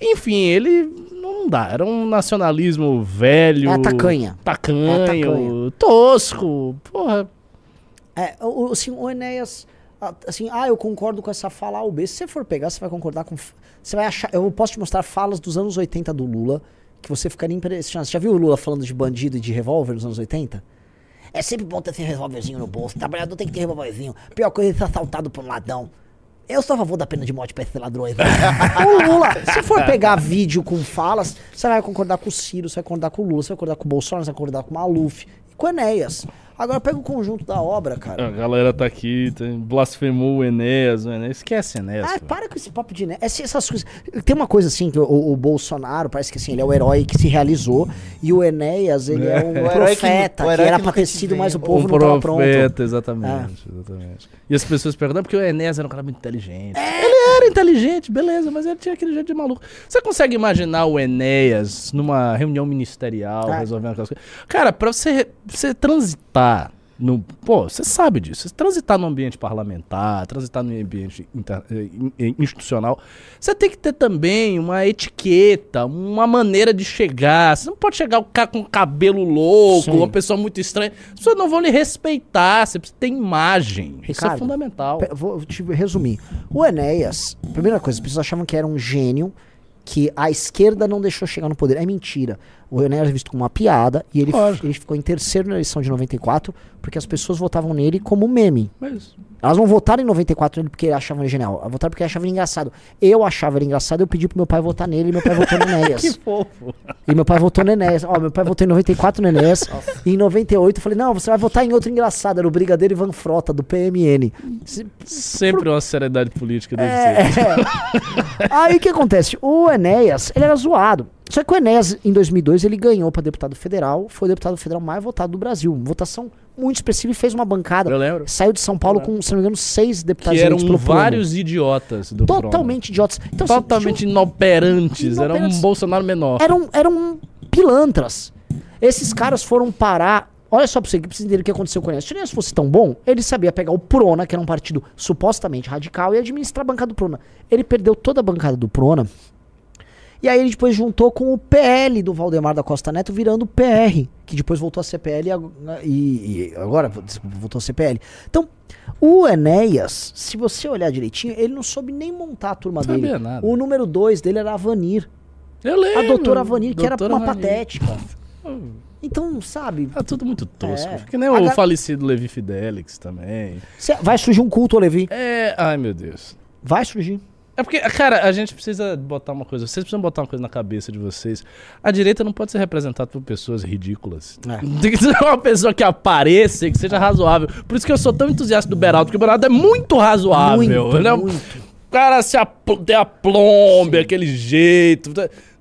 Enfim, ele. Não dá, era um nacionalismo velho. É tacanha. Tacanho, É tacanha. tosco. Porra. É, o, o- assim, o Enéas, assim, ah, eu concordo com essa fala A ou B. Se você for pegar, você vai concordar com. Você vai achar. Eu posso te mostrar falas dos anos 80 do Lula que você ficaria impressionado. Você já viu o Lula falando de bandido e de revólver nos anos 80? É sempre bom ter esse revólverzinho no bolso. Trabalhador tem que ter revólverzinho. Pior coisa é ser assaltado por um ladrão. Eu sou a favor da pena de morte pra esses ladrões. né? o Lula, se for pegar vídeo com falas, você vai concordar com o Ciro, você vai concordar com o Lula, você vai concordar com o Bolsonaro, você vai concordar com o Maluf e com o Enéas. Agora pega o conjunto da obra, cara. A galera tá aqui, blasfemou o Enéas, o Enéas. Esquece Enéas. Ah, pô. para com esse papo de né? Essa- Essas coisas. Tem uma coisa assim que o, o Bolsonaro parece que assim, ele é o herói que se realizou e o Enéas, ele é, um O que profeta, que, herói era que pra ter te sido, mas o Um povo não tava pronto. profeta, exatamente, exatamente. E as pessoas perguntam, "Ah, porque o Enéas era um cara muito inteligente. É. Era inteligente, beleza, mas ele tinha aquele jeito de maluco. Você consegue imaginar o Enéas numa reunião ministerial, É. resolvendo aquelas coisas? Cara, pra você, você transitar no. Pô, você sabe disso. Você transitar no ambiente parlamentar, transitar no ambiente inter- eh, in- institucional, você tem que ter também uma etiqueta, uma maneira de chegar. Você não pode chegar o cara com cabelo louco, Sim. uma pessoa muito estranha. As pessoas não vão lhe respeitar. Você precisa ter imagem. Isso é Ricardo, fundamental. Vou te resumir. O Enéas, primeira coisa, as pessoas achavam que era um gênio que a esquerda não deixou chegar no poder. É mentira. O Enéas é visto como uma piada e ele, ele ficou em terceiro na eleição de 94 porque as pessoas votavam nele como meme. Mas, Elas não votaram em 94 nele porque achavam ele genial. Elas votaram porque achavam ele engraçado. Eu achava ele engraçado, eu pedi pro meu pai votar nele e meu pai votou no Enéas. que fofo. E meu pai votou no Enéas. Ó, meu pai votou em 94 no Enéas. e em 98 eu falei, não, você vai votar em outro engraçado. Era o Brigadeiro Ivan Frota, do PMN. Se- Sempre uma seriedade política deve É, ser. é. Aí o que acontece? O Enéas, ele era zoado. Só que o Enéas, em 2002, ele ganhou pra deputado federal. Foi o deputado federal mais votado do Brasil. Votação muito expressiva e fez uma bancada. Eu lembro. Saiu de São Paulo com, se não me engano, seis deputados Que eram Prono. vários idiotas do Prono. Totalmente idiotas. Então, assim, Totalmente inoperantes. Era um. Bolsonaro menor. eram, eram pilantras. Esses caras foram parar. Olha só pra você que precisa entender o que aconteceu com o Enéas. Se o Enéas fosse tão bom, ele sabia pegar o Prona, que era um partido supostamente radical, e administrar a bancada do Prona. Ele perdeu toda a bancada do Prona. E aí ele depois juntou com o PL do Valdemar da Costa Neto, virando o PR, que depois voltou a ser PL e e, agora voltou a ser PL. Então, o Enéas, se você olhar direitinho, ele não soube nem montar a turma Sabia dele. nada. O número dois dele era a Vanir. Eu A lembro. doutora Vanir, que era uma Vanir. patética. Então, sabe, Tá tudo muito tosco. É. Que nem o falecido Levi Fidelix também. cê- vai surgir um culto, Levi. É. Ai, meu Deus. Vai surgir. É porque, cara, a gente precisa botar uma coisa. Vocês precisam botar uma coisa na cabeça de vocês. A direita não pode ser representada por pessoas ridículas. É. Tem que ser uma pessoa que apareça e que seja razoável. Por isso que eu sou tão entusiasta do Beraldo, porque o Beraldo é muito razoável. Muito, é um- muito. O cara se apl tem a plombe, aquele jeito.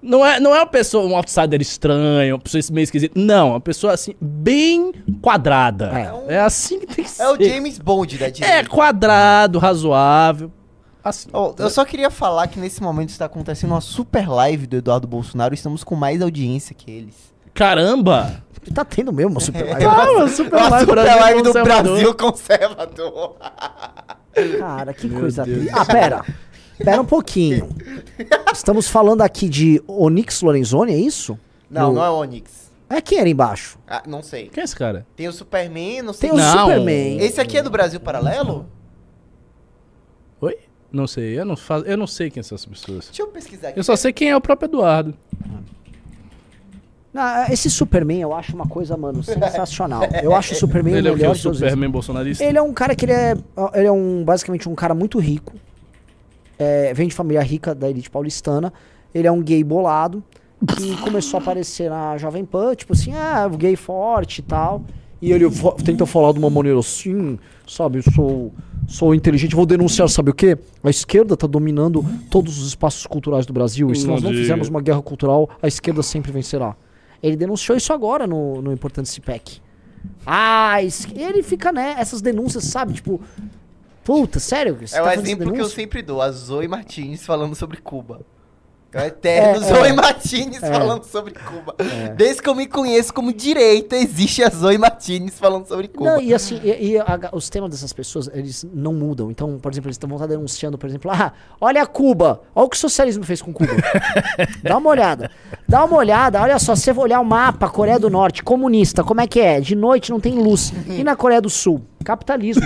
Não é, não é uma pessoa, um outsider estranho, uma pessoa meio esquisita. Não, uma pessoa assim, bem quadrada. É. É, assim que tem que ser. É o James Bond da É direita. quadrado, razoável. Assim. Ó, eu só queria falar que nesse momento está acontecendo uma super live do Eduardo Bolsonaro e estamos com mais audiência que eles. Caramba! Tá tendo mesmo uma super live. Ah, uma super Uma live super Brasil live do conservador. Brasil conservador. Cara, que Meu coisa triste. Ah, pera. Pera um pouquinho. Estamos falando aqui de Onyx Lorenzoni, é isso? Não, No- não é Onyx. É quem era embaixo? Ah, não sei. Quem é esse cara? Tem o Superman, não sei. Tem o Não. Superman. Esse aqui é do Brasil Paralelo? Oi? Não sei, eu não, faço, eu não sei quem são essas pessoas. Deixa eu pesquisar aqui. Eu só sei quem é o próprio Eduardo. Ah, esse Superman eu acho uma coisa, mano, sensacional. Eu acho o Superman Ele é o o que? melhor O de todos os Superman bolsonarista? Ele é um cara que ele é. Ele é um, basicamente um cara muito rico. É, vem de família rica da elite paulistana. Ele é um gay bolado. Que começou a aparecer na Jovem Pan, tipo assim, ah, gay forte e tal. E ele tenta falar de uma maneira assim, sabe? Eu sou, sou inteligente, vou denunciar, sabe o quê? A esquerda tá dominando todos os espaços culturais do Brasil. E se nós não fizermos uma guerra cultural, a esquerda sempre vencerá. Ele denunciou isso agora no, no Importante CIPEC. Ah, ele fica, né? Essas denúncias, sabe? Tipo, puta, sério? Você É o tá fazendo exemplo que eu sempre dou, a Zoe Martins falando sobre Cuba. É o eterno É, Zoe é. Martins É. falando sobre Cuba. Desde que eu me conheço como direita, existe a Zoe Martins falando sobre Cuba. Não, e assim, e, e a- os temas dessas pessoas, eles não mudam. Então, por exemplo, eles vão estar denunciando, por exemplo, ah, olha Cuba, olha o que o socialismo fez com Cuba. Dá uma olhada. Dá uma olhada, olha só, se você olhar o mapa, Coreia do Norte, comunista, como é que é? De noite não tem luz. E na Coreia do Sul? Capitalismo.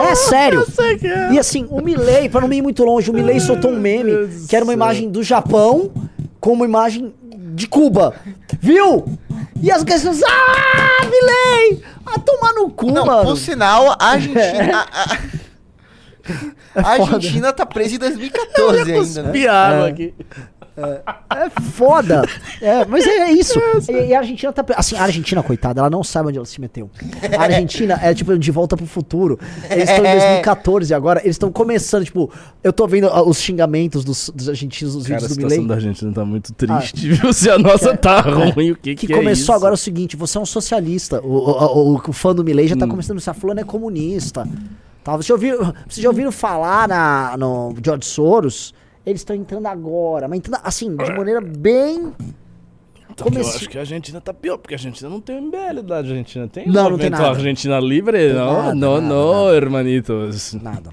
é sério. E assim, o Milley, pra não ir muito longe, o Milley soltou um meme que era uma imagem do Japão com uma imagem de Cuba. Viu? E as pessoas, ah, Milley! Ah, tomar no cu, Não, mano. por sinal, a Argentina. a- a- É A Argentina tá presa em 2014 ainda, né? É. aqui. É foda. É, mas é isso. E, e a Argentina tá. Assim, a Argentina, coitada, ela não sabe onde ela se meteu. A Argentina é tipo de volta pro futuro. Eles estão em 2014 agora. Eles estão começando, tipo, eu tô vendo ah, os xingamentos dos, dos argentinos nos Cara, a vídeos do situação Milley. da Argentina tá muito triste, viu? Se a nossa tá ruim, o que Que, que, é começou isso? agora o seguinte: você é um socialista. O, o, o, o fã do Milley já tá começando a dizer, fulano é comunista. Tá, você ouviu, vocês já ouviram falar na, no George Soros? Eles estão entrando agora, mas entrando assim, de maneira bem. Que eu acho que a Argentina tá pior, porque a Argentina não tem o MBL da Argentina. Tem Não, o não tem nada. Argentina Livre? Tem Não, nada, não, nada, não, nada. hermanitos. Nada.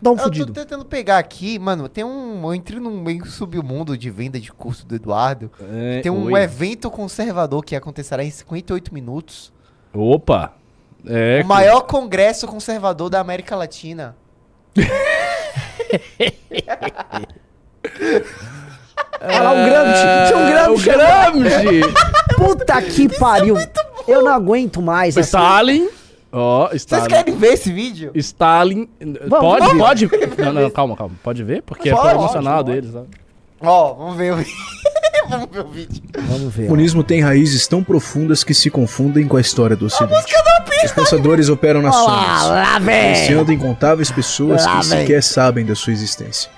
Dá um Eu tô fudido. tentando pegar aqui, mano, tem um. Eu entrei num meio submundo de venda de curso do Eduardo. É, Tem um oi. evento conservador que acontecerá em 58 minutos. Opa! É, o maior congresso conservador da América Latina. Olha lá, o Gramsci. Tinha um Gramsci. É, O Gramsci! Puta que pariu. Eu não aguento mais. Assim. Stalin. Ó, Vocês Stalin. querem ver esse vídeo? Stalin. Vamos, pode, vamos. pode. Não, não, calma, calma. Pode ver? Porque é Pode, promocional pode. deles. Ó. Ó, vamos ver o vídeo. Vamos ver o vídeo. Vamos ver. O comunismo tem raízes tão profundas que se confundem com a história do Ocidente. Os pensadores operam nas sombras, influenciando incontáveis pessoas Lá que vem. sequer sabem da sua existência.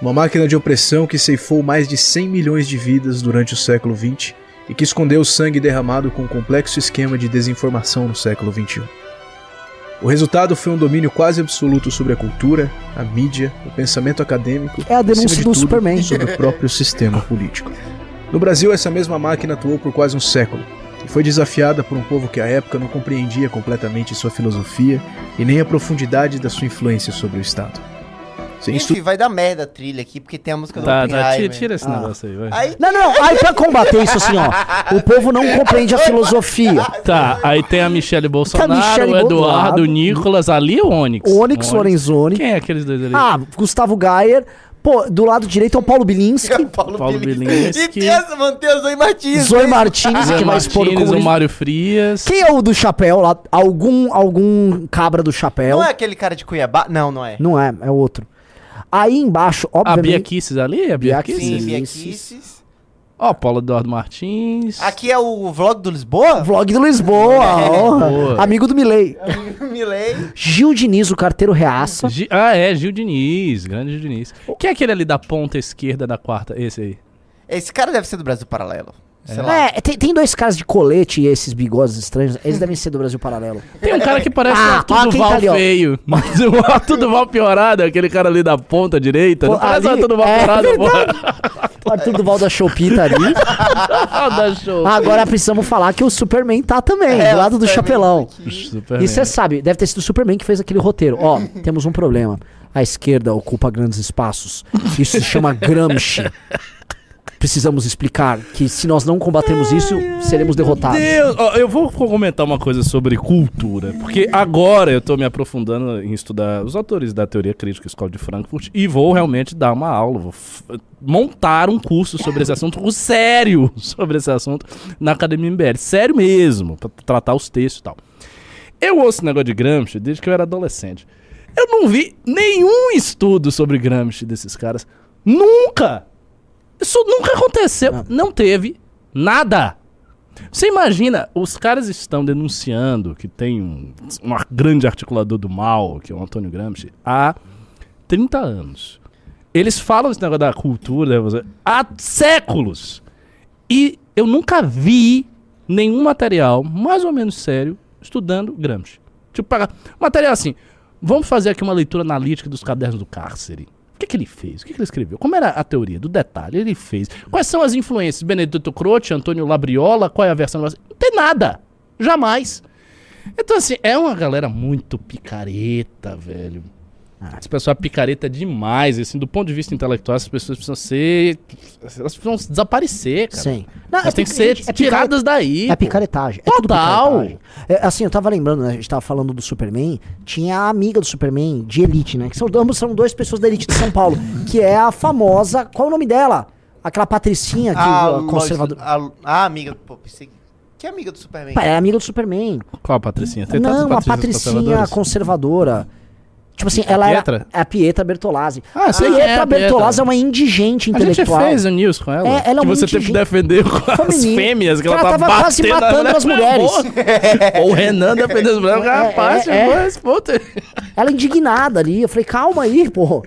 Uma máquina de opressão que ceifou mais de 100 milhões de vidas durante o século XX e que escondeu o sangue derramado com um complexo esquema de desinformação no século XXI. O resultado foi um domínio quase absoluto sobre a cultura, a mídia, o pensamento acadêmico É a denúncia de do tudo, Superman. sobre o próprio sistema político. No Brasil, essa mesma máquina atuou por quase um século e foi desafiada por um povo que à época não compreendia completamente sua filosofia e nem a profundidade da sua influência sobre o Estado. Estu- Enfim, vai dar merda a trilha aqui, porque tem a música do Tá, tá. Oppenheimer. Tira, tira esse Ah. negócio aí, vai. Aí, Não, não, aí pra combater isso assim, ó. O povo não compreende a filosofia. Tá, aí tem a Michelle Bolsonaro, Michelle o Eduardo, Bolsonaro. o Nicolas, ali o Onyx. O Onyx Lorenzoni. Quem é aqueles dois ali? Ah, Gustavo Gayer, Pô, do lado direito é o Paulo Bilinski, Paulo, Paulo Bilinski. Bilinski. E tem essa, mano, tem a Zoe Martins. Zoe Martins, que vai expor o Martins, o. Mário Frias. Quem é o do chapéu lá? Algum, algum cabra do chapéu? Não é aquele cara de Cuiabá? Não, não é. Não é, é outro. Aí embaixo, A Bia obviamente... Kisses ali? A Bia Bia Kisses? Sim. Bia Kisses. Ó, Paulo Eduardo Martins. Aqui é o vlog do Lisboa? Vlog do Lisboa, ó. Boa. amigo do Milley. Milei. Gil Diniz, o carteiro reaça. Gi- Ah, é, Gil Diniz, grande Gil Diniz. Quem é aquele ali da ponta esquerda da quarta? Esse aí. Esse cara deve ser do Brasil Paralelo. Sei lá. É, tem, tem dois caras de colete e esses bigodes estranhos, eles devem ser do Brasil Paralelo. Tem um cara que parece Ah, um Arthur Duval tá ali, ó. feio. Mas o Arthur Duval piorado, aquele cara ali da ponta direita. Pô, não parece o ali- Arthur Duval é piorado, O Arthur Duval da Shopee tá ali. pô. show. Agora precisamos falar que o Superman tá também, É, do lado do Superman chapelão. Superman. E você sabe, deve ter sido o Superman que fez aquele roteiro. Ó, temos um problema. A esquerda ocupa grandes espaços. Isso se chama Gramsci. Precisamos explicar que se nós não combatermos isso, seremos derrotados. Deus, ó, eu vou comentar uma coisa sobre cultura, porque agora eu tô me aprofundando em estudar os autores da teoria crítica Escola de Frankfurt e vou realmente dar uma aula, vou montar um curso sobre esse assunto, um sério sobre esse assunto na Academia MBL, sério mesmo, pra tratar os textos e tal. Eu ouço esse negócio de Gramsci desde que eu era adolescente. Eu não vi nenhum estudo sobre Gramsci desses caras. Nunca! Isso nunca aconteceu. Não teve nada. Você imagina, os caras estão denunciando que tem um, um grande articulador do mal, que é o Antônio Gramsci, há 30 anos. Eles falam esse negócio da cultura né, há séculos. E eu nunca vi nenhum material mais ou menos sério estudando Gramsci. Tipo, material assim. Vamos fazer aqui uma leitura analítica dos cadernos do cárcere. O que, que ele fez? O que, que ele escreveu? Como era a teoria? Do detalhe, ele fez. Quais são as influências? Benedetto Croce, Antônio Labriola, qual é a versão? Não tem nada. Jamais. Então, assim, é uma galera muito picareta, velho. Esse pessoal é picareta demais, assim, do ponto de vista intelectual, essas pessoas precisam ser. Elas precisam desaparecer, cara. Sim. Não, Elas têm que ser picareta- tiradas daí. É pô. picaretagem. É tudo Total. picaretagem. É, assim, eu tava lembrando, né? A gente tava falando do Superman. Tinha a amiga do Superman, de Elite, né? Que são, ambos são duas pessoas da Elite de São Paulo. que é a famosa. Qual é o nome dela? Aquela patricinha que A, a conservadora. A, a amiga. Pô, pensei. Que amiga do Superman? É amiga do Superman. Qual a Patricinha? Tem Não, a patricinha conservadora. Tipo assim, A ela Pietra? era. É a Pietra Bertolazzi. Ah, sei quem é Pietra a Bertolazzi Pietra. é uma indigente A gente intelectual. fez o news com ela. É, ela é que você teve que defender com as fêmeas, que, ela, ela tá tava quase matando as mulheres. Ou o Renan defendendo as mulheres. É, Rapaz, é, é. aí. Ela indignada ali. Eu falei, calma aí, pô.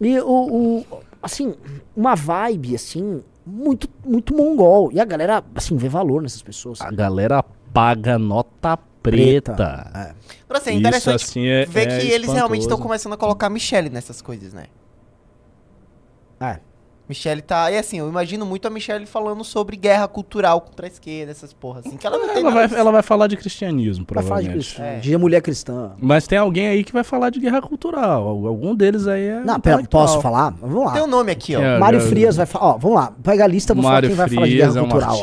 E o, o- Assim, uma vibe, assim, muito, muito mongol. E a galera, assim, vê valor nessas pessoas. A galera paga nota preta. Preta. Pra ser Isso, interessante assim, é- ver é que eles realmente estão espantoso. começando a colocar Michelle nessas coisas, né? É. Michelle tá. E assim, eu imagino muito a Michelle falando sobre guerra cultural contra a esquerda, essas porras assim. Que ela não tem Ela vai, ela vai falar de cristianismo, Vai falar de provavelmente. É. de mulher cristã. Mas tem alguém aí que vai falar de guerra cultural. Al- Algum deles aí é. Não, pera, posso falar? Vamos lá. Tem um nome aqui, ó. É, Mário já- Frias vai falar. Ó, vamos lá. Pega a lista, vou Mário falar quem vai falar de Frias guerra é um cultural. ó.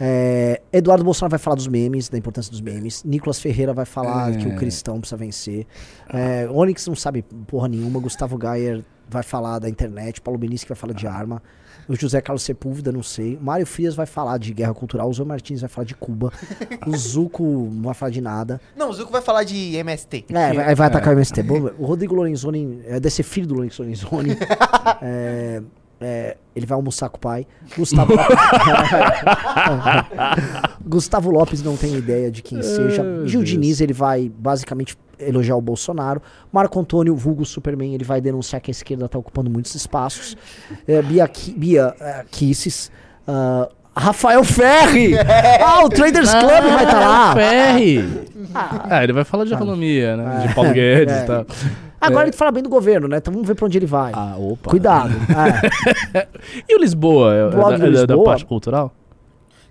É, Eduardo Bolsonaro vai falar dos memes, da importância dos memes. Nicolas Ferreira vai falar É. que o cristão precisa vencer. É, Onyx não sabe porra nenhuma. Gustavo Gayer vai falar da internet. Paulo Benício vai falar de arma. O José Carlos Sepúlveda, não sei. O Mário Frias vai falar de guerra cultural. O Zé Martins vai falar de Cuba. o Zuco não vai falar de nada. Não, o Zuko vai falar de MST. É, vai, vai atacar o MST. Bom, o Rodrigo Lorenzoni, é, deve ser filho do Lorenzoni. É, é, ele vai almoçar com o pai. Gustavo Lopes. Gustavo Lopes não tem ideia de quem seja. Ai, Gil Deus. Diniz, ele vai basicamente elogiar o Bolsonaro. Marco Antônio, vulgo Superman, ele vai denunciar que a esquerda está ocupando muitos espaços. É, Bia, Ki- Bia é, Kisses. ah, Rafael Ferri! Ah, o Traders Club vai estar lá. Ferri. Ah, ele vai falar de economia, né? De Paulo Guedes É. e tal. Agora ele fala bem do governo, né? Então vamos ver pra onde ele vai. Ah, opa. Cuidado. É. E o Lisboa? É, é Blog da, do é da- da Lisboa? parte cultural?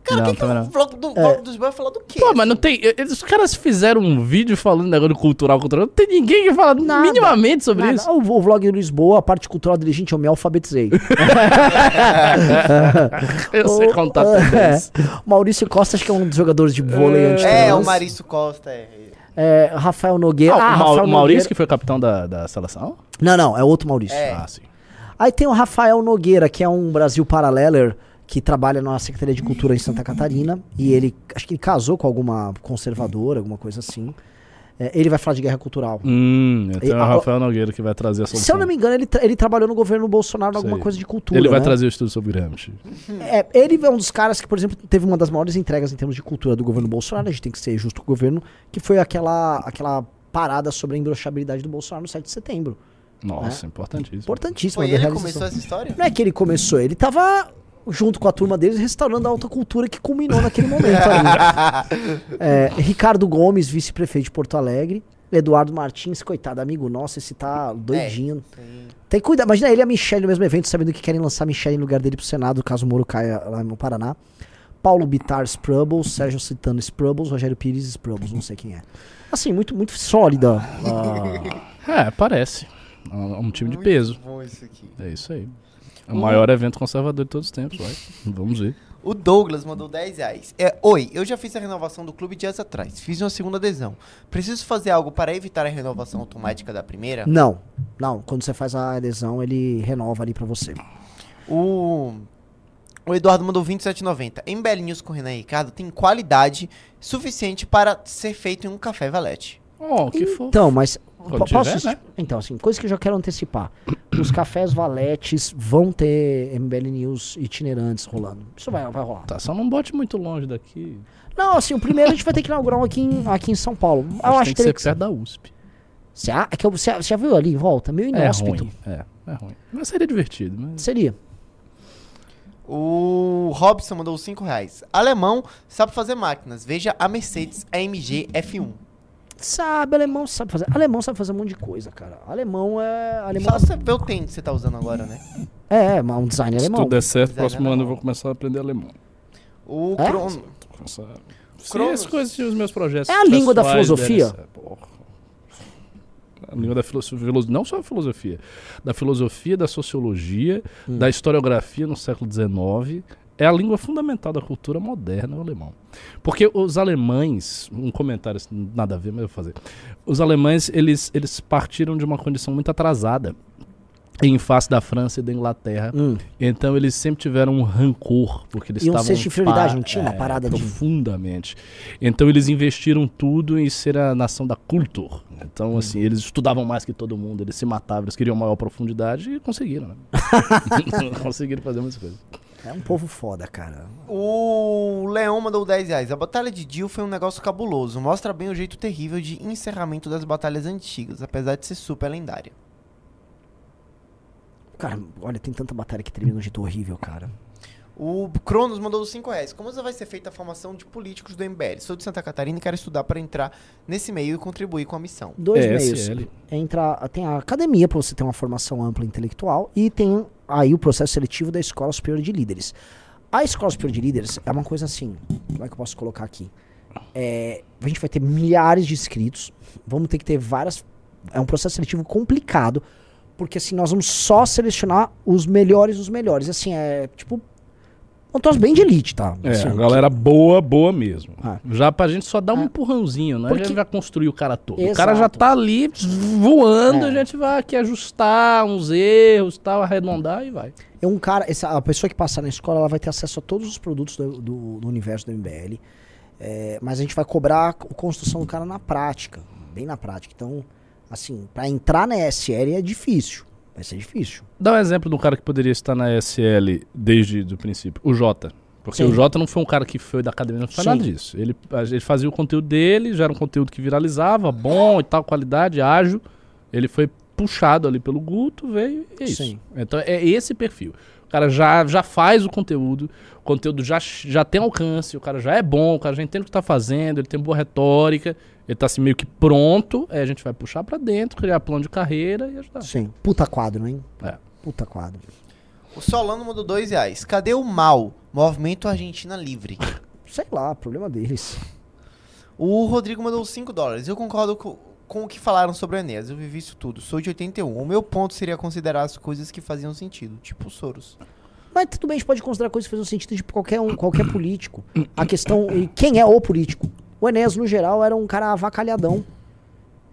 Cara, Não, o que, que o vlog, do, dos vai falar do quê? Pô, mas não tem. Os caras fizeram um vídeo falando negócio de cultural, cultural. Não tem ninguém que fala Nada. minimamente sobre Nada. isso. O, o vlog do Lisboa, a parte cultural dele, gente, eu me alfabetizei. Eu sei O- contar é. Maurício Costa, acho que é um dos jogadores de vôlei É. É, o Marício Costa. É. É, Rafael Nogueira. Ah, Ah, o Rafael Maurício Nogueira. que foi capitão da, da seleção? Não, não, é outro Maurício. É. Ah, sim. Aí tem o Rafael Nogueira, que é um Brasil Paraleler, que trabalha na Secretaria de Cultura em Santa Catarina. E ele, acho que ele casou com alguma conservadora, alguma coisa assim. É, ele vai falar de guerra cultural. Hum, tem E o Rafael Nogueira que vai trazer a Se eu solução. não me engano, ele, tra- ele trabalhou no governo Bolsonaro em alguma coisa de cultura. Ele vai né? trazer o estudo sobre Gramsci. É, ele é um dos caras que, por exemplo, teve uma das maiores entregas em termos de cultura do governo Bolsonaro. A gente tem que ser justo com o governo, que foi aquela, aquela parada sobre a embroxabilidade do Bolsonaro no 7 de setembro. Nossa, importantíssimo. Importantíssima. Foi ele que começou essa história? Não é que ele começou, ele tava junto com a turma deles restaurando a alta cultura que culminou naquele momento ali. É, Ricardo Gomes, vice-prefeito de Porto Alegre. Eduardo Martins, coitado, amigo nosso, esse tá doidinho. Sim. Tem que cuidar. Imagina ele e a Michelle no mesmo evento, sabendo que querem lançar a Michelle em lugar dele pro Senado, caso o Moro caia lá no Paraná. Paulo Bitar Sprubbles, Sérgio Citano Sprubbles, Rogério Pires Sprubbles, não sei quem é. Assim, muito, muito sólida. ah, É, parece. É um um time de peso. Bom isso aqui. É isso aí. É o maior evento conservador de todos os tempos, vai. Vamos ver. O Douglas mandou 10 reais. É, Oi, eu já fiz a renovação do clube dias atrás. Fiz uma segunda adesão. Preciso fazer algo para evitar a renovação automática da primeira? não, não. Quando você faz a adesão, ele renova ali pra você. O, o Eduardo mandou 27,90. MBL News com Renan e Ricardo tem qualidade suficiente para ser feito em um café valete. Oh, que fofo. Então, mas. Quando po- posso tiver, né? Então, assim, coisa que eu já quero antecipar. Os cafés valetes vão ter MBL News itinerantes rolando. Isso vai, vai rolar. Tá, só não bote muito longe daqui. Não, assim, o primeiro a gente vai ter que inaugurar um aqui em, aqui em São Paulo. Eu Acho acho que tem que que ser perto da USP. Você, ah, é que eu- você, você já viu ali em volta? Meio É inóspito. ruim. É, é ruim. Mas seria divertido. Mas... Seria. O Robson mandou 5 reais. Alemão sabe fazer máquinas. Veja a Mercedes AMG F1. Sabe, alemão sabe fazer. Alemão sabe fazer um monte de coisa, cara. Alemão é. Alemão Só você ver o tênis que você tá usando agora, né? é, é um design Se alemão. tudo der certo, Design próximo ano eu alemão. vou começar a aprender alemão. O É? Crono. Se as coisas os meus projetos. É a língua da filosofia? certo. Porra. A língua da filosofia, não só a filosofia, da filosofia, da sociologia, Hum. da historiografia no século XIX. É a língua fundamental da cultura moderna, o alemão. Porque os alemães, um comentário nada a ver, mas eu vou fazer. Os alemães, eles, eles partiram de uma condição muito atrasada em face da França e da Inglaterra. Hum. Então eles sempre tiveram um rancor, porque eles E um estavam... senso de inferioridade, pa- não tinha uma é, parada de- Profundamente. Então eles investiram tudo em ser a nação da cultura. Então, Hum. assim, eles estudavam mais que todo mundo, eles se matavam, eles queriam maior profundidade e conseguiram, né? conseguiram fazer muitas coisas. É um povo foda, cara. O Leão mandou 10 reais. A batalha de Dio foi um negócio cabuloso. Mostra bem o jeito terrível de encerramento das batalhas antigas, apesar de ser super lendária. Cara, olha, tem tanta batalha que termina de um jeito horrível, cara. O Cronos mandou 5 reais. Como vai ser feita a formação de políticos do MBL? Sou de Santa Catarina e quero estudar para entrar nesse meio e contribuir com a missão. Dois É, meios. SL. Entra, tem a academia para você ter uma formação ampla intelectual e tem aí o processo seletivo da Escola Superior de Líderes. A Escola Superior de Líderes é uma coisa assim, como é que eu posso colocar aqui? É, a gente vai ter milhares de inscritos, vamos ter que ter várias. É um processo seletivo complicado, porque assim, nós vamos só selecionar os melhores dos melhores. Assim, é tipo. Um troço bem de elite, tá? É, Assim, a galera boa, boa mesmo. Ah. Já pra gente só dar um Ah. empurrãozinho, né? A Porque- gente vai construir o cara todo. O cara já Exato. tá ali voando, É. a gente vai aqui ajustar uns erros, tal, arredondar e vai. É um cara, essa, a pessoa que passar na escola, ela vai ter acesso a todos os produtos do, do- do universo do MBL. É, mas a gente vai cobrar a construção do cara na prática, bem na prática. Então, assim, pra entrar na ESL é difícil. Vai ser difícil. Dá um exemplo de um cara que poderia estar na SL desde o princípio. O Jota. Porque Sim. o Jota não foi um cara que foi da academia, não foi Sim. nada disso. Ele, ele fazia o conteúdo dele, já era um conteúdo que viralizava, bom e tal, qualidade, ágil. Ele foi puxado ali pelo Guto, veio e é isso. Sim. Então é esse perfil. O cara já, já faz o conteúdo, o conteúdo já, já tem alcance, o cara já é bom, o cara já entende o que tá fazendo, ele tem boa retórica, ele tá assim meio que pronto, aí a gente vai puxar pra dentro, criar plano de carreira e ajudar. Sim. Puta quadro, hein? É. Puta quadro. O Solano mandou 2 reais. Cadê o MAL? Movimento Argentina Livre. Sei lá, problema deles. O Rodrigo mandou 5 dólares. Eu concordo com, com o que falaram sobre o Enéas. Eu vivi isso tudo. Sou de 81. O meu ponto seria considerar as coisas que faziam sentido, tipo o Soros. Mas tudo bem, a gente pode considerar coisas que fazem sentido de qualquer um, qualquer político. A questão. E quem é o político? O Enéas, no geral, era um cara avacalhadão.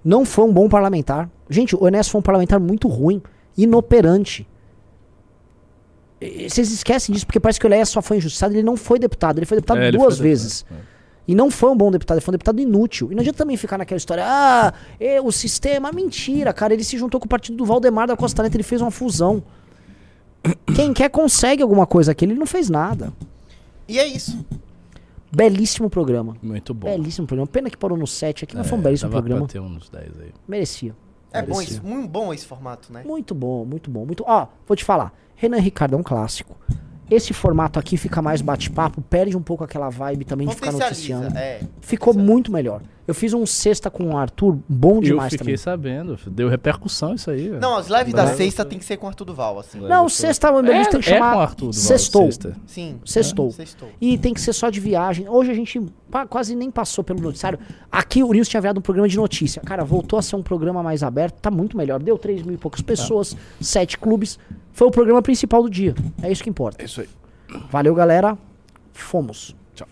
Não foi um bom parlamentar. Gente, o Enéas foi um parlamentar muito ruim, inoperante. E Vocês esquecem disso, porque parece que o Eléas só foi injustiçado. Ele não foi deputado, ele foi deputado É, ele duas foi deputado, vezes. é. E não foi um bom deputado, ele foi um deputado inútil. E não adianta também ficar naquela história, ah, é, o sistema, mentira, cara. Ele se juntou com o partido do Valdemar da Costa Neto, ele fez uma fusão. Quem quer consegue alguma coisa aqui, ele não fez nada. E é isso. Belíssimo programa. Muito bom. Belíssimo programa. Pena que parou no 7 aqui, mas É, foi um belíssimo dava programa. Pra ter uns 10 aí. Merecia. É bom isso, muito bom esse formato, né? Muito bom, muito bom. Muito... Ó, vou te falar. Renan e Ricardo é um clássico. Esse formato aqui fica mais bate-papo, perde um pouco aquela vibe também de ficar noticiando. é. Ficou muito melhor. Eu fiz um sexta com o Arthur, bom Eu demais fiquei também. sabendo, deu repercussão isso aí. velho. Não, as lives da sexta tem que ser com o Arthur Duval, assim. Não, sexta, o meu é, tem que é chamar com o Arthur, Duval, Sextou. sexta. Sim. Sextou. Sextou. E tem que ser só de viagem. Hoje a gente quase nem passou pelo noticiário. Aqui o News tinha virado um programa de notícia. Cara, voltou a ser um programa mais aberto, tá muito melhor. Deu 3 mil e poucas pessoas, sete clubes. Foi o programa principal do dia. É isso que importa. É isso aí. Valeu, galera. Fomos. Tchau.